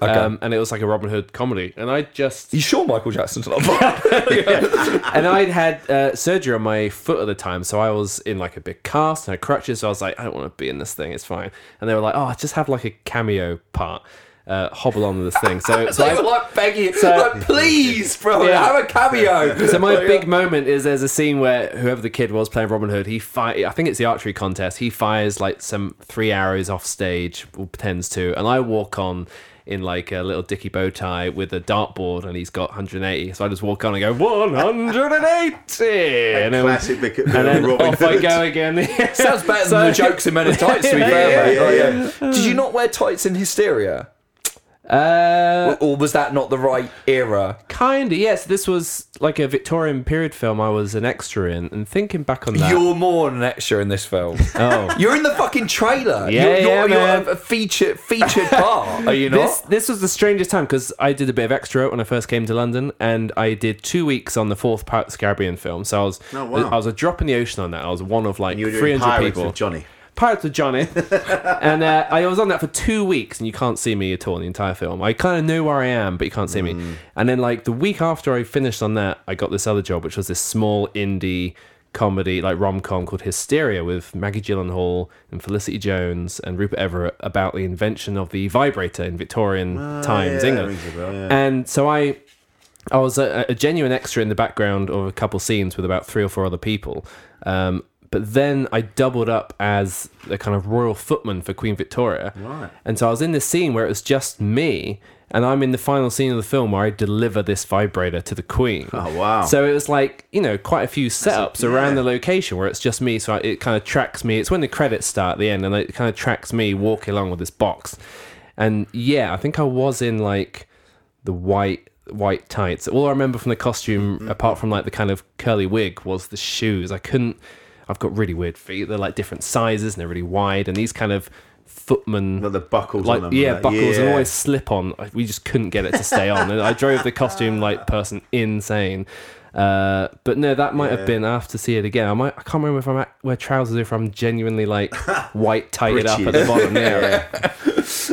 Okay. um, and it was like a Robin Hood comedy. And I just You sure Michael Jackson's not? and I'd had uh, surgery on my foot at the time, so I was in like a big cast and I crutches. So I was like, I don't want to be in this thing. It's fine. And they were like, Oh, I just have like a cameo part. Uh, hobble on this thing. So, so I- you were like begging, So- like, please, bro, Yeah. have a cameo. So my big moment is there's a scene where whoever the kid was playing Robin Hood, he fire. I think it's the archery contest. He fires like some three arrows off stage, or pretends to, and I walk on in like a little dicky bow tie with a dartboard, and he's got 180. So I just walk on and go 180, and then, Classic bit- bit and then Robin off I go again. Sounds better So- than the jokes in Men in Tights, to be Yeah, fair, yeah, mate. yeah, yeah. Did you not wear tights in Hysteria? Uh, or, or was that not the right era? Kinda, yes. This was like a Victorian period film I was an extra in, and thinking back on that. You're more than an extra in this film. Oh. You're in the fucking trailer. Yeah, you're, you're, yeah, you're man. a featured featured part. Are you not? This this was the strangest time because I did a bit of extra when I first came to London, and I did two weeks on the fourth Pirates of the Caribbean film. So I was Oh, wow. I was a drop in the ocean on that. I was one of like You were three hundred Pirates people. with Johnny. Pirates with Johnny, and uh, I was on that for two weeks, and you can't see me at all in the entire film. I kind of know where I am, but you can't see Mm. me. And then like the week after I finished on that, I got this other job, which was this small indie comedy like rom com called Hysteria with Maggie Gyllenhaal and Felicity Jones and Rupert Everett about the invention of the vibrator in Victorian Ah, times yeah, England. rings a bell, yeah. And so I I was a, a genuine extra in the background of a couple scenes with about three or four other people. Um, but then I doubled up as the kind of royal footman for Queen Victoria. Right. And so I was in this scene where it was just me, and I'm in the final scene of the film where I deliver this vibrator to the Queen. Oh, wow. So it was like, you know, quite a few setups around yeah. the location where it's just me. So I- it kind of tracks me. It's when the credits start at the end, and it kind of tracks me walking along with this box. And yeah, I think I was in like the white white tights. All I remember from the costume, Mm-hmm. apart from like the kind of curly wig, was the shoes. I couldn't. I've got really weird feet. They're like different sizes and they're really wide. And these kind of footman, Like the buckles like on them. yeah, like, buckles and always slip on. We just couldn't get it to stay on. And I drove the costume like person insane. Uh, but no, that might Yeah. have been I have to see it again. I might. I can't remember if I'm at, wear trousers or if I'm genuinely like white tighted up at the bottom. Yeah.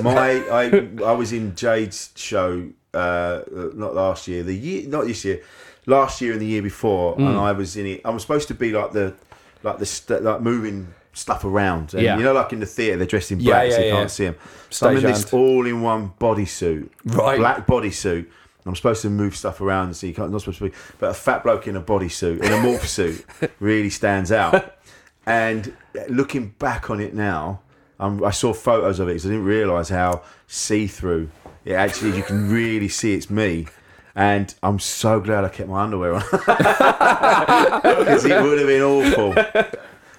My, I, I was in Jade's show uh, not last year, the year, not this year, last year and the year before, and Mm. I was in it. I was supposed to be like the, like the, st- like moving stuff around. And Yeah. You know, like in the theatre, they're dressed in Yeah, black, so you yeah. can't see them. So I'm in this all-in-one bodysuit, Right. Black bodysuit. I'm supposed to move stuff around, so you can't. Not supposed to be, but a fat bloke in a bodysuit, in a morph suit, really stands out. And looking back on it now, um, I saw photos of it because I didn't realise how see-through it actually. is. You can really see it's me, and I'm so glad I kept my underwear on because it would have been awful.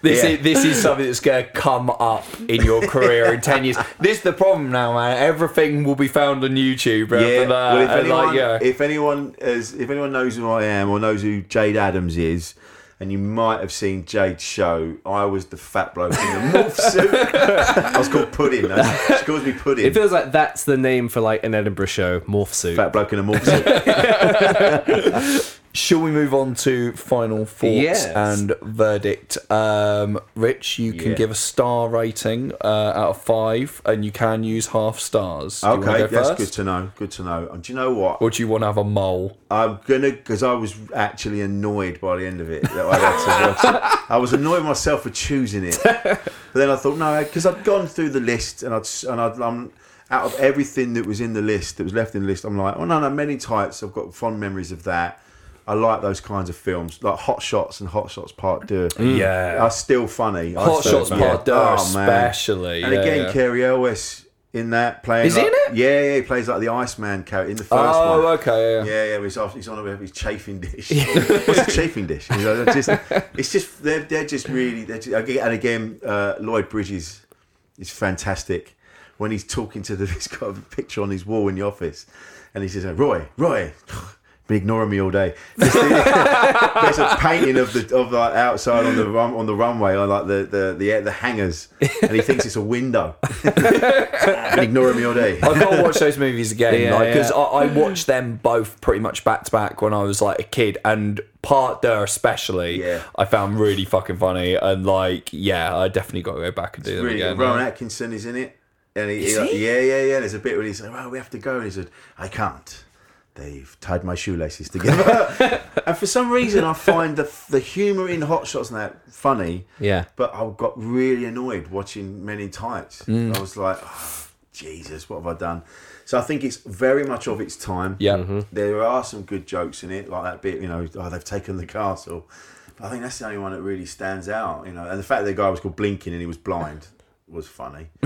This Yeah. is this is something that's going to come up in your career in ten years. This is the problem now, man. Everything will be found on YouTube. Yeah. Well, if anyone, like, yeah. if anyone is, if anyone knows who I am or knows who Jade Adams is, and you might have seen Jade's show, I was the fat bloke in the morph suit. I was called Pudding. She calls me Pudding. It feels like that's the name for like an Edinburgh show, morph suit. fat bloke in a morph suit. Shall we move on to final thoughts Yes. and verdict? Um, Rich, you can Yeah. give a star rating uh, out of five, and you can use half stars. Do okay, that's first? good to know. Good to know. And do you know what? Or do you want to have a mole? I'm gonna because I was actually annoyed by the end of it that I had to watch it. I was annoyed myself for choosing it, but then I thought no, because I'd gone through the list and I'd and I'd um, out of everything that was in the list that was left in the list, I'm like, oh no, no, many types. I've got fond memories of that. I like those kinds of films, like Hot Shots and Hot Shots Part Two. Yeah. are still funny. I Hot still- Shots Part Deux Oh, man. especially, And yeah, again, yeah. Cary Elwes in that playing. Is he in it? Yeah, yeah, he plays like the Iceman character in the first Oh, one. okay, yeah. Yeah, yeah, he's, off, he's on about his chafing dish. What's a chafing dish? You know, just, it's just they're, they're just really. They're just, and again, uh, Lloyd Bridges is fantastic when he's talking to the. He's got a picture on his wall in the office, and he says, "Roy, Roy." Been ignoring me all day. There's, there's a painting of the of like outside on the run, on the runway on like the the the, the hangars, and he thinks it's a window. Been ignoring me all day. I've got to watch those movies again, Yeah, like because yeah. I, I watched them both pretty much back to back when I was like a kid, and Part Deux especially, Yeah. I found really fucking funny, and like, yeah, I definitely got to go back and do them Really, again. Rowan Atkinson is in it. And he, Is he- he? yeah, yeah, yeah. There's a bit where he's like, "Well, we have to go," and he said, "I can't. They've tied my shoelaces together." and for some reason, I find the the humour in Hot Shots and that funny. Yeah. But I got really annoyed watching Men in Tights. Mm. I was like, oh, Jesus, what have I done? So I think it's very much of its time. Yeah. Mm-hmm. There are some good jokes in it, like that bit, you know, oh, they've taken the castle. But I think that's the only one that really stands out, you know. And the fact that the guy was called Blinkin and he was blind was funny.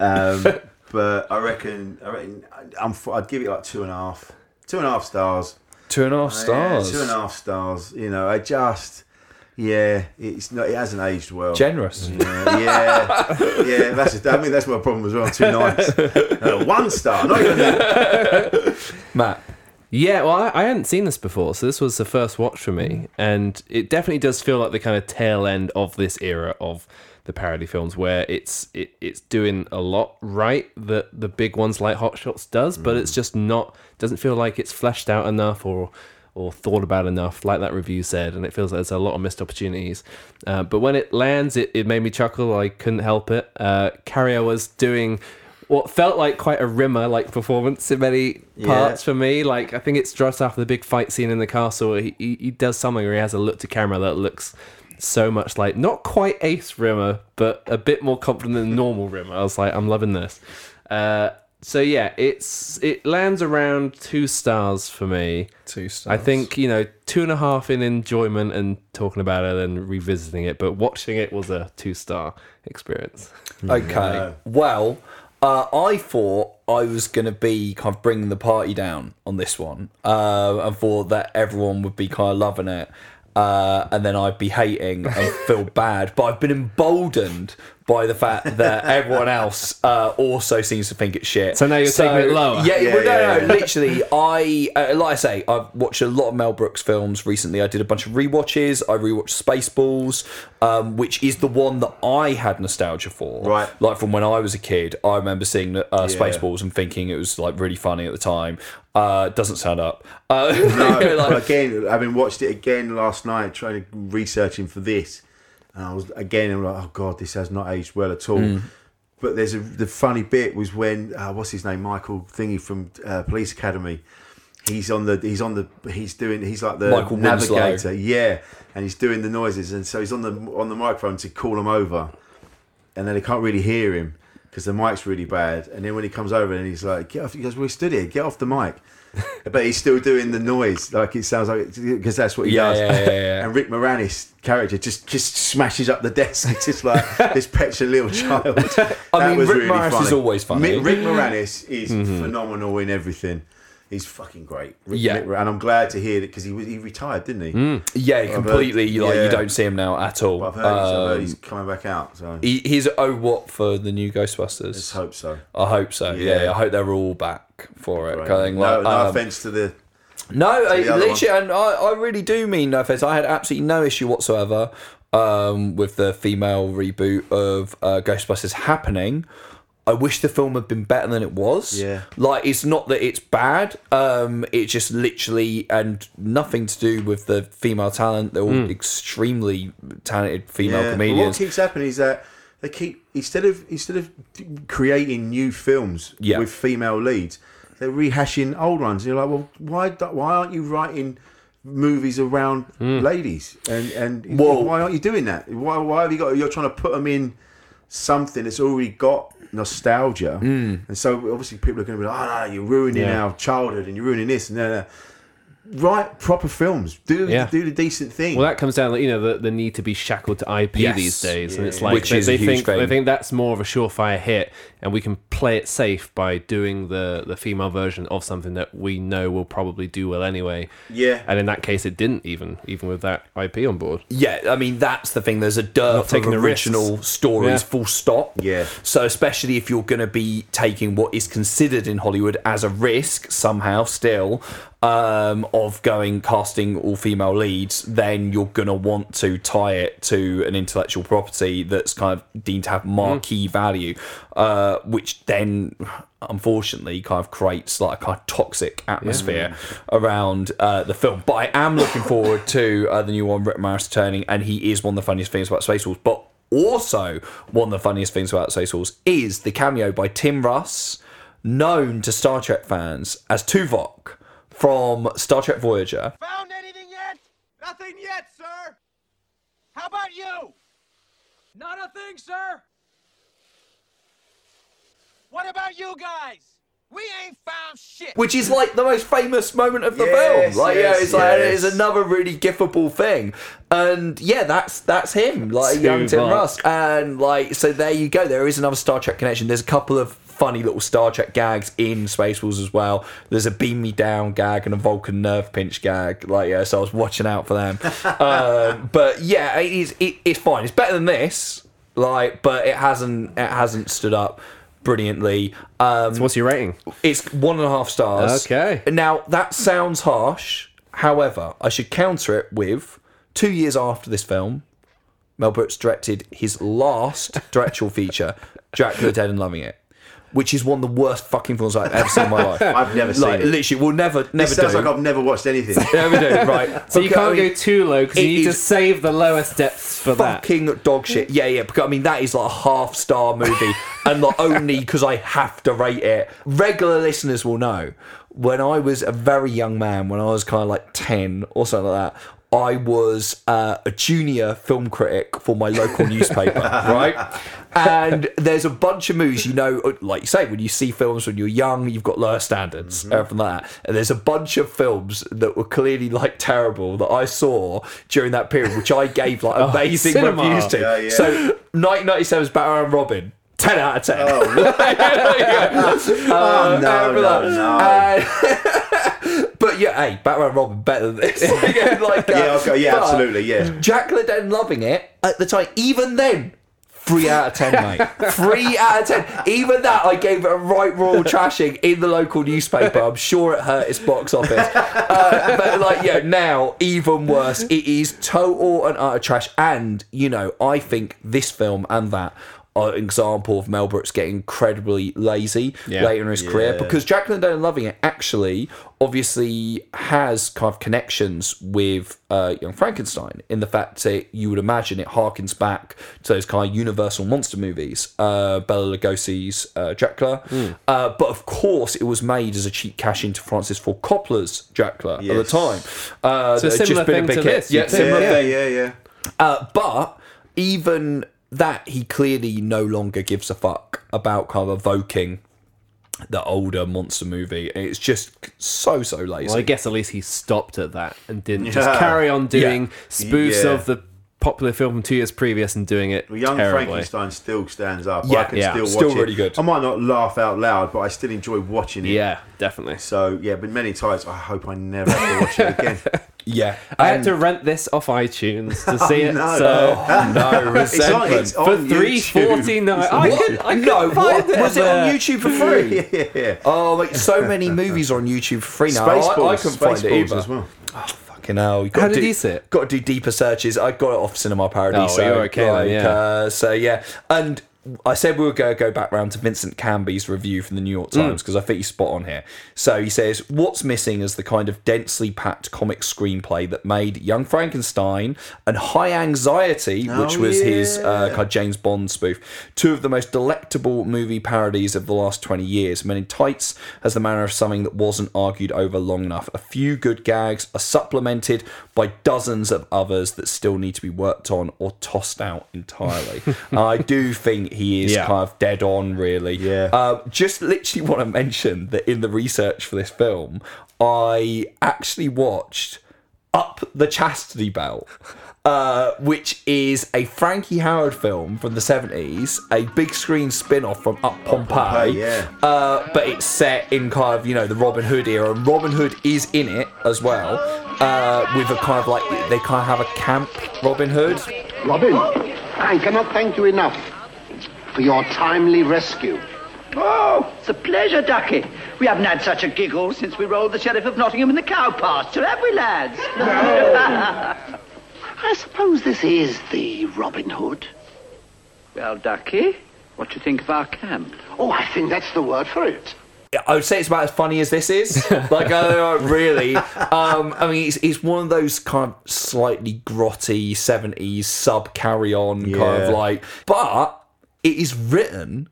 um, but I reckon, I reckon I'm, I'd give it like two and a half, two and a half stars. Two and a half Yeah, stars. two and a half stars. You know, I just, yeah, it's not. It hasn't aged well. Generous. Yeah, yeah, yeah. That's. I mean, that's my problem as well. Too nice. Uh, one star. Not even that. Matt. Yeah, well, I, I hadn't seen this before, so this was the first watch for me, and it definitely does feel like the kind of tail end of this era of the parody films, where it's it, it's doing a lot right that the big ones like Hot Shots does, but it's just not doesn't feel like it's fleshed out enough or or thought about enough, like that review said, and it feels like there's a lot of missed opportunities. Uh, but when it lands, it, it made me chuckle. I couldn't help it. Uh, Carrier was doing what felt like quite a rimmer like performance in many Yeah. parts for me. Like I think it's just after the big fight scene in the castle. He, he he does something where he has a look to camera that looks so much like not quite Ace Rimmer, but a bit more confident than normal Rimmer. I was like, I'm loving this. Uh, so yeah, it's it lands around two stars for me. Two stars. I think you know two and a half in enjoyment and talking about it and revisiting it, but watching it was a two star experience. Okay. Well, uh, I thought I was going to be kind of bringing the party down on this one, uh, and thought that everyone would be kind of loving it, uh, and then I'd be hating and feel bad. But I've been emboldened by the fact that everyone else uh, also seems to think it's shit. So now you're taking it lower? Yeah, Yeah, well, no, yeah, no, literally, I uh, like I say, I've watched a lot of Mel Brooks films recently. I did a bunch of rewatches. I rewatched Spaceballs, um, which is the one that I had nostalgia for. Right. like from when I was a kid. I remember seeing uh, Yeah. Spaceballs and thinking it was like really funny at the time. Uh, doesn't sound up. Uh, No, like- but again, having watched it again last night, trying to researching for this, and I was again, I'm like, oh god, this has not aged well at all. Mm. But there's a the funny bit was when uh, what's his name, Michael Thingy from uh, Police Academy. He's on the he's on the he's doing he's like the Michael Winslow. navigator, yeah, and he's doing the noises, and so he's on the on the microphone to call him over, and then they can't really hear him because the mic's really bad. And then when he comes over and he's like, "Get off!" He goes, "We stood here. Get off the mic." but he's still doing the noise, like it sounds like because that's what he Yeah, does. yeah, yeah, yeah. And Rick Moranis' character just just smashes up the desk. It's just like this petulant little child. That I mean, was Rick really Moranis funny. is always funny. Mi- Rick Moranis is Mhm. phenomenal in everything. He's fucking great. Rick, Yeah. Rick- and I'm glad to hear that because he was he retired, didn't he? Mm. Yeah, I've heard- completely. like yeah. you don't see him now at all. I've heard, he's, I've heard Um, he's coming back out. So he, he's oh what for the new Ghostbusters? Let's hope so. I hope so. Yeah, Yeah. I hope they're all back for it. Right. Kind of thing. no, Like, no um, offense to the No, I, other literally, and I, I really do mean no offense. I had absolutely no issue whatsoever um, with the female reboot of uh, Ghostbusters happening. I wish the film had been better than it was. Yeah. Like, it's not that it's bad. Um, it's just literally, and nothing to do with the female talent. They're all Mm. extremely talented female Yeah, but what comedians. keeps happening is that they keep instead of instead of creating new films Yeah. with female leads, they're rehashing old ones. You're like, well, why why aren't you writing movies around ladies? And and why aren't you doing that? Why why have you got? You're trying to put them in something that's already got nostalgia, Mm. and so obviously people are going to be like, oh no, you're ruining Yeah. our childhood and you're ruining this and that. Write proper films. Do Yeah. do the decent thing. Well, that comes down, to, you know, the, the need to be shackled to IP Yes. these days, and it's like Which they, is a they huge think they think that's more of a surefire hit, and we can play it safe by doing the the female version of something that we know will probably do well anyway. Yeah. and in that case, it didn't even even with that IP on board. Yeah, I mean that's the thing. There's a dearth of taking the original risks. stories, Yeah. full stop. Yeah. So especially if you're going to be taking what is considered in Hollywood as a risk somehow still um, of going casting all female leads, then you're going to want to tie it to an intellectual property that's kind of deemed to have marquee value, uh, which then unfortunately kind of creates like a kind of toxic atmosphere around uh, the film. But I am looking forward to uh, the new one, Rick Moranis returning, and he is one of the funniest things about Spaceballs. But also one of the funniest things about Spaceballs is the cameo by Tim Russ, known to Star Trek fans as Tuvok from Star Trek Voyager. Found anything yet? Nothing yet, sir. How about you? Not a thing, sir. What about you guys? We ain't found shit. which is like the most famous moment of the Yes, film. Like, yeah, yes, it's like it's another really gifable thing, and yeah, that's that's him, like young Tim Tuvok. Russ, and like so there you go. There is another Star Trek connection. There's a couple of funny little Star Trek gags in Spaceballs as well. There's a beam me down gag and a Vulcan nerve pinch gag. Like yeah, so I was watching out for them. um, but yeah, it is it, it's fine. It's better than this, like, but it hasn't it hasn't stood up brilliantly. Um, So what's your rating? it's one and a half stars. Okay. Now that sounds harsh. However, I should counter it with two years after this film, Mel Brooks directed his last directorial feature, Dracula Dead and Loving It. Which is one of the worst fucking films I've ever seen in my life. I've never seen like, it. Literally, we'll never, never This sounds do. like I've never watched anything. never do. Right. So you Because, I can't mean, go too low because it you need to is save the lowest depths for that. fucking dog shit. Yeah, yeah. Because I mean, that is like a half star movie, and not only because I have to rate it. Regular listeners will know when I was a very young man, when I was kind of like ten or something like that. I was uh, a junior film critic for my local newspaper, right? And there's a bunch of movies, you know, like you say, when you see films when you're young, you've got lower standards, everything like that. And there's a bunch of films that were clearly like terrible that I saw during that period, which I gave like Oh, amazing cinema. reviews to. Yeah, yeah. So 1997's Batman and Robin. 10 out of 10. Oh, no, no, no. Uh, but yeah, hey, Batman Robin better than this. yeah, like, uh, Yeah, okay, yeah, absolutely, yeah. Dracula Dead and loving it at the time. Even then, three out of ten, mate. Three out of ten. Even that, I gave it a right royal trashing in the local newspaper. I'm sure it hurt its box office. Uh, but like, yeah, now even worse. It is total and utter trash. And you know, I think this film and that. Are an example of Mel Brooks getting incredibly lazy Yeah. later in his career because Dracula Dead and Loving It actually obviously has kind of connections with uh, Young Frankenstein in the fact that you would imagine it harkens back to those kind of Universal monster movies, uh, Bela Lugosi's uh, Dracula. Uh, but of course, it was made as a cheap cash into Francis Ford Coppola's Dracula at the time. Uh, So that had similar been a thing big to hit. this, you Yeah, similar yeah, thing. yeah, yeah. Uh, but even that, he clearly no longer gives a fuck about kind of evoking the older monster movie. It's just so so lazy. Well, I guess at least he stopped at that and didn't Yeah. just carry on doing Yeah. spoofs Yeah. of the popular film from two years previous and doing it Well, Young terribly. Frankenstein still stands up. Yeah, I can yeah. still watch Still it. really good. I might not laugh out loud, but I still enjoy watching it. Yeah, definitely. So yeah, but many times I hope I never have to watch it again. yeah, I had um, to rent this off iTunes to see it. no. So Oh, no, It's on, it's on for three forty nine, I What? could, I could no, find what? it. was it on. YouTube for free? yeah. Yeah. Oh, like, so many movies are on YouTube for free now. I, I Spaceballs, couldn't find it Spaceballs either. as well. Oh, Fucking hell! You got How to did do, you sit? Got to do deeper searches. I got it off Cinema Parody. Oh, you're okay then, yeah. Uh, so yeah, and I said we were going to go back round to Vincent Canby's review from the New Mm. York Times because I think he's spot on here. So he says, "What's missing is the kind of densely packed comic screenplay that made Young Frankenstein and High Anxiety, which Oh, was his uh, kind of James Bond spoof, two of the most delectable movie parodies of the last 20 years. Men in Tights has the manner of something that wasn't argued over long enough. A few good gags are supplemented by dozens of others that still need to be worked on or tossed out entirely. I do think he is Yeah. kind of dead on, really. Yeah. Uh, just literally want to mention that in the research for this film, I actually watched Up the Chastity Belt. Uh, which is a Frankie Howerd film from the 70s, a big screen spin off from Up Pompeii. Pompeii, yeah. Uh, but it's set in kind of, you know, the Robin Hood era, and Robin Hood is in it as well, uh, with a kind of like, they kind of have a camp Robin Hood. Robin, I cannot thank you enough for your timely rescue. Oh, it's a pleasure, Ducky. We haven't had such a giggle since we rolled the Sheriff of Nottingham in the cow pasture, have we, lads? I suppose this is the Robin Hood. well, Ducky, what do you think of our camp? Oh, I think that's the word for it. I would say it's about as funny as this is. like, uh, really. Um, I mean, it's, it's one of those kind of slightly grotty 70s sub carry on kind of like, but it is written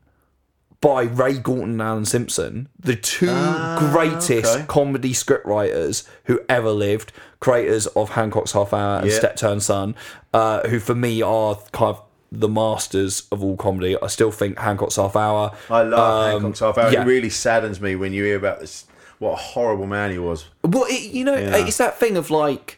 by Ray Galton and Alan Simpson, the two greatest okay. comedy scriptwriters who ever lived, creators of Hancock's Half Hour and Yeah. Steptoe and Son, uh, who for me are kind of the masters of all comedy. I still think Hancock's Half Hour. I love um, Hancock's Half Hour. yeah. It really saddens me when you hear about this. What a horrible man he was. Well, it, you know, Yeah. it's that thing of like.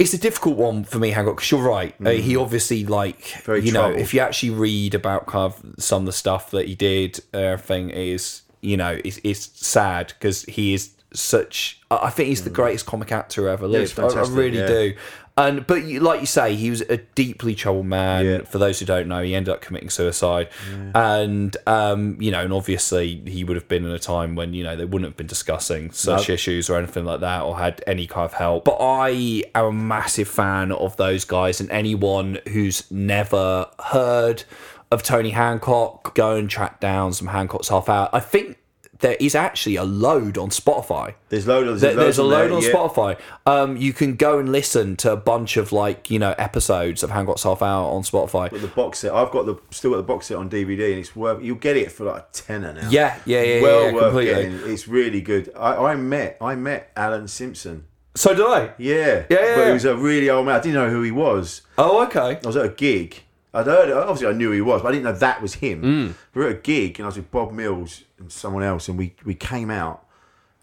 It's a difficult one for me, Hancock, because you're right. Uh, he obviously, like, Mm. Very you know, if you actually read about kind of some of the stuff that he did, everything is, you know, it's, it's sad because he is such. I think he's the greatest comic actor ever Mm. Yeah, lived. I, I really yeah. do. And but you, like you say, he was a deeply troubled man. For those who don't know, he ended up committing suicide, and um, you know, and obviously he would have been in a time when you know they wouldn't have been discussing such No. issues or anything like that, or had any kind of help. But I am a massive fan of those guys, and anyone who's never heard of Tony Hancock, go and track down some Hancock's Half Hour. I think there is actually a load on Spotify. There's load of There- there's a load there, on yeah. Spotify. Um, you can go and listen to a bunch of like you know episodes of Hancock's Half Hour on Spotify. But the box set, I've got the still got the box set on DVD, and it's worth. You'll get it for like a tenner now. Yeah, yeah, yeah, well yeah, worth completely. getting. It's really good. I, I met I met Alan Simpson. So did I. Yeah, Yeah, yeah, But he was a really old man. I didn't know who he was. Oh, okay. I was at a gig. I'd heard. Obviously, I knew who he was, but I didn't know that was him. Mm. We were at a gig, and I was with Bob Mills and someone else, and we, we came out,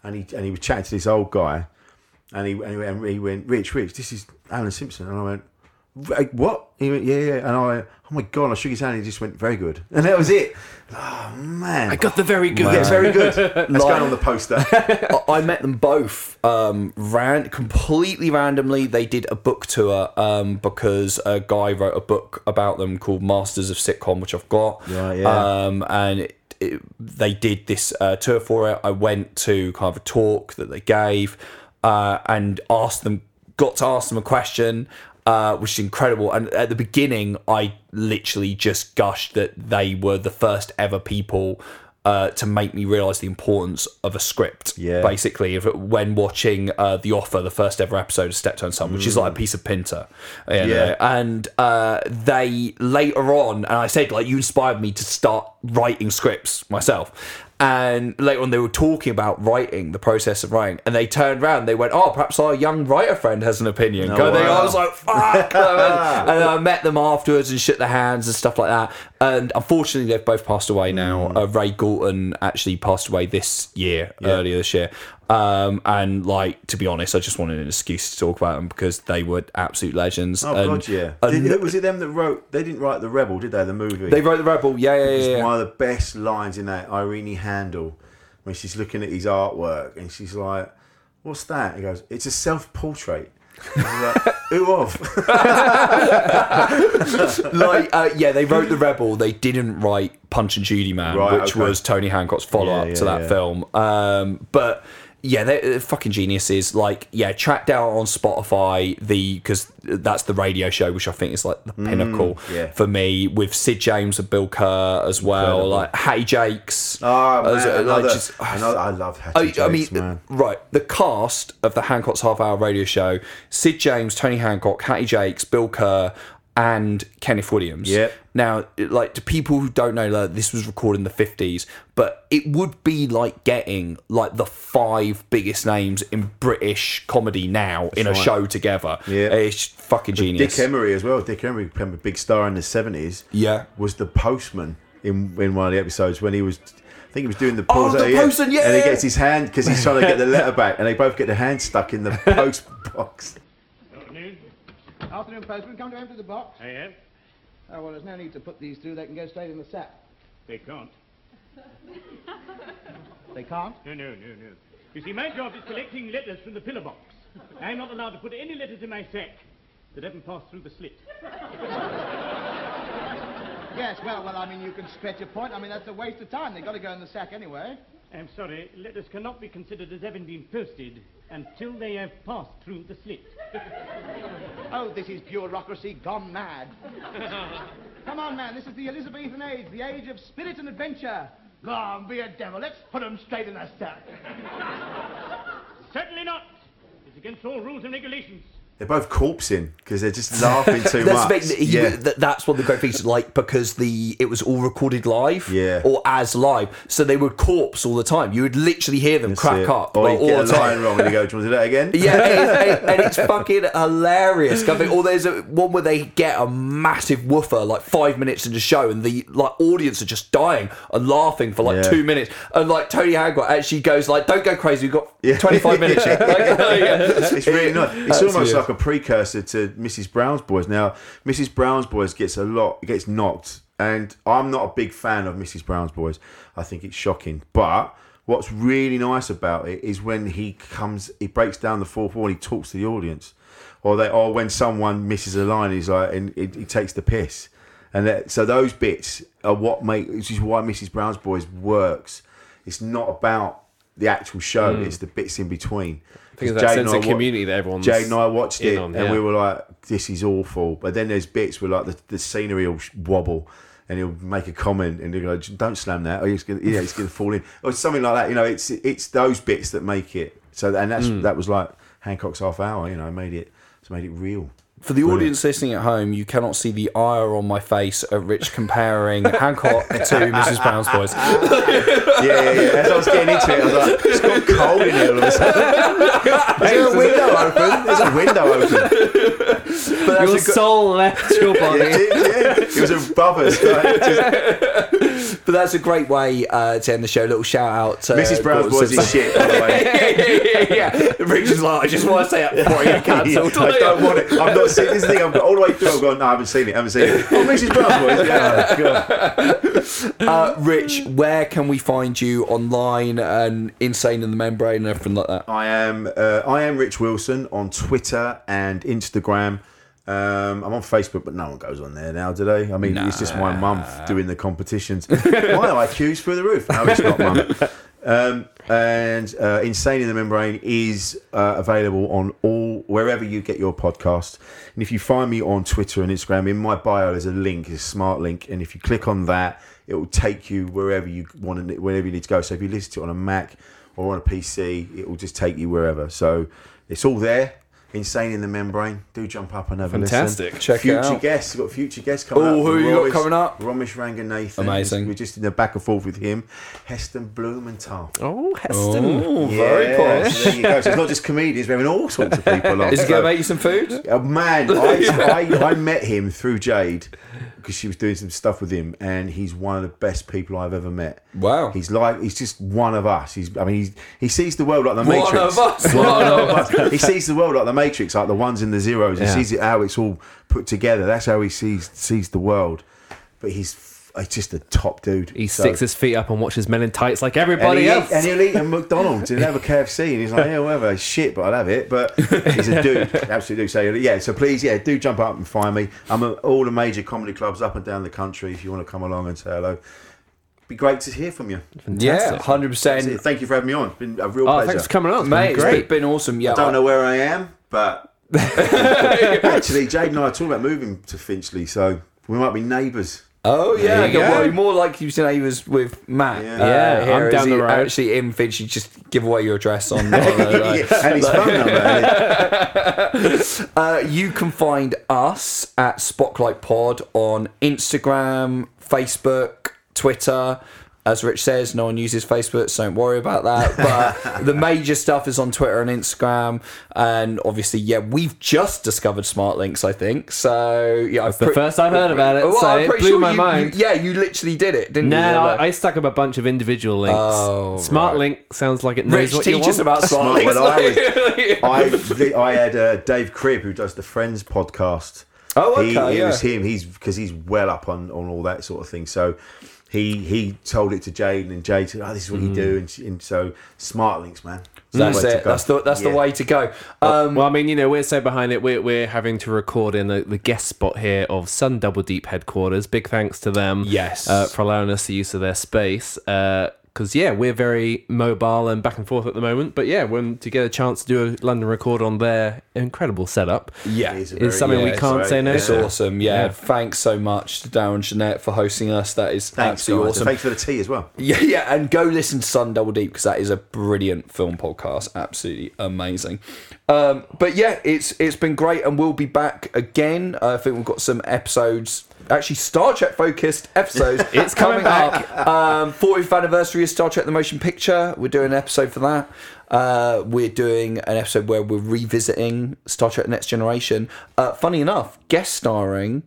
and he and he was chatting to this old guy, and he and he, went- and he went, Rich, Rich, this is Alan Simpson, and I went, what? He went, yeah, yeah, and I went, oh my god, I shook his hand, and he just went, very good, and that was it. Oh man, I got the very good. Yeah, very good. That's Like- going on the poster. I- I met them both um, ran completely randomly. They did a book tour um, because a guy wrote a book about them called Masters of Sitcom, which I've got. Right, yeah. Um, and it, they did this uh, tour for it. I went to kind of a talk that they gave uh, and asked them, got to ask them a question. Uh, which is incredible. And at the beginning, I literally just gushed that they were the first ever people uh, to make me realize the importance of a script. Yeah. Basically, if when watching uh, The Offer, the first ever episode of Steptoe Son, which is like a piece of Pinter. you know. Mm. Yeah. And uh, they later on, and I said, like, you inspired me to start writing scripts myself. And later on, they were talking about writing, the process of writing, and they turned around. They went, "Oh, perhaps our young writer friend has an opinion." Oh, of thing. I was like, "Fuck!" and then I met them afterwards and shook their hands and stuff like that. And unfortunately, they've both passed away now. Uh, Ray Galton actually passed away this year, Mm. Yeah. earlier this year. Um, and like to be honest, I just wanted an excuse to talk about them because they were absolute legends. Oh and, god, yeah. and Did- was it them that wrote? They didn't write the Rebel, did they? The movie. they wrote the Rebel. Yeah, yeah, yeah. yeah. one of the best lines in that Irene Handl when she's looking at his artwork and she's like, "What's that?" He goes, "It's a self-portrait." like, Who of? like uh, yeah, they wrote the Rebel. They didn't write Punch and Judy Man, Right, which okay. was Tony Hancock's follow up Yeah, to that yeah. film. Um, but yeah, they're, they're fucking geniuses. Like yeah, track down on Spotify the because that's the radio show, which I think is like the pinnacle Mm, yeah. for me with Sid James and Bill Kerr as well. Incredible. Like Hattie Jacques. Oh man, as, uh, like, another, just- another- I love Hattie I, Jacques, I mean, man. right. The cast of the Hancock's Half Hour Radio Show: Sid James, Tony Hancock, Hattie Jacques, Bill Kerr, and Kenneth Williams. Yep. Now, like to people who don't know, like, this was recorded in the fifties, but it would be like getting like the five biggest names in British comedy now in a show together. Yeah. it's fucking genius. Dick Emery as well. Dick Emery became a big star in the seventies. Yeah. was the postman in in one of the episodes when he was. I think he was doing the Oh, the postman, yeah, And he gets his hand because he's trying to get the letter back, and they both get their hands stuck in the post box. Afternoon. Postman. Come to empty the box. I am. Oh, well, there's no need to put these through. They can go straight in the sack. They can't. They can't? No, no, no, no. You see, my job is collecting letters from the pillar box. I'm not allowed to put any letters in my sack that haven't passed through the slit. Yes, well, well, I mean, you can stretch your point. I mean, that's a waste of time. They've got to go in the sack anyway. I'm sorry, letters cannot be considered as having been posted until they have passed through the slit. Oh, this is bureaucracy gone mad. Come on, man. This is the Elizabethan age, the age of spirit and adventure. Go on, be a devil. Let's put him straight in the sack. Certainly not. It's against all rules and regulations. They're both corpsing because they're just laughing too that's much. he- yeah. th- that's what the great features, like because the it was all recorded live, Yeah. or as live, so they would corpse all the time. You would literally hear them crack it. up oh, like, all the time. wrong and you go, do you want to do that again? Yeah, and, and- and it's fucking hilarious. I think, or there's a, one where they get a massive woofer like five minutes into the show, and the like audience are just dying and laughing for like Yeah. two minutes, and like Tony Hagwell actually goes like, "Don't go crazy. We've got Yeah. 25 minutes." yet." Like, yeah. it's really nice. It's That's almost weird. like a precursor to Mrs. Brown's Boys. Now, Mrs. Brown's Boys gets a lot, gets knocked, and I'm not a big fan of Mrs. Brown's Boys. I think it's shocking. But what's really nice about it is when he comes, he breaks down the fourth wall, and he talks to the audience, or they, or when someone misses a line, he's like, and he, he takes the piss. And that, so those bits are what make, which is why Mrs. Brown's Boys works. It's not about the actual show; Mm. it's the bits in between. That Jade sense and I of wa- community that everyone's Jade and I watched it, on, and yeah. we were like, "This is awful." But then there's bits where like the, the scenery will wobble, and he'll make a comment, and he'll go, "Don't slam that," or he's gonna, yeah, it's gonna fall in, or something like that. You know, it's it's those bits that make it. So and that's Mm. that was like Hancock's half hour. You know, made it made it real. For the Brilliant. audience listening at home, you cannot see the ire on my face at Rich comparing Hancock to Mrs. Brown's Boys. yeah, yeah, yeah. As I was getting into it, I was like, it's got cold in here all of a sudden. Is there a window open? There's a window open. But Your that's a good- soul left your body. Yeah, it, yeah. it was above us. Like, just- But that's a great way uh, to end the show. A little shout out to Mrs. Brown's Gordon Boys is shit, by the way. yeah, yeah, yeah. Rich is like, I just want to say that before I get cancelled. I don't want it. I've not seen this thing. I've got all the way through. I've gone. No, I haven't seen it. I haven't seen it. Oh, Mrs. Brown's Boys. Yeah. God. Uh, Rich, where can we find you online and Insane in the Membrane and everything like that? I am. Uh, I am Rich Wilson on Twitter and Instagram. Um, I'm on Facebook, but no one goes on there now, do they? I mean, it's just my mum doing the competitions. my IQ's through the roof. No, it's not, mum. Um, and uh, Insane in the Membrane is uh, available on all wherever you get your podcast. And if you find me on Twitter and Instagram, in my bio there's a link, a smart link, and if you click on that, it will take you wherever you want to, wherever you need to go. So if you listen to it on a Mac or on a PC, it will just take you wherever. So it's all there. Insane in the Membrane. Do jump up and have Fantastic. a listen. Check it future out. guests. We've got future guests coming up. Oh, up. who you got Romesh- coming up? Romesh Ranganathan. Amazing. We're just in the back and forth with him. Heston Blumenthal. Oh, Heston. Oh, very Yeah, posh. so there you go. So it's not just comedians, we're having all sorts of people on. Is he going to make you some food? Oh, man, I, I, I met him through Jade because she was doing some stuff with him, and he's one of the best people I've ever met. Wow. He's like he's just one of us. He's I mean he's, he sees the world like the Matrix. One of us. One of us. He sees the world like the Matrix, like the ones and the zeros. He Yeah. sees it how it's all put together. That's how he sees sees the world. But he's uh, he's just a top dude. He So- sticks his feet up and watches Men in Tights like and, everybody he, else. and he'll eat a McDonald's and have a KFC, and he's like, yeah, whatever, shit, but I'll have it. But he's a dude, absolutely do. So yeah, so please, yeah, do jump up and find me. I'm at all the major comedy clubs up and down the country. If you want to come along and say hello, be great to hear from you. Yeah, hundred That's it. percent. Thank you for having me on. It's been a real Oh, pleasure. thanks for coming on. It's Mate, been great. it's been awesome. Yeah, I don't know where I am, but actually, Jade and I are talking about moving to Finchley, so we might be neighbours. Oh yeah, There yeah. Well, more like you to neighbours with Matt. Yeah. Uh, Yeah, I'm down he the road. Actually, in Finch, you just give away your address on. on uh, like- and his phone number. Uh, you can find us at Spotlight Pod on Instagram, Facebook, Twitter. As Rich says, no one uses Facebook, so don't worry about that. But the major stuff is on Twitter and Instagram, and obviously, yeah, we've just discovered Smart Links, I think. So yeah, That's the first I've heard about it, so it blew my you, mind. You, yeah, you literally did it, didn't No, you? Yeah, I, I stuck up a bunch of individual links. Oh, Smart right. Link sounds like it knows Rich, what you want. about Smart Links. well, I, was, I, I had uh, Dave Cribb who does the Friends podcast. Oh, He- okay, it yeah. was him. He's because he's well up on, on all that sort of thing. So he he told it to Jade, and Jade said, "Oh, this is what you do." And, she- and so smart links, man. That's the way to it. That's the that's the way to go. Um, well, I mean, you know, we're so behind it. We're, we're having to record in the, the guest spot here of Sun Double Deep headquarters. Big thanks to them. Yes. Uh, for allowing us the use of their space. Uh, because yeah, we're very mobile and back and forth at the moment. But yeah, when to get a chance to do a London record on their incredible setup, Yeah, is something we can't it's say no. It's to. awesome. Yeah. Yeah. thanks so much to Darren Jeanette for hosting us. That is Thanks, absolutely guys. awesome. Thanks for the tea as well. Yeah, yeah, and go listen to Sun Double Deep because that is a brilliant film podcast. Absolutely amazing. Um, but yeah, it's it's been great, and we'll be back again. Uh, I think we've got some episodes. Actually, Star Trek focused episodes. It's coming back. up. Um, 40th anniversary of Star Trek: The Motion Picture. We're doing an episode for that. Uh, we're doing an episode where we're revisiting Star Trek: Next Generation. Uh, funny enough, guest starring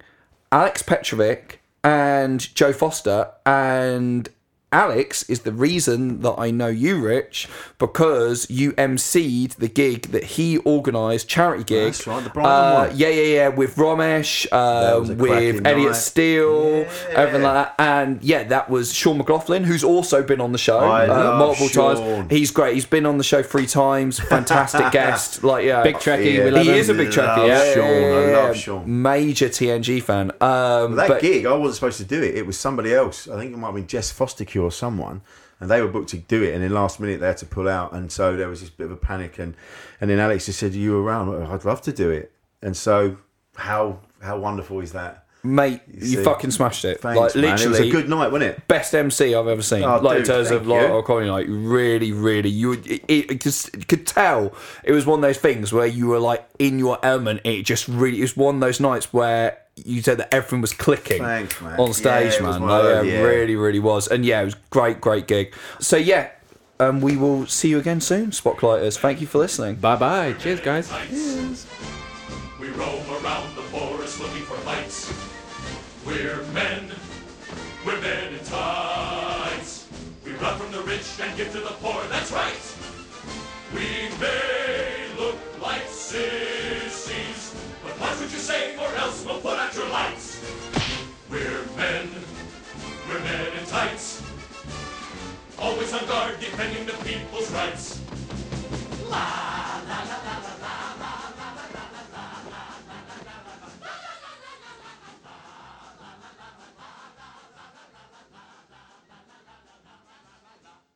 Alex Petrovic and Joe Foster. And Alex is the reason that I know you, Rich, because you emceed the gig that he organised, charity gig. That's right, the Brighton uh, one. Yeah, yeah, yeah, with Romesh, uh, with cracking Elliot night. Steele, everything like that. And yeah, that was Sean McLoughlin, who's also been on the show I uh, love multiple Sean. times. He's great. He's been on the show three times. Fantastic guest. Like, yeah, Big Trekkie, Yeah. he him. is a big Trekkie. Yeah, Sean, yeah, I love. Sean. Major TNG fan. Um, that but gig, I wasn't supposed to do it. It was somebody else. I think it might have been Jess Fostekew or someone. And they were booked to do it, and then last minute they had to pull out, and so there was this bit of a panic. And, and then Alex just said, "Are you around? I'd love to do it." And so, how how wonderful is that? Mate, you, see. fucking smashed it. Thanks, like man. It was a good night, wasn't it? best MC I've ever seen. Oh, like in terms of thank like you. or comedy, like really, really, you it, it, it just you could tell it was one of those things where you were like in your element. It just really it was one of those nights where you said that everything was clicking Thanks, man. on stage, Yeah, it was man. one of Like, those, yeah, yeah. really, really was, and yeah, it was great, great gig. So yeah. Um, we will see you again soon, Spotlighters. Thank you for listening. Bye bye. Cheers, guys. We roam around the forest looking for fights. We're men. We're men in tights. We rob from the rich and give to the poor. That's right. We may look like sissies, but watch what you say, or else we'll put out your lights. We're men. We're men in tights. Always on guard, defending the people's rights. La la la la la.